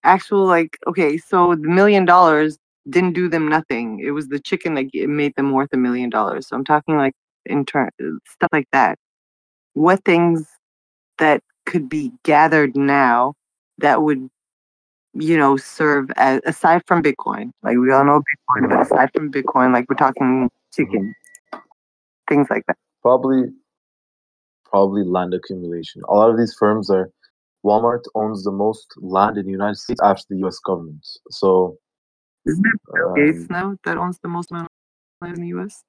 actual like okay, so the million dollars didn't do them nothing. It was the chicken that made them worth a million dollars. So I'm talking like in turn stuff like that. What things that could be gathered now that would you know serve as aside from Bitcoin? Like we all know Bitcoin, but aside from Bitcoin, like we're talking mm-hmm. chicken, things like that. Probably probably land accumulation. A lot of these firms are Walmart owns the most land in the United States after the US government. So Isn't it Bill Gates um, now that owns the most land in the U.S.?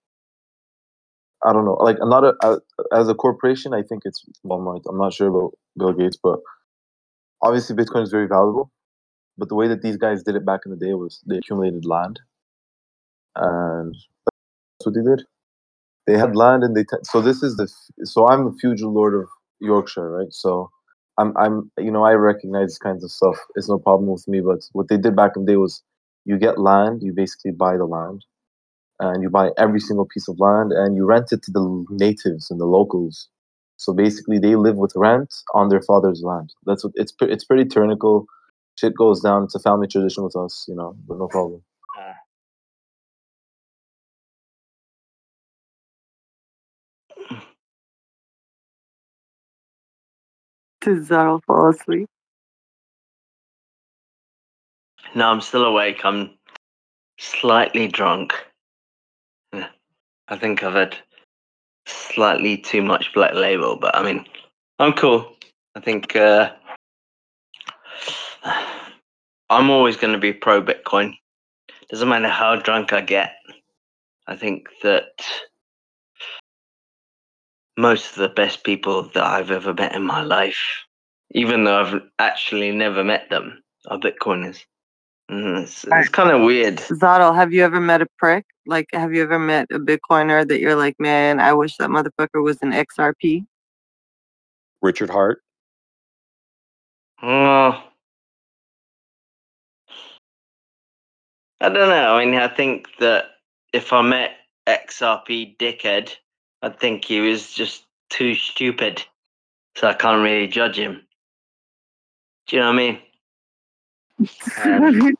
I don't know. Like I'm not a, as a corporation, I think it's Walmart. I'm not sure about Bill Gates, but obviously Bitcoin is very valuable. But the way that these guys did it back in the day was they accumulated land, and that's what they did. They had land, and they t- so this is the f- so I'm the feudal lord of Yorkshire, right? So I'm I'm you know I recognize these kinds of stuff. It's no problem with me. But what they did back in the day was you get land, you basically buy the land, and you buy every single piece of land and you rent it to the natives and the locals. So basically, they live with rent on their father's land. That's what it's. It's pretty tyrannical. Shit goes down. It's a family tradition with us, you know, but no problem. Did Zaro fall asleep? no, I'm still awake. I'm slightly drunk. I think I've had slightly too much black label, but I mean, I'm cool. I think uh, I'm always going to be pro Bitcoin. Doesn't matter how drunk I get. I think that most of the best people that I've ever met in my life, even though I've actually never met them, are Bitcoiners. Mm, It's, it's kind of weird. Zaro, have you ever met a prick? Like, have you ever met a Bitcoiner that you're like, man, I wish that motherfucker was an XRP? Richard Heart. Oh, I don't know. I mean, I think that if I met XRP dickhead, I'd think he was just too stupid. So I can't really judge him. Do you know what I mean? Um,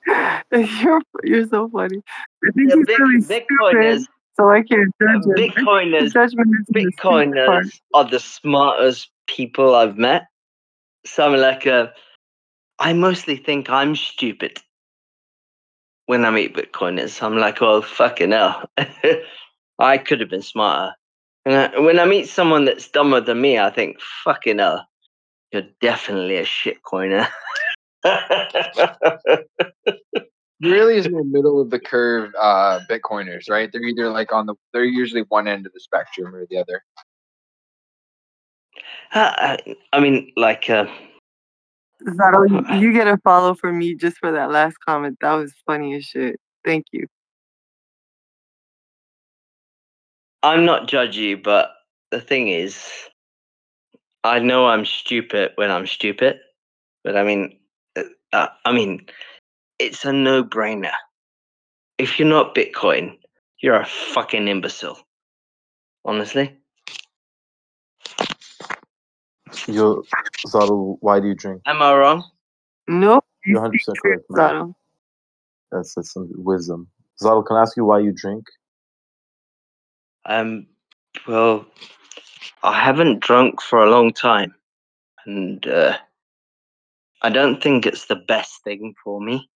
<laughs> you're you're so funny. I think the he's big, really Bitcoiners, stupid, so I can't judge him. Bitcoiners, is the. Bitcoiners are the smartest people I've met. So I'm like, uh, I mostly think I'm stupid when I meet Bitcoiners. I'm like, well, fucking hell. <laughs> I could have been smarter. And I, when I meet someone that's dumber than me, I think, fucking hell, you're definitely a shitcoiner. really is in the middle of the curve uh bitcoiners right they're either like on the they're usually one end of the spectrum or the other I I mean, like, uh, Zaro, you, you get a follow from me just for that last comment. That was funny as shit. Thank you. I'm not judgy, but the thing is, I know I'm stupid when I'm stupid, but I mean, uh, uh, I mean, it's a no-brainer. If you're not Bitcoin, you're a fucking imbecile. Honestly, Yo, Zaro, why do you drink? am I wrong? No. You're 100 percent correct, man. Zaro. That's that's some wisdom. Zaro, can I ask you why you drink? Um, well, I haven't drunk for a long time, and uh, I don't think it's the best thing for me.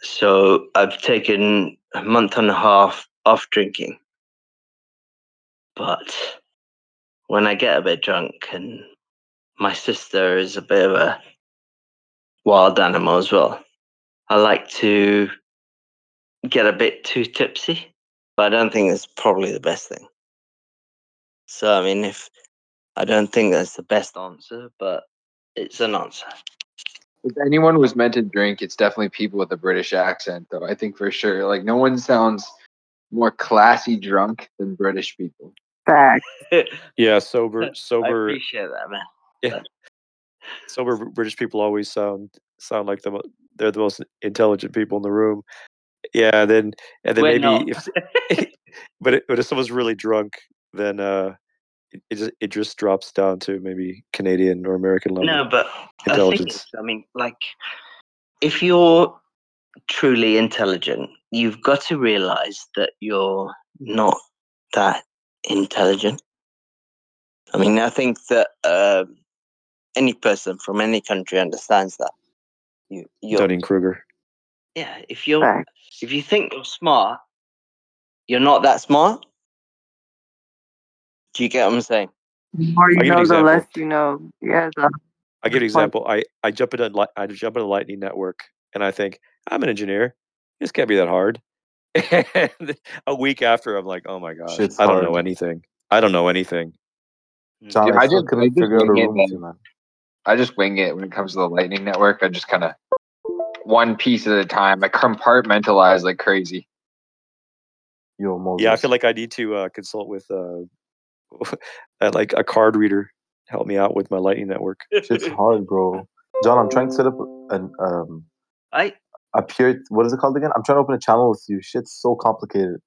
So I've taken a month and a half off drinking. But when I get a bit drunk, and my sister is a bit of a wild animal as well, I like to get a bit too tipsy but I don't think it's probably the best thing. So I mean, if I don't think that's the best answer, but it's an answer. if anyone was meant to drink it's definitely people with a british accent though i think for sure like no one sounds more classy drunk than british people Fact. <laughs> Yeah, sober, sober. I sober, appreciate that, man. yeah, sober British people always sound sound like the they're the most intelligent people in the room. Yeah, then and then maybe if <laughs> but it, but if someone's really drunk, then uh, it, it just it just drops down to maybe Canadian or American level no, but intelligence. is, I mean, like, if you're truly intelligent, you've got to realize that you're not that intelligent. I mean, I think that um any person from any country understands that. You, you're Dunning Kruger. Yeah, if you're Fact. if you think you're smart, you're not that smart. Do you get what I'm saying? The more I'll you give you an know, the less you know. Yeah, Zaro. I give an Good point. example. I I jump into li- I jump into Lightning Network, and I think I'm an engineer. This can't be that hard. <laughs> And a week after, I'm like, oh my gosh, Shit's I don't know anything. I don't know anything. John, Dude, I I still just- I couldn't just figure out a wing it, room with man. I just wing it when it comes to the Lightning Network. I just kind of one piece at a time. I compartmentalize like crazy. Yo, Moses. Yeah, I feel like I need to uh, consult with uh, <laughs> uh, like a card reader help me out with my Lightning Network. <laughs> <laughs> It's hard, bro. John, I'm trying to set up an um I a pure. What is it called again? I'm trying to open a channel with you. Shit's so complicated.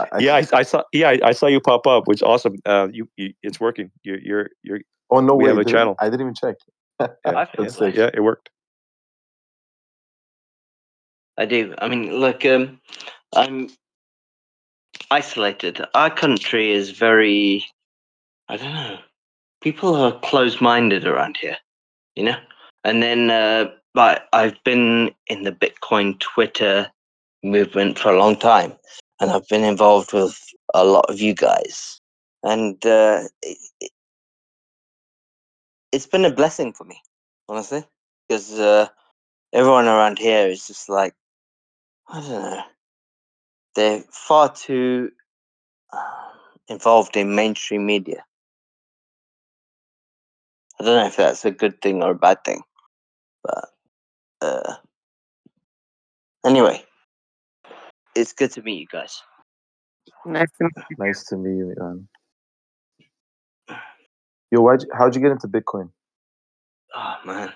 I, I yeah, I, I saw. Yeah, I, I saw you pop up, which awesome. Uh, you, you, it's working. You're, you're, you're. Oh no we way! have a channel. I didn't even check. Yeah, I've sick. yeah, it worked. I do. I mean, look, um, I'm isolated. Our country is very, I don't know, people are closed minded around here, you know? And then, uh, but I've been in the Bitcoin Twitter movement for a long time, and I've been involved with a lot of you guys. And uh, it, it's been a blessing for me, honestly, because uh, everyone around here is just like, I don't know. They're far too uh, involved in mainstream media. I don't know if that's a good thing or a bad thing, but uh, anyway, it's good to meet you guys. Nice to meet you. Nice to meet you, man. Yo, why'd you, how'd you get into Bitcoin? Oh man,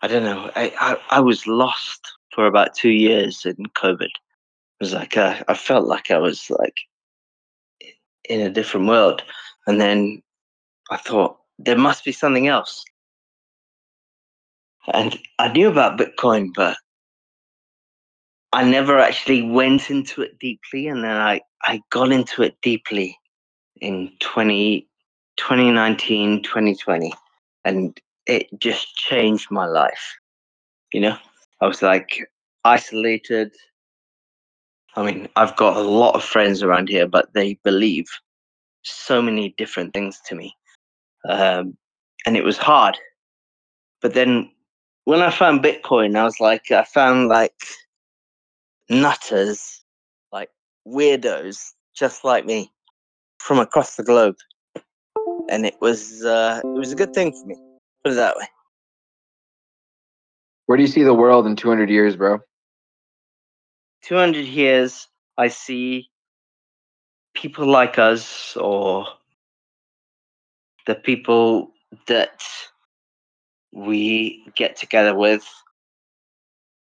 I don't know. I, I, I was lost for about two years in COVID. It was like uh, I felt like I was like in a different world, and then I thought there must be something else. And I knew about Bitcoin, but I never actually went into it deeply. And then I, I got into it deeply in 20, 2019, 2020. And it just changed my life. You know, I was like isolated. I mean, I've got a lot of friends around here, but they believe so many different things to me. Um, and it was hard. But then when I found Bitcoin, I was like, I found like nutters, like weirdos, just like me, from across the globe, and it was uh, it was a good thing for me. Put it that way. Where do you see the world in 200 years, bro? Two hundred years, I see people like us, or the people that we get together with,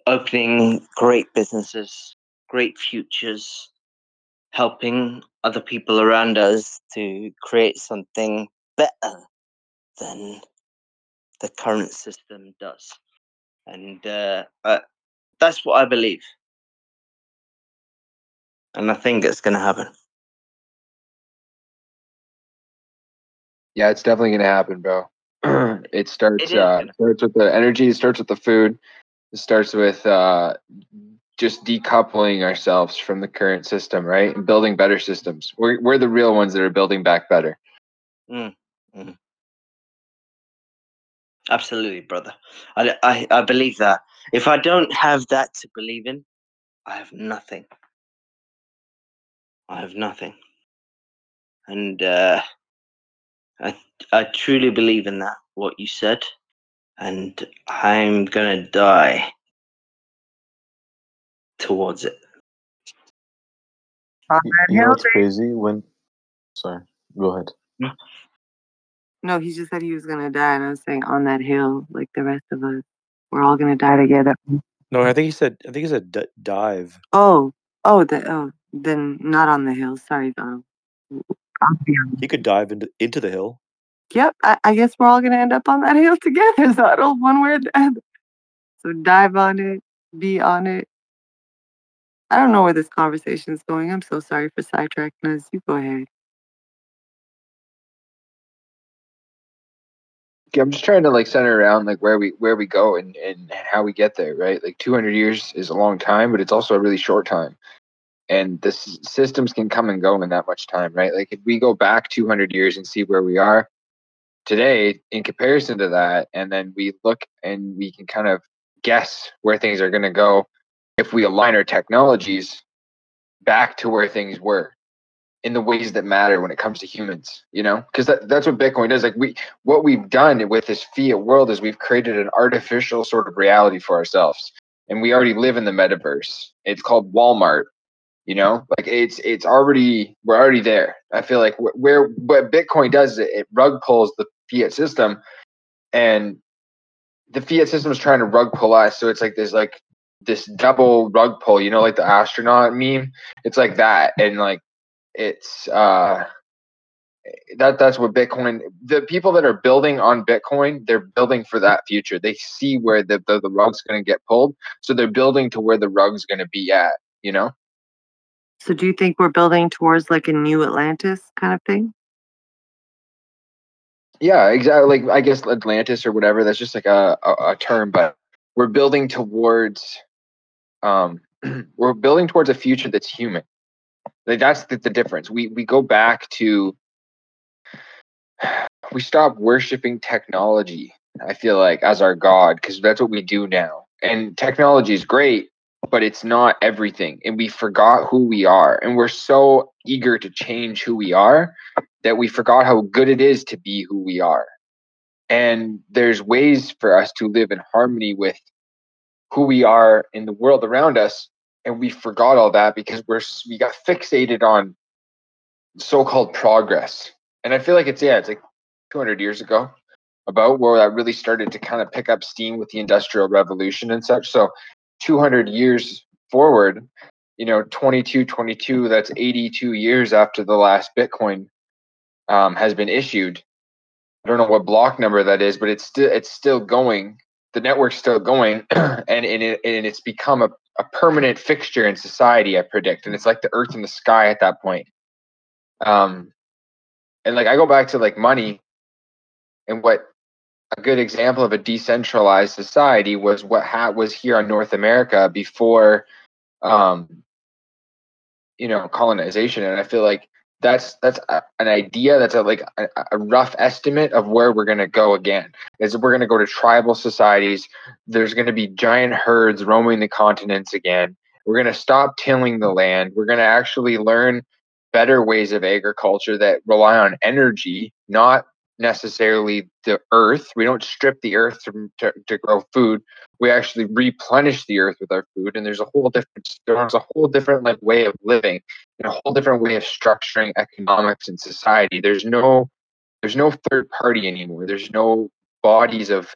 opening great businesses, great futures, helping other people around us to create something better than the current system does. And uh, uh, that's what I believe. And I think it's going to happen. Yeah, it's definitely gonna happen, bro. <clears throat> it starts It uh, starts with the energy. It starts with the food. It starts with uh, just decoupling ourselves from the current system, right, and building better systems. We're we're the real ones that are building back better. Mm, mm. Absolutely, brother. I, I, I believe that. If I don't have that to believe in, I have nothing. I have nothing. And uh, I, I truly believe in that, what you said. And I'm going to die towards it. On You, you know what's crazy? When, sorry, go ahead. No, he just said he was gonna die, and I was saying on that hill, like the rest of us, we're all gonna die together. No, I think he said. I think he said d- dive. Oh, oh, the, oh, then not on the hill. Sorry, Donald. I'll be on. He could dive into into the hill. Yep, I, I guess we're all gonna end up on that hill <laughs> together, Donald, one way or the other. So dive on it, be on it. I don't know where this conversation is going. I'm so sorry for sidetracking us. You go ahead. I'm just trying to like center around like where we where we go and and how we get there, right? Like 200 years is a long time, but it's also a really short time. And the s- systems can come and go in that much time, right? Like if we go back 200 years and see where we are today in comparison to that, and then we look and we can kind of guess where things are going to go if we align our technologies back to where things were in the ways that matter when it comes to humans you know? Because that, that's what bitcoin does like we what we've done with this fiat world is we've created an artificial sort of reality for ourselves. And we already live in the metaverse. It's called walmart you know? Like it's it's already we're already there. I feel like wh- where what bitcoin does is it, it rug pulls the fiat system and the fiat system is trying to rug pull us. So it's like there's like this double rug pull, you know, like the astronaut meme. It's like that, and like it's uh that that's what Bitcoin. The people that are building on Bitcoin, they're building for that future. They see where the the, the rug's going to get pulled, so they're building to where the rug's going to be at. You know. So do you think we're building towards like a new Atlantis kind of thing? Yeah, exactly. Like I guess Atlantis or whatever. That's just like a, a, a term, but we're building towards um <clears throat> we're building towards a future that's human. Like that's the, the difference. We we go back to <sighs> we stop worshiping technology. I feel like as our god because that's what we do now. And technology is great, but it's not everything. And we forgot who we are. And we're so eager to change who we are that we forgot how good it is to be who we are. And there's ways for us to live in harmony with who we are in the world around us. And we forgot all that because we're we got fixated on so-called progress. And I feel like it's yeah, it's like 200 years ago about where that really started to kind of pick up steam with the industrial revolution and such. So 200 years forward, you know, 22, 22, that's 82 years after the last Bitcoin um, has been issued. I don't know what block number that is, but it's still it's still going. The network's still going, <clears throat> and and, it, and it's become a, a permanent fixture in society. I predict, and it's like the Earth and the sky at that point. Um, and like I go back to like money, and what a good example of a decentralized society was what ha- was here on North America before, um, you know, colonization. And I feel like that's that's a, an idea. That's a like a, a rough estimate of where we're going to go again. Is we're going to go to tribal societies. There's going to be giant herds roaming the continents again. We're going to stop tilling the land. We're going to actually learn better ways of agriculture that rely on energy, not necessarily the earth. We don't strip the earth to, to, to, grow food. We actually replenish the earth with our food. And there's a whole different there's a whole different like way of living a whole different way of structuring economics and society. There's no there's no third party anymore. There's no bodies of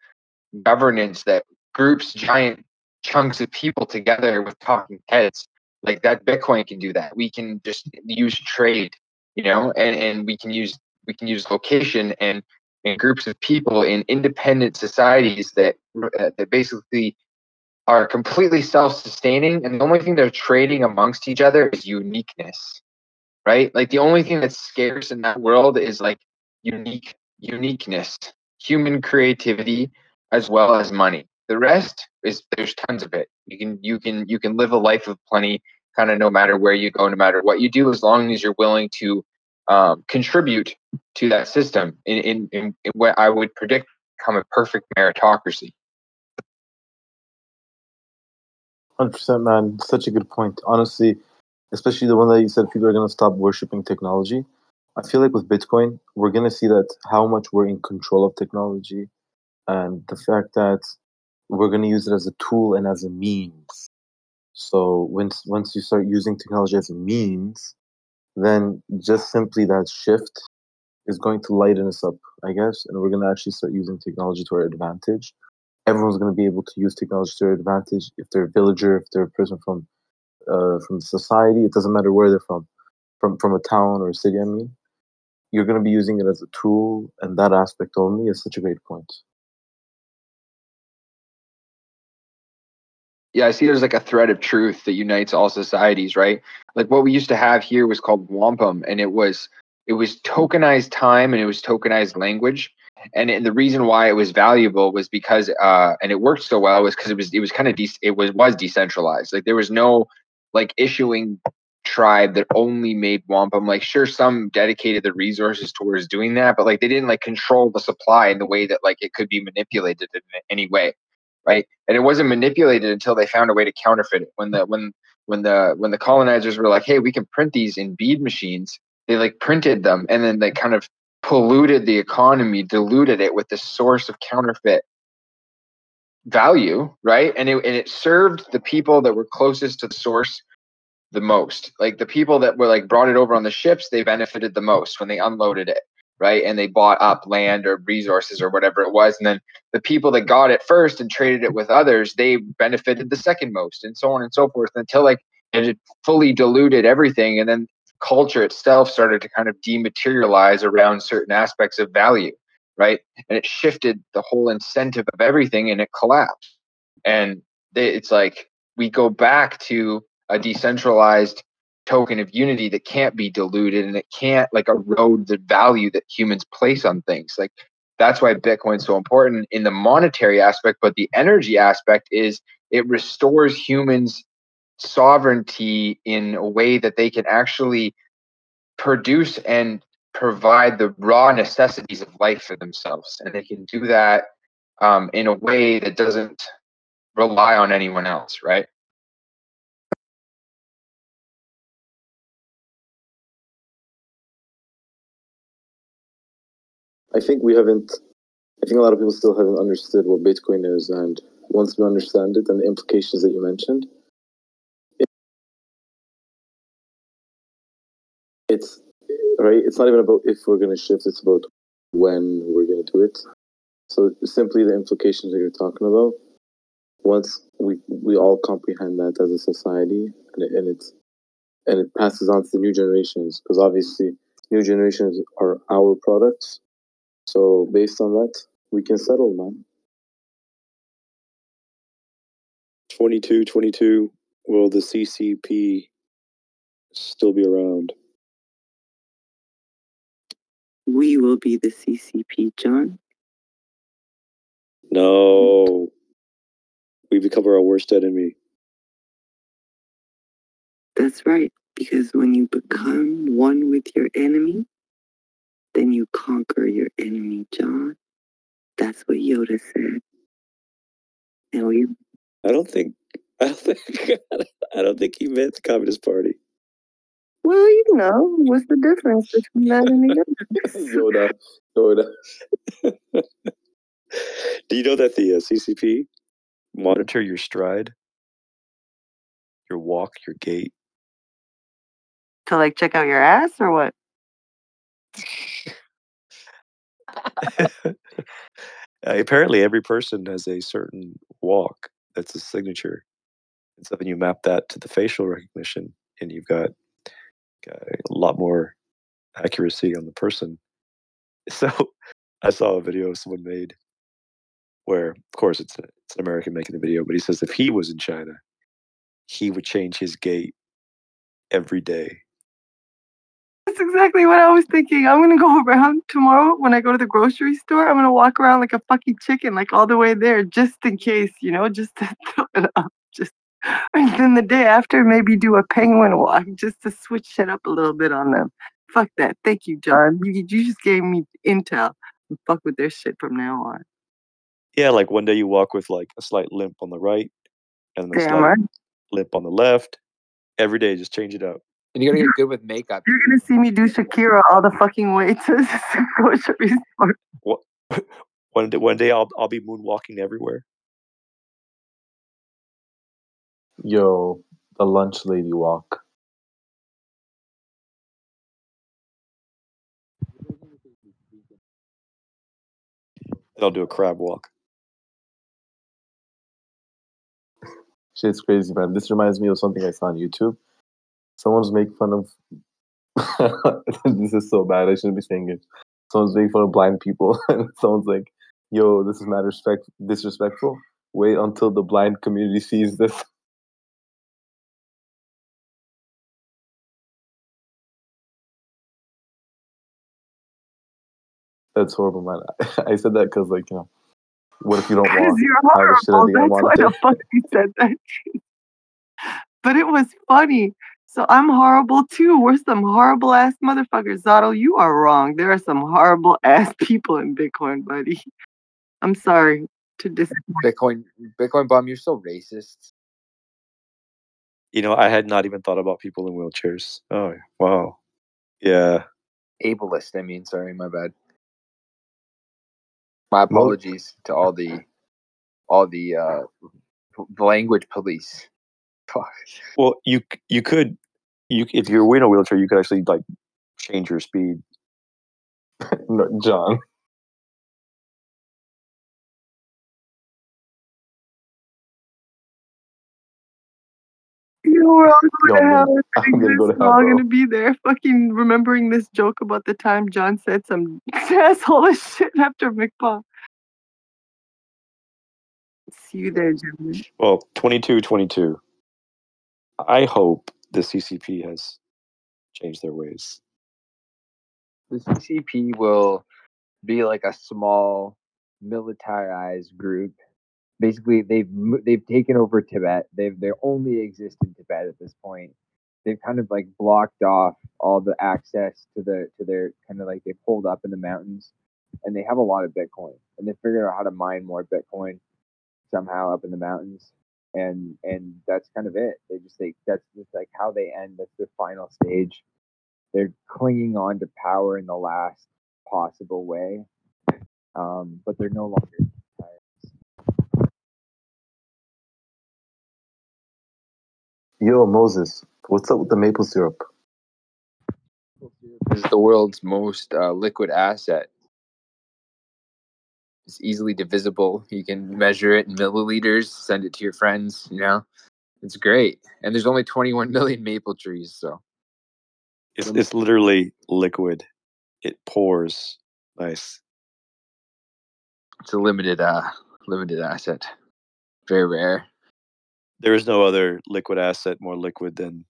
governance that groups giant chunks of people together with talking heads. Like that Bitcoin can do that. We can just use trade, you know, and, and we can use we can use location and and groups of people in independent societies that uh, that basically are completely self-sustaining and the only thing they're trading amongst each other is uniqueness right? Like the only thing that's scarce in that world is like unique uniqueness human creativity as well as money. The rest is there's tons of it. You can you can you can live a life of plenty kind of no matter where you go no matter what you do as long as you're willing to um, contribute to that system. In, in, in, in what I would predict become a perfect meritocracy. Hundred percent, man. Such a good point. Honestly, especially the one that you said people are going to stop worshiping technology. I feel like with Bitcoin, we're going to see that how much we're in control of technology, and the fact that we're going to use it as a tool and as a means. So once once you start using technology as a means, then just simply that shift is going to lighten us up, I guess, and we're going to actually start using technology to our advantage. Everyone's going to be able to use technology to their advantage. If they're a villager, if they're a person from uh, from society, it doesn't matter where they're from, from from a town or a city. I mean, you're going to be using it as a tool, and that aspect only is such a great point. yeah, I see there's like a thread of truth that unites all societies, right? Like what we used to have here was called wampum, and it was it was tokenized time and it was tokenized language. And, and the reason why it was valuable was because uh, and it worked so well was because it was it was kind of de- it was was decentralized. Like there was no like issuing tribe that only made wampum. Like sure, some dedicated the resources towards doing that, but like they didn't like control the supply in the way that like it could be manipulated in any way right? And it wasn't manipulated until they found a way to counterfeit it. When the when when the when the colonizers were like, "Hey, we can print these in bead machines," they like printed them, and then they kind of polluted the economy, diluted it with the source of counterfeit value, right? And it and it served the people that were closest to the source the most. Like the people that were like brought it over on the ships, they benefited the most when they unloaded it. right? And they bought up land or resources or whatever it was. And then the people that got it first and traded it with others, they benefited the second most, and so on and so forth until like it fully diluted everything. And then culture itself started to kind of dematerialize around certain aspects of value, right? And it shifted the whole incentive of everything and it collapsed. And they, it's like we go back to a decentralized token of unity that can't be diluted and it can't like erode the value that humans place on things. Like that's why Bitcoin's so important in the monetary aspect, but the energy aspect is it restores humans sovereignty in a way that they can actually produce and provide the raw necessities of life for themselves and they can do that um, in a way that doesn't rely on anyone else right I think we haven't. I think a lot of people still haven't understood what Bitcoin is, and once we understand it and the implications that you mentioned, it's right. It's not even about if we're going to shift; it's about when we're going to do it. So simply the implications that you're talking about. Once we we all comprehend that as a society, and it, and it's and it passes on to the new generations, because obviously new generations are our products so based on that, we can settle, man. 22 22 will the ccp still be around We will be the CCP, John. no we become our worst enemy That's right. Because when you become one with your enemy, then you conquer your enemy, John. That's what Yoda said. And we i don't think i don't think <laughs> i don't think he meant the communist party well, you know, what's the difference between that and the other? <laughs> Yoda, Yoda. <laughs> do you know that the uh, ccp Monitor your stride, your walk, your gait. To like check out your ass or what? Uh, <laughs> apparently, every person has a certain walk that's a signature. And so then you map that to the facial recognition, and you've got, got a lot more accuracy on the person. <laughs> So I saw a video someone made where, of course, it's, a, it's an American making the video, but he says if he was in China, he would change his gait every day. That's exactly what I was thinking. I'm gonna go around tomorrow when I go to the grocery store. I'm gonna walk around like a fucking chicken, like all the way there, just in case, you know, just to <laughs> throw it up. Just and then the day after, maybe do a penguin walk just to switch shit up a little bit on them. Fuck that. Thank you, John. You you just gave me intel. Fuck with their shit from now on. Yeah, like one day you walk with like a slight limp on the right, and then a slight right. limp on the left. Every day, just change it up. and you're gonna get <laughs> good with makeup You're gonna see me do Shakira all the fucking way to the grocery store. What? <laughs> One day, one day I'll I'll be moonwalking everywhere. Yo, the lunch lady walk. I'll do a crab walk. Shit's crazy, man. This reminds me of something I saw on YouTube. Someone's making fun of. <laughs> this is so bad. I shouldn't be saying it. Someone's making fun of blind people, <laughs> and someone's like, "Yo, this is mad respect disrespectful." Wait until the blind community sees this. That's horrible, man. <laughs> I said that because, like, you know, what if you don't <laughs> Because walk? you're How shit are horrible. gonna That's why the fuck you said that. <laughs> but it was funny. So I'm horrible too. We're some horrible ass motherfuckers. Zato, you are wrong. There are some horrible ass people in Bitcoin, buddy. I'm sorry to disappoint. bitcoin bitcoin bomb you're so racist You know, I had not even thought about people in wheelchairs. Oh, wow. Yeah. ableist i mean sorry my bad my apologies to all the all the uh language police Fuck. Well, you you could you if you're in a wheelchair, you could actually like change your speed. <laughs> no, John. We're all No, going to hell. I'm gonna go to We're all gonna be there, fucking remembering this joke about the time John said some <laughs> asshole shit after McPaw. See you there, gentlemen. Well, 22 22. I hope the CCP has changed their ways. The CCP will be like a small militarized group. Basically, they've they've taken over Tibet. They've they only exist in Tibet at this point. They've kind of like blocked off all the access to the to their kind of like they pulled up in the mountains, and they have a lot of Bitcoin, and they figured out how to mine more Bitcoin somehow up in the mountains, and and that's kind of it. They just like that's just like how they end. That's their final stage. They're clinging on to power in the last possible way, um, but they're no longer. Yo, Moses, what's up with the maple syrup? Is the world's most uh, liquid asset. It's easily divisible. You can measure it in milliliters, send it to your friends. You know, it's great. And there's only 21 million maple trees, so It's, it's literally liquid. It pours. Nice. it's a limited uh limited asset. Very rare. There is no other liquid asset more liquid than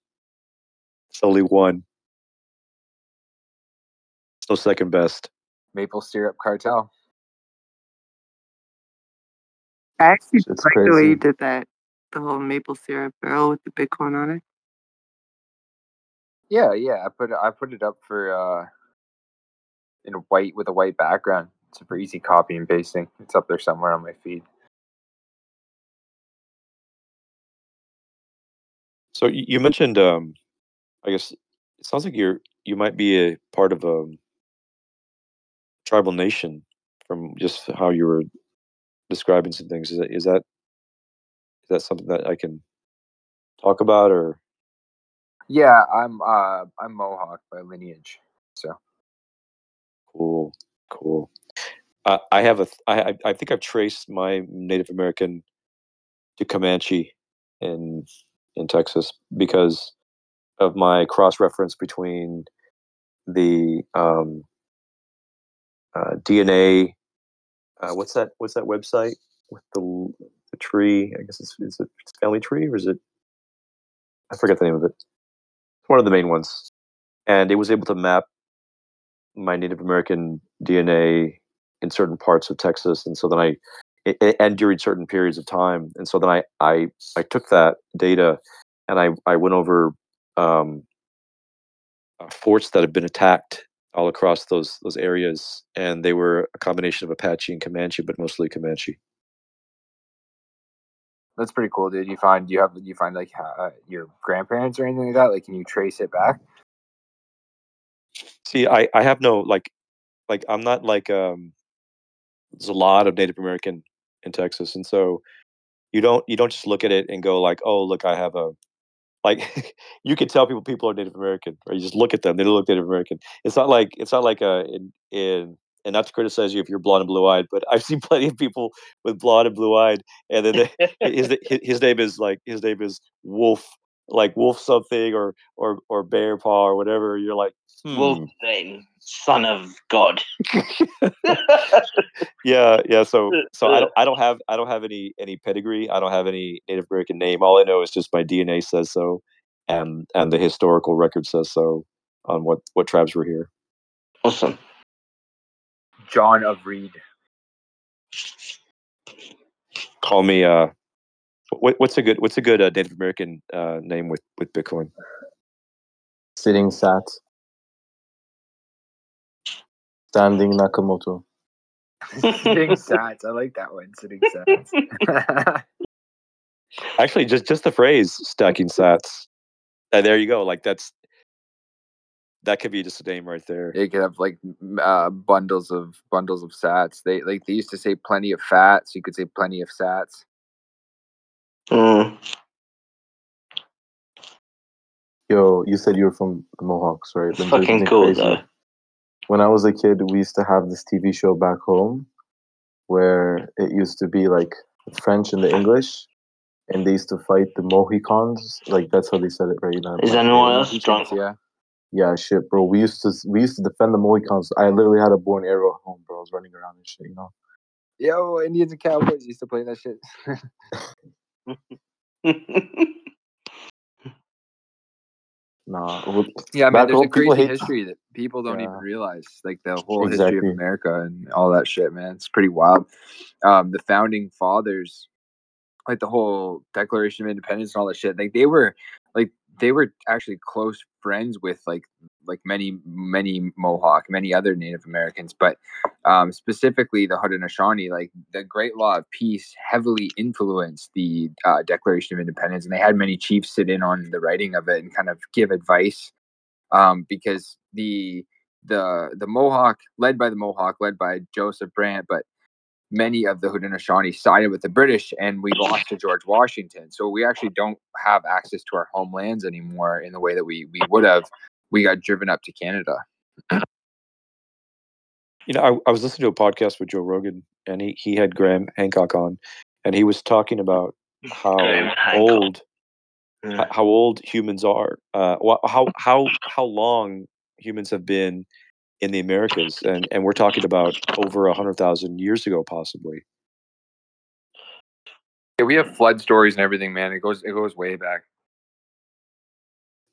it's only one. It's no second best. Maple syrup cartel. I actually Shit's like the way you did that. The whole maple syrup barrel with the Bitcoin on it. Yeah, yeah. I put I put it up for uh in a white with a white background. It's for easy copy and pasting. It's up there somewhere on my feed. So you mentioned, um, I guess it sounds like you're you might be a part of a tribal nation from just how you were describing some things. Is that is that is that something that I can talk about or Yeah, I'm uh I'm Mohawk by lineage. So cool, cool. Uh, I have a I I I think I've traced my Native American to Comanche in in Texas because of my cross reference between the um, uh, DNA. Uh, what's that? What's that website with the the tree? I guess it's is it Family Tree or is it? I forget the name of it. It's one of the main ones, and it was able to map my Native American DNA in certain parts of Texas, and so then I and during certain periods of time, and so then I I I took that data and I I went over um, uh, forts that had been attacked all across those those areas, and they were a combination of Apache and Comanche, but mostly Comanche. that's pretty cool, dude. You find you have you find like uh, your grandparents or anything like that? Like, can you trace it back? See, I I have no like like I'm not like um. There's a lot of Native American in Texas, and so you don't you don't just look at it and go like, oh, look, I have a like <laughs> you can tell people people are Native American, or you just look at them, they don't look Native American. It's not like it's not like a in in and not to criticize you if you're blonde and blue eyed, but I've seen <laughs> plenty of people with blonde and blue eyed, and then they, <laughs> his his name is like his name is Wolf, like Wolf something or or or Bear Paw or whatever. You're like, hmm. Wolfbane, son of God. <laughs> yeah yeah so <laughs> so I don't, I don't have i don't have any any pedigree i don't have any native american name all i know is just my dna says so and and the historical record says so on what what tribes were here Awesome. John of Reed. call me uh what, what's a good what's a good uh, native american uh name with with bitcoin Sitting Sat. Standing Nakamoto. Sitting <laughs> sats. I like that one. Sitting sats. <laughs> actually just just the phrase stacking sats and there you go like that's that could be just a name right there you could have like uh, bundles of bundles of sats. They like they used to say plenty of fat, so you could say plenty of sats. Mm. Yo, you said you were from the Mohawks, right? It's Been visiting fucking cool crazy. though. When I was a kid, we used to have this TV show back home where it used to be like the French and the English, and they used to fight the Mohicans. Like that's how they said it, right? You know, Is back anyone else drunk? Yeah. Yeah, shit, bro. We used to we used to defend the Mohicans. I literally had a born arrow at home, bro. I was running around and shit, you know. Yo, Indians and Cowboys used to play that shit. <laughs> <laughs> <laughs> Nah, well, yeah, man, there's a crazy history that people don't even realize. Like the whole history of. America and all that shit, man. It's pretty wild. Um, the founding fathers, like the whole Declaration of Independence and all that shit, like they were like they were actually close friends with like like many many Mohawk, many other Native Americans, but um, specifically the Haudenosaunee, like the Great Law of Peace, heavily influenced the uh, Declaration of Independence, and they had many chiefs sit in on the writing of it and kind of give advice, um, because the the the Mohawk, led by the Mohawk, led by Joseph Brant, but many of the Haudenosaunee sided with the British, and we lost to George Washington. So we actually don't have access to our homelands anymore in the way that we we would have. We got driven up to Canada. You know, I, I was listening to a podcast with Joe Rogan, and he, he had Graham Hancock on, and he was talking about how old Yeah. how old humans are, uh, how how how long humans have been in the Americas, and and we're talking about over a hundred thousand years ago, possibly. Yeah, we have flood stories and everything, man. It goes it goes way back.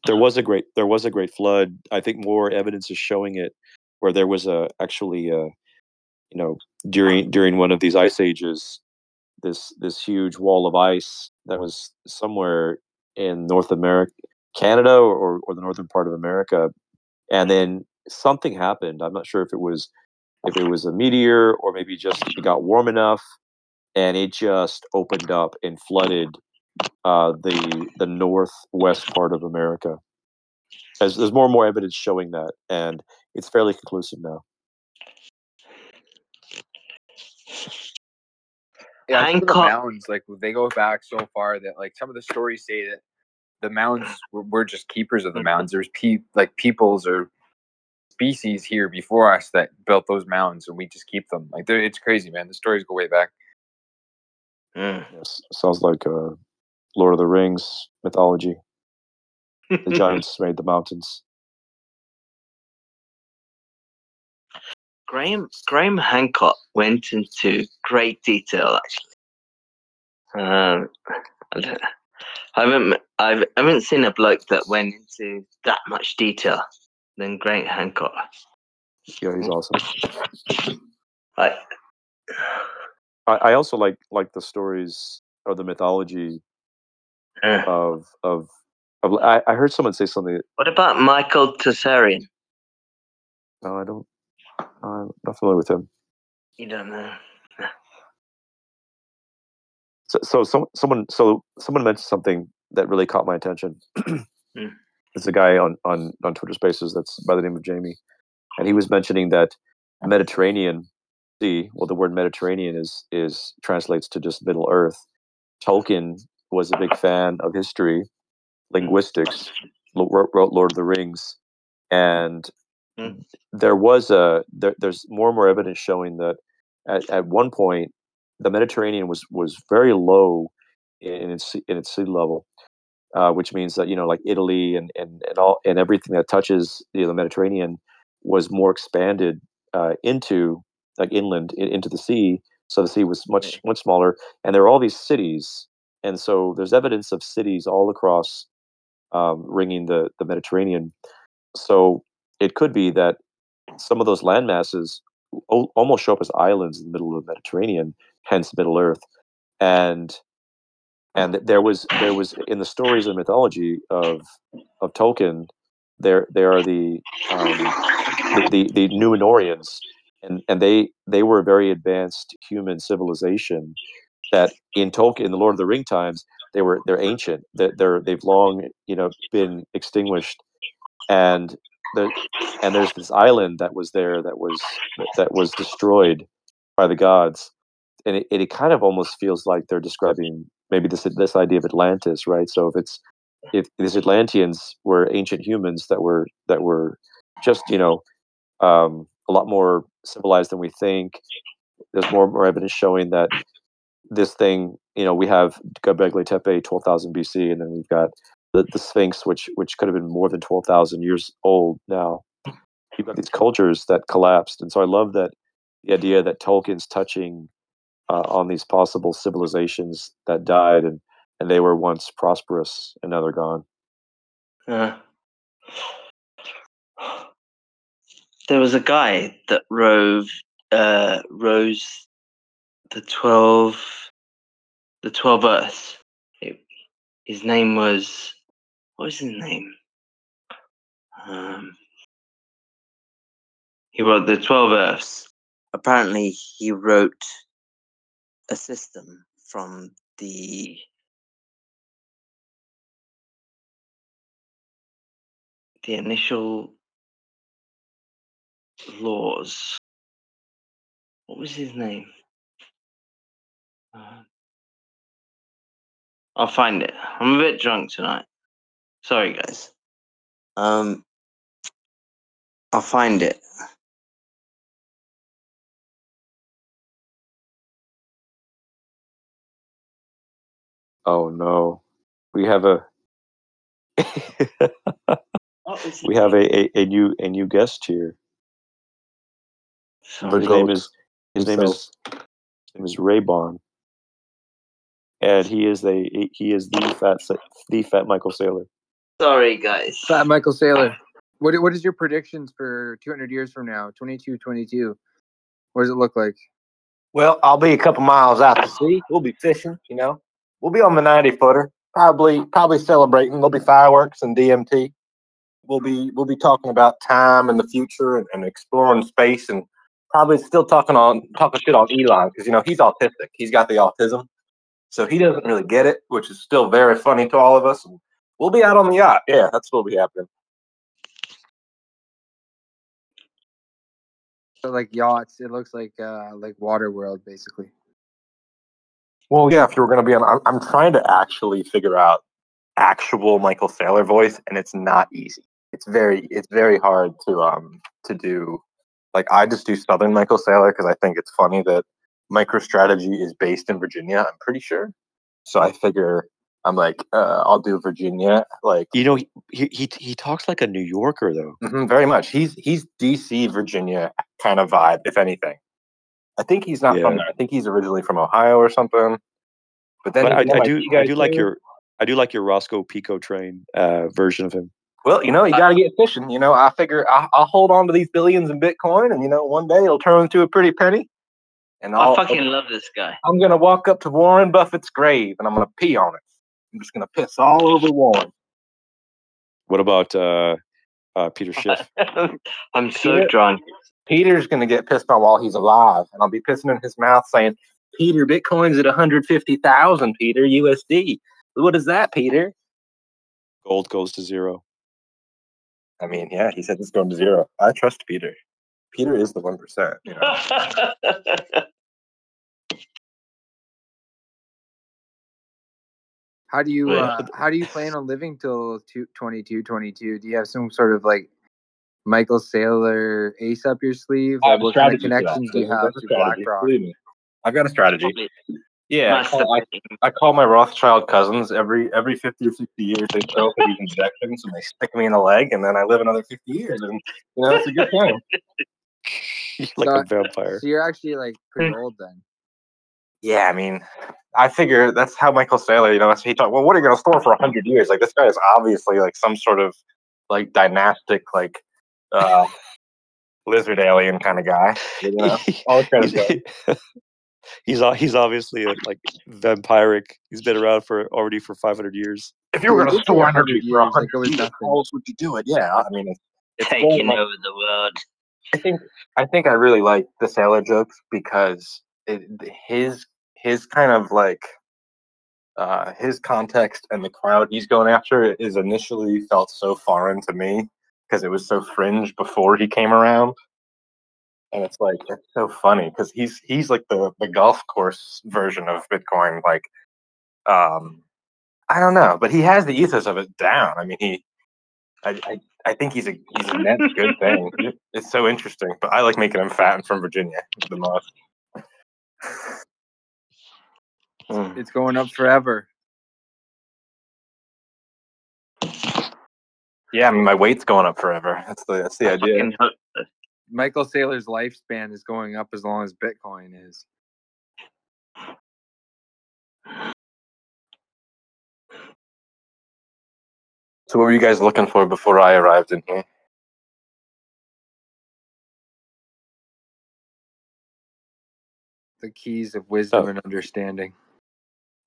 There was a great there was a great flood. I think more evidence is showing it, where there was a actually a you know during during one of these ice ages, this this huge wall of ice that was somewhere in North America, Canada, or or the northern part of America, and then something happened. I'm not sure if it was if it was a meteor or maybe just it got warm enough and it just opened up and flooded uh, the the northwest part of America. As there's more and more evidence showing that, and it's fairly conclusive now. Yeah, some of the mounds, like they go back so far that like some of the stories say that the mounds were, were just keepers of the mounds. There's pe- like peoples or species here before us that built those mounds, and we just keep them. Like it's crazy, man. The stories go way back. Mm. Yes, sounds like uh, Lord of the Rings mythology. The <laughs> giants made the mountains. Graham Graham Hancock went into great detail actually. Um, I I haven't I've, I haven't seen a bloke that went into that much detail than Graham Hancock. Yeah, he's awesome. <laughs> Like, I, I also like like the stories or the mythology uh, of of of. I, I heard someone say something. what about Michael Tsarion? No, I don't. I'm not familiar with him. You don't know. So, so some, someone so someone mentioned something that really caught my attention. <clears throat> Mm. It's a guy on, on on Twitter Spaces that's by the name of Jamie, and he was mentioning that Mediterranean Sea. Well, the word Mediterranean is is translates to just Middle Earth. Tolkien was a big fan of history, linguistics, lo- wrote, wrote Lord of the Rings, and Mm. there was a there, there's more and more evidence showing that at, at one point the Mediterranean was was very low in its sea- in its sea level, uh, which means that you know like Italy and and and all and everything that touches you know, the Mediterranean was more expanded uh, into like inland in, into the sea. So the sea was much much smaller, and there are all these cities, and so there's evidence of cities all across um, ringing the the Mediterranean. So it could be that some of those land masses o- almost show up as islands in the middle of the Mediterranean, hence Middle Earth. And and there was there was in the stories and mythology of of Tolkien, there there are the um, the, the the Numenoreans, and and they they were a very advanced human civilization that in Tolkien, in the Lord of the Ring times, they were they're ancient. They're, they're they've long you know been extinguished, and the and there's this island that was there that was that was destroyed by the gods, and it, it kind of almost feels like they're describing maybe this this idea of Atlantis, right? So if it's if these Atlanteans were ancient humans that were that were just you know um, a lot more civilized than we think. There's more more evidence showing that this thing, you know, we have Göbekli Tepe, 12,000 BC, and then we've got the, the Sphinx, which which could have been more than 12,000 years old now. You've got these cultures that collapsed, and so I love that the idea that Tolkien's touching uh, on these possible civilizations that died and and they were once prosperous and now they're gone. Yeah. There was a guy that rove uh, rose the twelve the twelve Earths. It- his name was what was his name? Um, he wrote the twelve Earths. Apparently, he wrote a system from the the initial laws. What was his name? I'll find it. I'm a bit drunk tonight. Sorry, guys. Um, I'll find it. Oh no, we have a <laughs> we have a, a, a new a new guest here. The his name is his name is his name is Raybon, and he is a he is the fat the fat Michael Saylor. Sorry, guys. Fat Michael Saylor. <laughs> What what is your predictions for 200 years from now? 22, 22. What does it look like? Well, I'll be a couple miles out to sea. We'll be fishing, you know. We'll be on the 90 footer, probably probably celebrating. There'll be fireworks and DMT. We'll be we'll be talking about time and the future and, and exploring space and probably still talking on talking shit on Elon because you know he's autistic. He's got the autism, so he doesn't really get it, which is still very funny to all of us. We'll be out on the yacht. Yeah, that's what'll be happening. So like yachts. It looks like uh like water world basically. Well, yeah, if you were going to be on, I'm, I'm trying to actually figure out actual Michael Saylor voice, and it's not easy. It's very, it's very hard to um to do. Like I just do Southern Michael Saylor because I think it's funny that MicroStrategy is based in Virginia. I'm pretty sure. So I figure I'm like, uh, I'll do Virginia. Like You know, he he he, talks like a New Yorker though. Mhm, very much. He's he's DC Virginia kind of vibe, if anything. I think he's not from there. I think he's originally from Ohio or something. But then But I, I do I do like too. your I do like your Rosco P. Coltrane uh, version of him. Well, you know, you got to get fishing. You know, I figure I, I'll hold on to these billions in Bitcoin, and you know, one day it'll turn into a pretty penny. And I I'll, fucking love this guy. I'm gonna walk up to Warren Buffett's grave, and I'm gonna pee on it. I'm just gonna piss all over Warren. What about uh, uh, Peter <laughs> Schiff? I'm so Peter- drunk. Peter's gonna get pissed on while he's alive, and I'll be pissing in his mouth saying, "Peter, Bitcoin's at 150,000. Peter, USD. What is that, Peter?" Gold goes to zero. I mean, yeah, he said it's going to zero. I trust Peter. Peter is the one percent. You know. <laughs> How do you Yeah. uh, <laughs> how do you plan on living till two, 22, 22? Do you have some sort of like Michael Saylor ace up your sleeve? I Like, have a what kind of strategy connections do you have to BlackRock? I've got a strategy. Yeah, I call, I, I call my Rothschild cousins every every fifty or sixty years. They show up for these injections and they stick me in the leg, and then I live another fifty years, and you know it's a good time. <laughs> like So- a vampire. So you're actually like pretty old then. Yeah, I mean, I figure that's how Michael Saylor, you know, he talked. Well, what are you going to store for hundred years? Like this guy is obviously like some sort of like dynastic, like uh, <laughs> lizard alien kind of guy. You know, <laughs> all the of stuff. he's he's obviously a, like vampiric. He's been around for already for 500 years. If you were going to store 100 for years, like, hundred it years, how else would you do it? Yeah, I mean, it's, it's Taking much- over the world. I think I think I really like the Saylor jokes because it, his his kind of like uh, his context and the crowd he's going after is initially felt so foreign to me because it was so fringe before he came around, and it's like it's so funny because he's he's like the the golf course version of Bitcoin. Like, um, I don't know, but he has the ethos of it down. I mean, he I, I, I think he's a he's a net good thing. It's so interesting, but I like making him fat and from Virginia the most. Mm. It's going up forever. Yeah, I mean my weight's going up forever. That's the that's the idea. Hope so. Michael Saylor's lifespan is going up as long as Bitcoin is. So what were you guys looking for before I arrived in here? The keys of wisdom Oh. and understanding.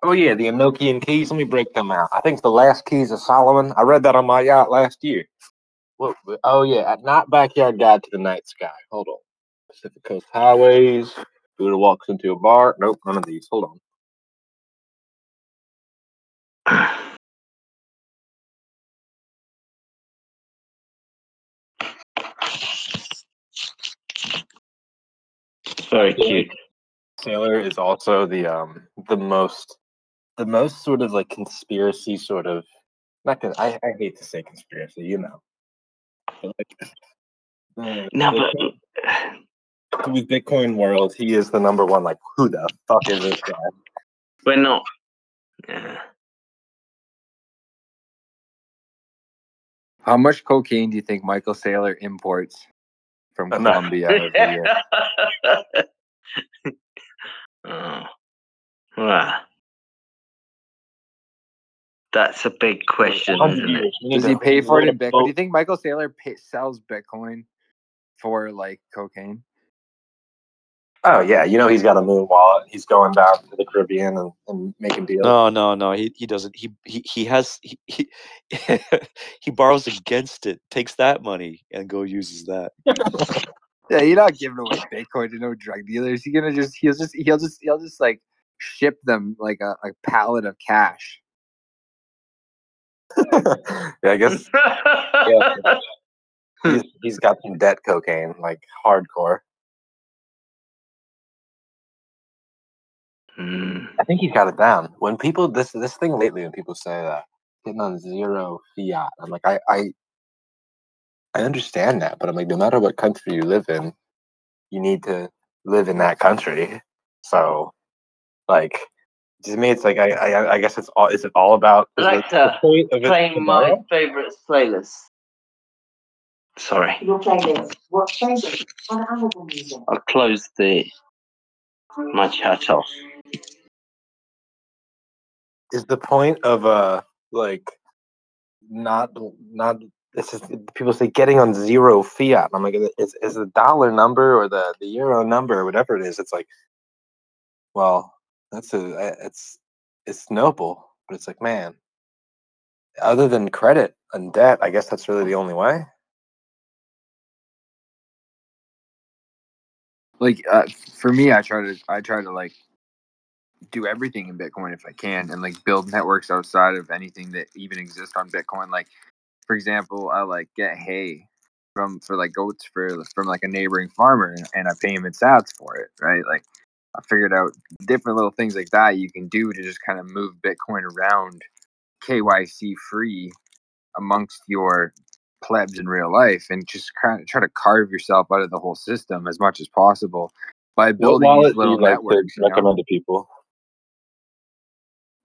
Oh yeah, the Enochian keys. Let me break them out. I think it's the last keys of Solomon. I read that on my yacht last year. What? Oh yeah, at Not Backyard Guide to the Night Sky. Hold on. Pacific Coast Highways. Buddha walks into a bar. Nope, none of these. Hold on. Very cute. Saylor is also the um the most the most sort of like conspiracy sort of not con- I, I hate to say conspiracy, you know. But like, <laughs> the- No, the- but with Bitcoin world, he is the number one. Like, who the fuck is this guy? we're not. Yeah. How much cocaine do you think Michael Saylor imports from Enough. Colombia <laughs> every year? <laughs> oh. Wow. That's a big question, isn't it? Does he pay for it in Bitcoin? Do you think Michael Saylor pay, sells Bitcoin for like cocaine? Oh yeah, you know he's got a Muun wallet. He's going down to the Caribbean and, and making deals. No, no, no. He he doesn't. He he he has he he, <laughs> he borrows against it, takes that money, and go uses that. <laughs> Yeah, you're not giving away Bitcoin to no drug dealers. You're gonna just he'll just he'll just he'll just like ship them like a, a pallet of cash. <laughs> yeah, I guess <laughs> yeah, he's, he's got some debt cocaine, like hardcore. Hmm. I think he's got it down. When people this this thing lately, when people say that getting on zero fiat, I'm like, I I I understand that, but I'm like, no matter what country you live in, you need to live in that country. So, like, to me, it's like I I, I guess it's all is it all about is I'd it like to the point of it play my favourite playlist. Sorry, Your playlist. What playlist? On Amazon Music. I'll close the my chat off. is the point of uh like not not this is people say getting on zero fiat. I'm like, is is the dollar number or the the euro number or whatever it is? It's like, well, that's a it's it's noble, but it's like, man, other than credit and debt, I guess that's really the only way. Like uh, for me, I try to I try to like do everything in Bitcoin if I can, and like build networks outside of anything that even exists on Bitcoin. Like for example, I like get hay from for like goats for from like a neighboring farmer, and I pay him in Sats for it, right? Like I figured out different little things like that you can do to just kind of move Bitcoin around KYC free amongst your plebs in real life and just kind of try to carve yourself out of the whole system as much as possible by What building wallet these do little you like networks. to you know? recommend to people?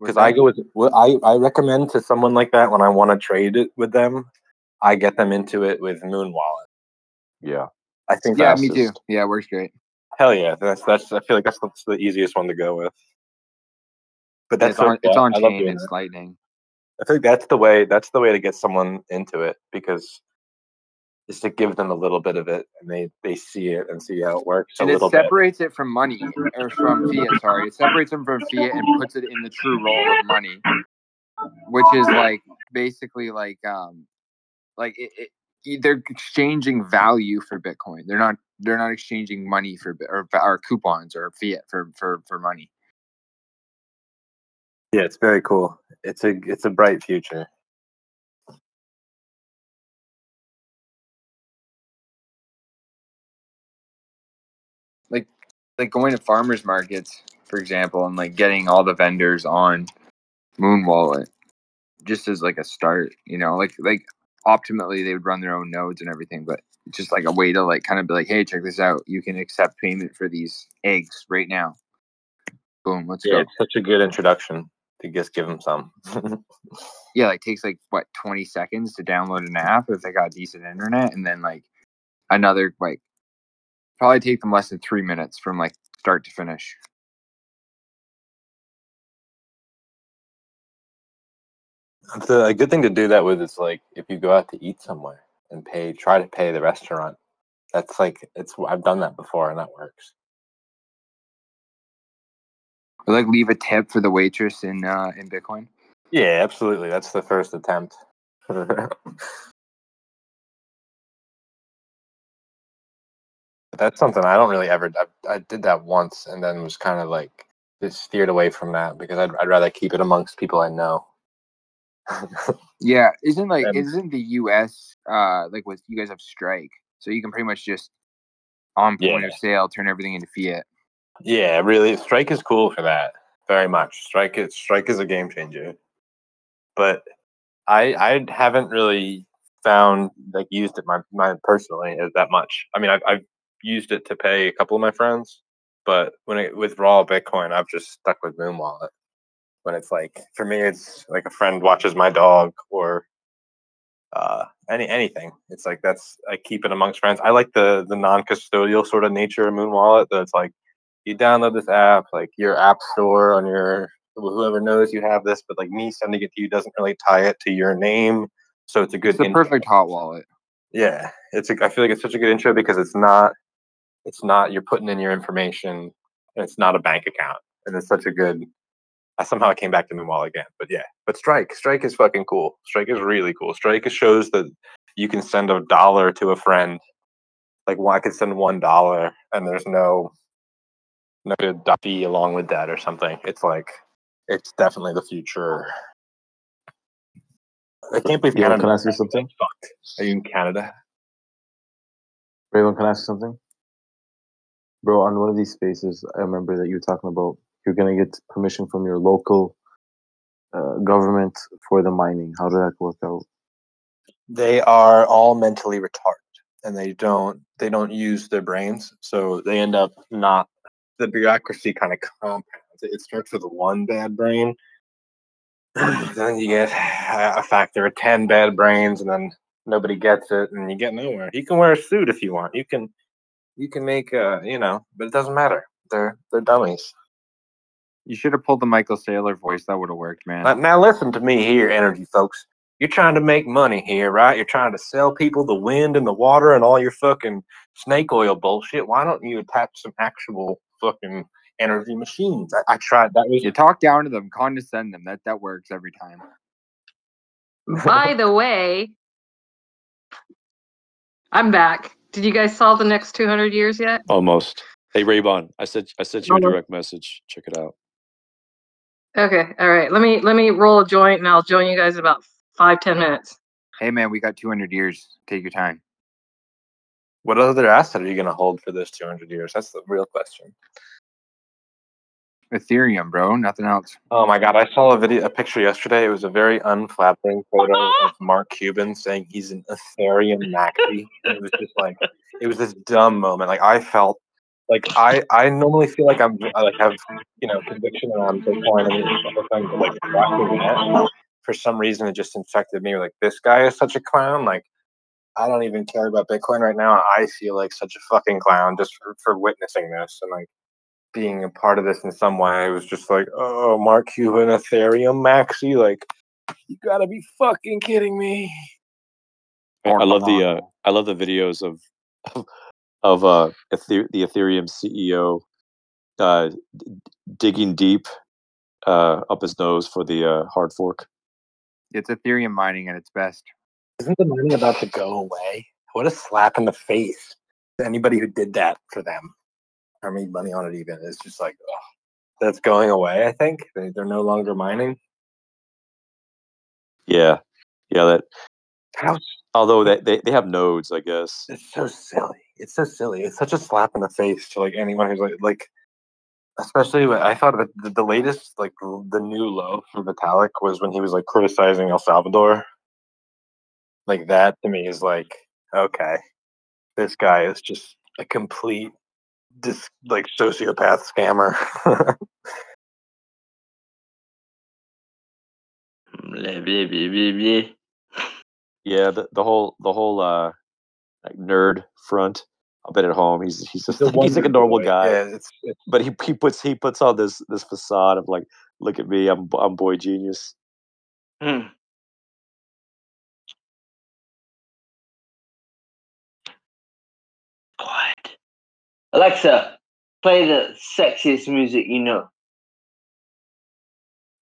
Because I go with what I I recommend to someone like that when I want to trade it with them. I get them into it with Muun Wallet. Yeah. I think Yeah, that's me too. Yeah, it works great. Hell yeah. That's that's I feel like that's, that's the easiest one to go with. But that's it's on so it's fun. on I chain. It's that. lightning. I think that's the way. That's the way to get someone into it because is to give them a little bit of it and they they see it and see how it works a and it little bit. separates it from money or from fiat. Sorry, it separates them from fiat and puts it in the true role of money, which is like basically like um like it, it, they're exchanging value for Bitcoin. They're not they're not exchanging money for or, or coupons or fiat for for for money. Yeah, it's very cool. It's a it's a bright future. Like like going to farmers markets, for example, and like getting all the vendors on Muun Wallet just as like a start, you know, like like optimally they would run their own nodes and everything, but just like a way to like kind of be like, hey, check this out. You can accept payment for these eggs right now. Boom, let's Yeah, go. it's such a good introduction to just give them some. <laughs> Yeah, like takes like what twenty seconds to download an app if they got decent internet, and then like another like probably take them less than three minutes from like start to finish. The, a good thing to do that with is like if you go out to eat somewhere and pay, try to pay the restaurant. That's like it's. I've done that before and that works. Or like leave a tip for the waitress in uh in Bitcoin. Yeah, absolutely. That's the first attempt. But <laughs> that's something I don't really ever. I, I did that once and then was kind of like just steered away from that because I'd, I'd rather keep it amongst people I know. <laughs> Yeah, isn't like Um, isn't the U.S. uh like with you guys have strike, so you can pretty much just on point Yeah. of sale turn everything into fiat. Yeah, really, Strike is cool for that. Very much. Strike is Strike is a game changer. But I I haven't really found like used it my my personally as that much. I mean, I've I've used it to pay a couple of my friends, but when it with raw Bitcoin, I've just stuck with Muun Wallet. When it's like for me, it's like a friend watches my dog or uh any anything. It's like that's I keep it amongst friends. I like the the non custodial sort of nature of Muun Wallet. That it's like you download this app, like your app store on your whoever knows you have this, but like me sending it to you doesn't really tie it to your name. So it's a good It's the intro. perfect hot wallet. Yeah, it's. A, I feel like it's such a good intro because it's not. It's not you're putting in your information. And it's not a bank account, and it's such a good. I somehow came back to Moonwall again, but yeah. But Strike, Strike is fucking cool. Strike is really cool. Strike shows that you can send a dollar to a friend. Like, well, I could send one dollar, and there's no no fee along with that or something. It's like it's definitely the future. I can't believe Yo, Canada. can I ask you something? Are you in Canada? Raven, can I ask you something? Bro, on one of these spaces, I remember that you were talking about you're gonna get permission from your local uh, government for the mining. How did that work out? they are all mentally retarded and they don't they don't use their brains so they end up not the bureaucracy kind of compounds. It starts with one bad brain. <clears throat> Then you get a factor of 10 bad brains and then nobody gets it and you get nowhere. You can wear a suit if you want. You can you can make uh you know but it doesn't matter. They're they're dummies You should have pulled the Michael Saylor voice. That would have worked, man. Now, now listen to me here, energy folks. You're trying to make money here, right? You're trying to sell people the wind and the water and all your fucking snake oil bullshit. Why don't you attach some actual fucking energy machines? I, I tried that. Was You talk down to them, condescend them. That that works every time. By the way, I'm back. Did you guys solve the next 200 years yet? Almost. Hey Raybon, I said I sent you a direct message. Check it out. Okay, all right. Let me let me roll a joint, and I'll join you guys in about five ten minutes. Hey, man, we got 200 years. Take your time. what other asset are you going to hold for this 200 years? That's the real question. Ethereum, bro. Nothing else. Oh my god, I saw a video, a picture yesterday. It was a very unflattering photo of <laughs> Mark Cuban saying he's an Ethereum maxi. it was just like, it was this dumb moment. Like I felt, like I, I normally feel like I'm, I like have, you know, conviction around Bitcoin and these other things, but like watching that, for some reason, it just infected me. Like this guy is such a clown. Like I don't even care about Bitcoin right now. I feel like such a fucking clown just for, for witnessing this and like being a part of this in some way. It was just like, oh, Mark Cuban, Ethereum, Maxi, like, you gotta be fucking kidding me. I, I love the uh, I love the videos of of uh Ether- the Ethereum CEO uh, d- digging deep uh, up his nose for the uh, hard fork. It's Ethereum mining at its best. Isn't the money about to go away? What a slap in the face to anybody who did that for them or made money on it. Even it's just like, oh, that's going away. I think they, they're no longer mining. Yeah, yeah. That How although they, they they have nodes, I guess. it's so silly. It's so silly. It's such a slap in the face to like anyone who's like like especially when I thought of it, the, the latest like the new low for Vitalik was when he was like criticizing El Salvador. like that to me is like okay, this guy is just a complete dis like sociopath scammer. <laughs> Blah. Yeah, the, the whole the whole uh like nerd front. I'll bet at home he's he's just The he's like a normal boy. guy. Yeah, it's, it's But he he puts he puts on this this facade of like, look at me, I'm I'm boy genius. Hmm. Quiet. Alexa, play the sexiest music you know.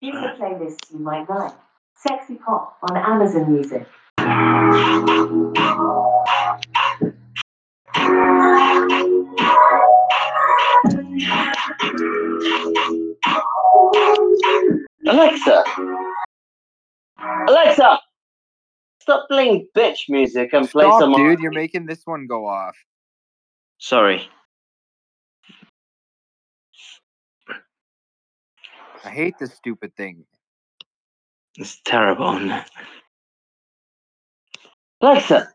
Here's a playlist you might like. Sexy Pop on Amazon Music. <laughs> Alexa, Alexa, stop playing bitch music and play Stop, some. dude. You're making this one go off. Sorry. I hate this stupid thing. It's terrible. Alexa,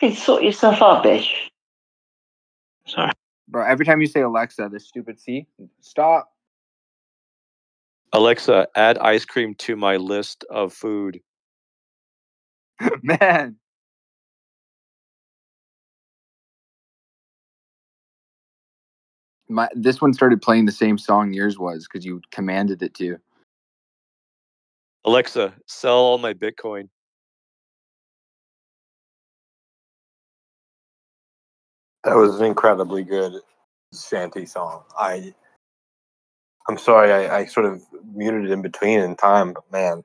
fucking sort yourself out, bitch. Sorry. Bro, every time you say Alexa, this stupid C, stop. Alexa, add ice cream to my list of food. <laughs> Man. My this one started playing the same song yours was because you commanded it to. Alexa, sell all my Bitcoin. That was an incredibly good shanty song. I I'm sorry I, I sort of muted it in between in time, but man,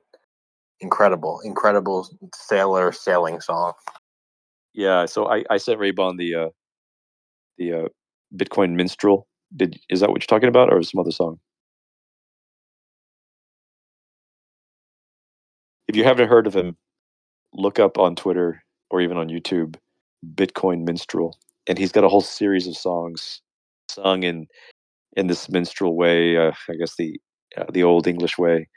incredible, incredible sailor sailing song. Yeah, so I, I sent Raybon the uh, the uh, Bitcoin Minstrel. Did is that what you're talking about, or some other song? If you haven't heard of him, look up on Twitter or even on YouTube Bitcoin Minstrel, and he's got a whole series of songs sung in in this minstrel way. Uh, I guess the uh, the old English way,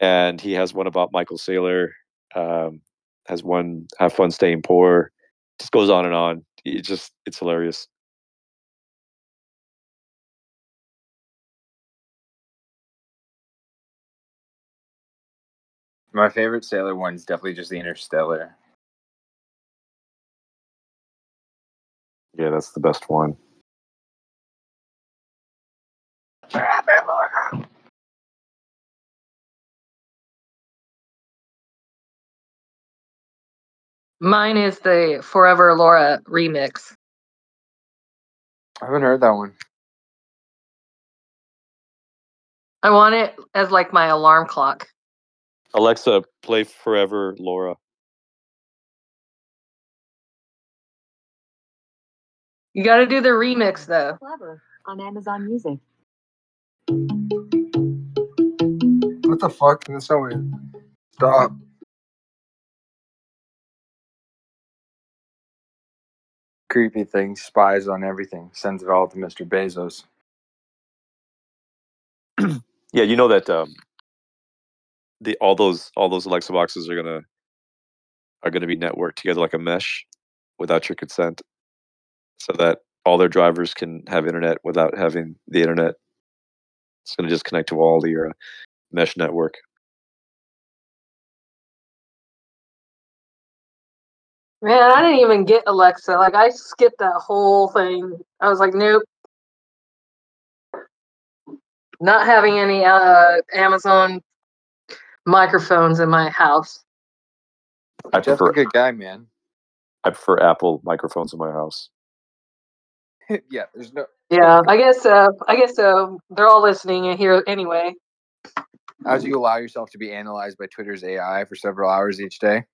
and he has one about Michael Saylor. Um, has one "Have Fun Staying Poor." Just goes on and on. It just it's hilarious. My favorite Saylor one is definitely just the Interstellar. Yeah, that's the best one. Mine is the Forever Laura remix. I haven't heard that one. I want it as like my alarm clock. Alexa, play Forever Laura. You got to do the remix though. Clever on Amazon Music. What the fuck? That's so weird. Stop. Creepy thing, spies on everything, sends it all to Mr. Bezos. <clears throat> Yeah, you know that um, the all those all those Alexa boxes are gonna are gonna be networked together like a mesh without your consent, so that all their drivers can have internet without having the internet. It's gonna just connect to all your uh, mesh network. Man, I didn't even get Alexa. Like I skipped that whole thing. I was like, nope. Not having any uh, Amazon microphones in my house. I Jeff's prefer a good guy, man. I prefer Apple microphones in my house. <laughs> yeah, there's no. Yeah, I guess. Uh, I guess uh, they're all listening here anyway. As you allow yourself to be analyzed by Twitter's AI for several hours each day.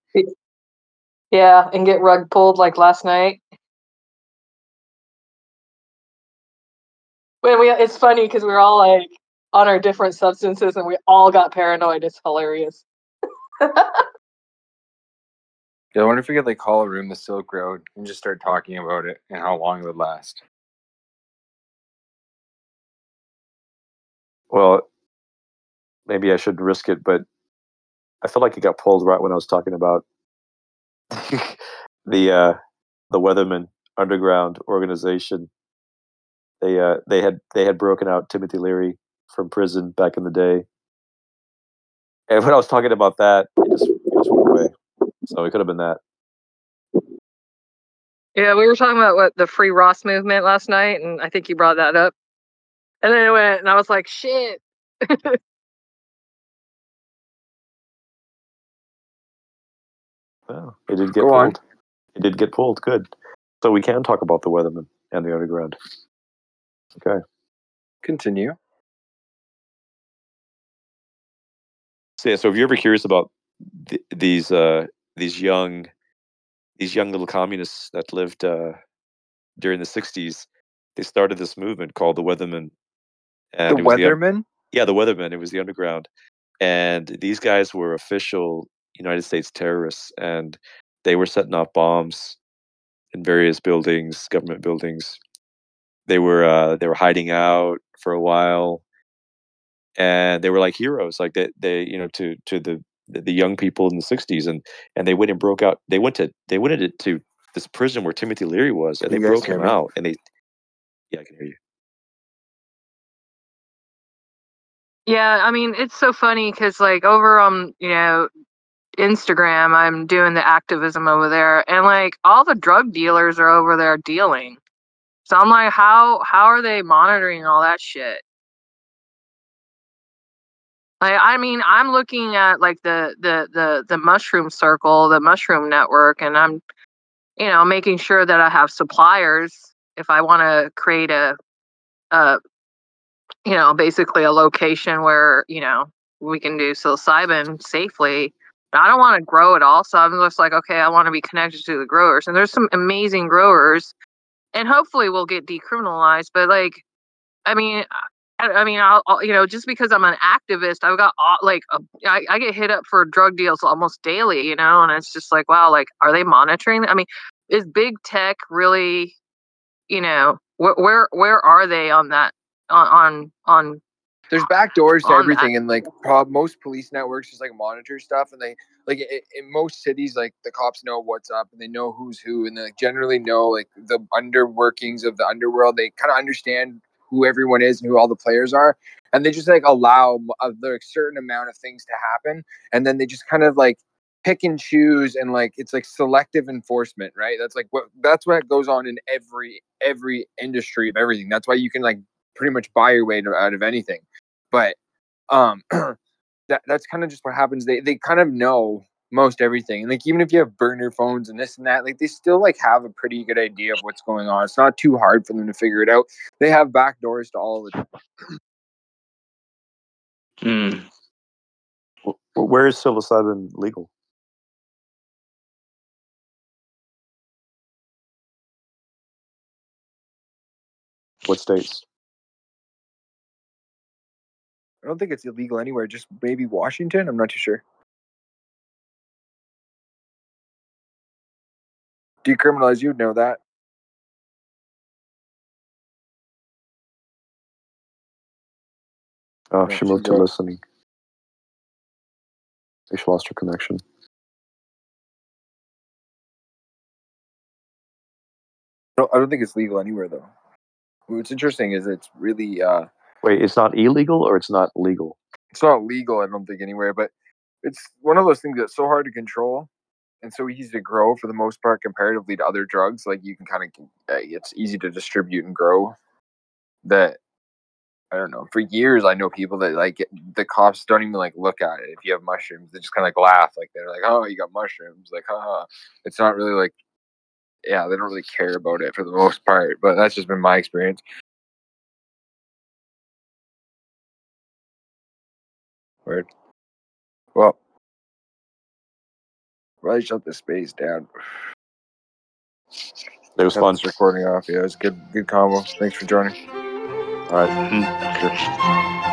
Yeah, and get rug pulled like last night. When we, it's funny because we're all like on our different substances, and we all got paranoid. It's hilarious. <laughs> I wonder if we could like call a room the Silk Road and just start talking about it and how long it would last. Well, maybe I should risk it, but I felt like it got pulled right when I was talking about <laughs> the uh, the Weatherman underground organization. They uh, they had they had broken out Timothy Leary from prison back in the day, and when I was talking about that, it just, it just went away. So it could have been that. Yeah, we were talking about what the free Ross movement last night, and I think you brought that up. And then it went, and I was like, shit. <laughs> Oh, it did get Go on. pulled. It did get pulled. Good. So we can talk about the Weatherman and the underground. Okay. Continue. So yeah. So if you're ever curious about th- these uh, these young these young little communists that lived uh, during the '60s, they started this movement called the weathermen And The un- Weatherman? yeah, the Weathermen. It was the underground, and these guys were official United States terrorists, and they were setting off bombs in various buildings, government buildings. They were uh, they were hiding out for a while, and they were like heroes, like they they you know to to the the young people in the '60s, and and they went and broke out. They went to they went into to this prison where Timothy Leary was, and they broke him me? out, and they yeah, I can hear you. Yeah, I mean, it's so funny because, like, over on, you know, Instagram, I'm doing the activism over there, and like all the drug dealers are over there dealing. So I'm like, how how are they monitoring all that shit? Like, I mean, I'm looking at like the the the the mushroom circle, the mushroom network, and I'm, you know, making sure that I have suppliers if I want to create a, a, you know, basically a location where you know we can do psilocybin safely. I don't want to grow it all, so I'm just like, okay, I want to be connected to the growers, and there's some amazing growers, and hopefully we'll get decriminalized. But like, I mean, I, mean, I'll, I'll, you know, just because I'm an activist, I've got all, like, a, I, I get hit up for drug deals almost daily, you know, and it's just like, wow, like, are they monitoring? I mean, is big tech really, you know, where where where are they on that on on on There's uh, back doors to on that? everything, and like prob- most police networks just like monitor stuff, and they like i in most cities, like the cops know what's up, and they know who's who, and they like, generally know like the underworkings of the underworld. They kind of understand who everyone is and who all the players are, and they just like allow a certain amount of things to happen, and then they just kind of like pick and choose and like it's like selective enforcement right? That's like what that's what goes on in every every industry of everything. That's why you can like pretty much buy your way to, out of anything. But um <clears throat> that that's kind of just what happens. They they kind of know most everything and like even if you have burner phones and this and that like they still like have a pretty good idea of what's going on it's not too hard for them to figure it out they have back doors to all of it Hmm. Wh- Where is psilocybin legal? What states? i don't think it's illegal anywhere just maybe washington i'm not too sure decriminalize you'd know that Oh, she moved to listening. She lost her connection. I don't, I don't think it's legal anywhere though what's interesting is it's really uh Wait, it's not illegal or it's not legal? it's not legal i don't think anywhere but it's one of those things that's so hard to control and so easy to grow for the most part comparatively to other drugs like you can kind of uh, it's easy to distribute and grow. That i don't know for years i know people that like the cops don't even like look at it if you have mushrooms they just kind of like laugh like they're like oh you got mushrooms like haha it's not really like yeah they don't really care about it for the most part but that's just been my experience. Weird. Well, really shut this space down. It was Cut fun. recording off. Yeah, it was good, good combo. Thanks for joining. All right. Hmm.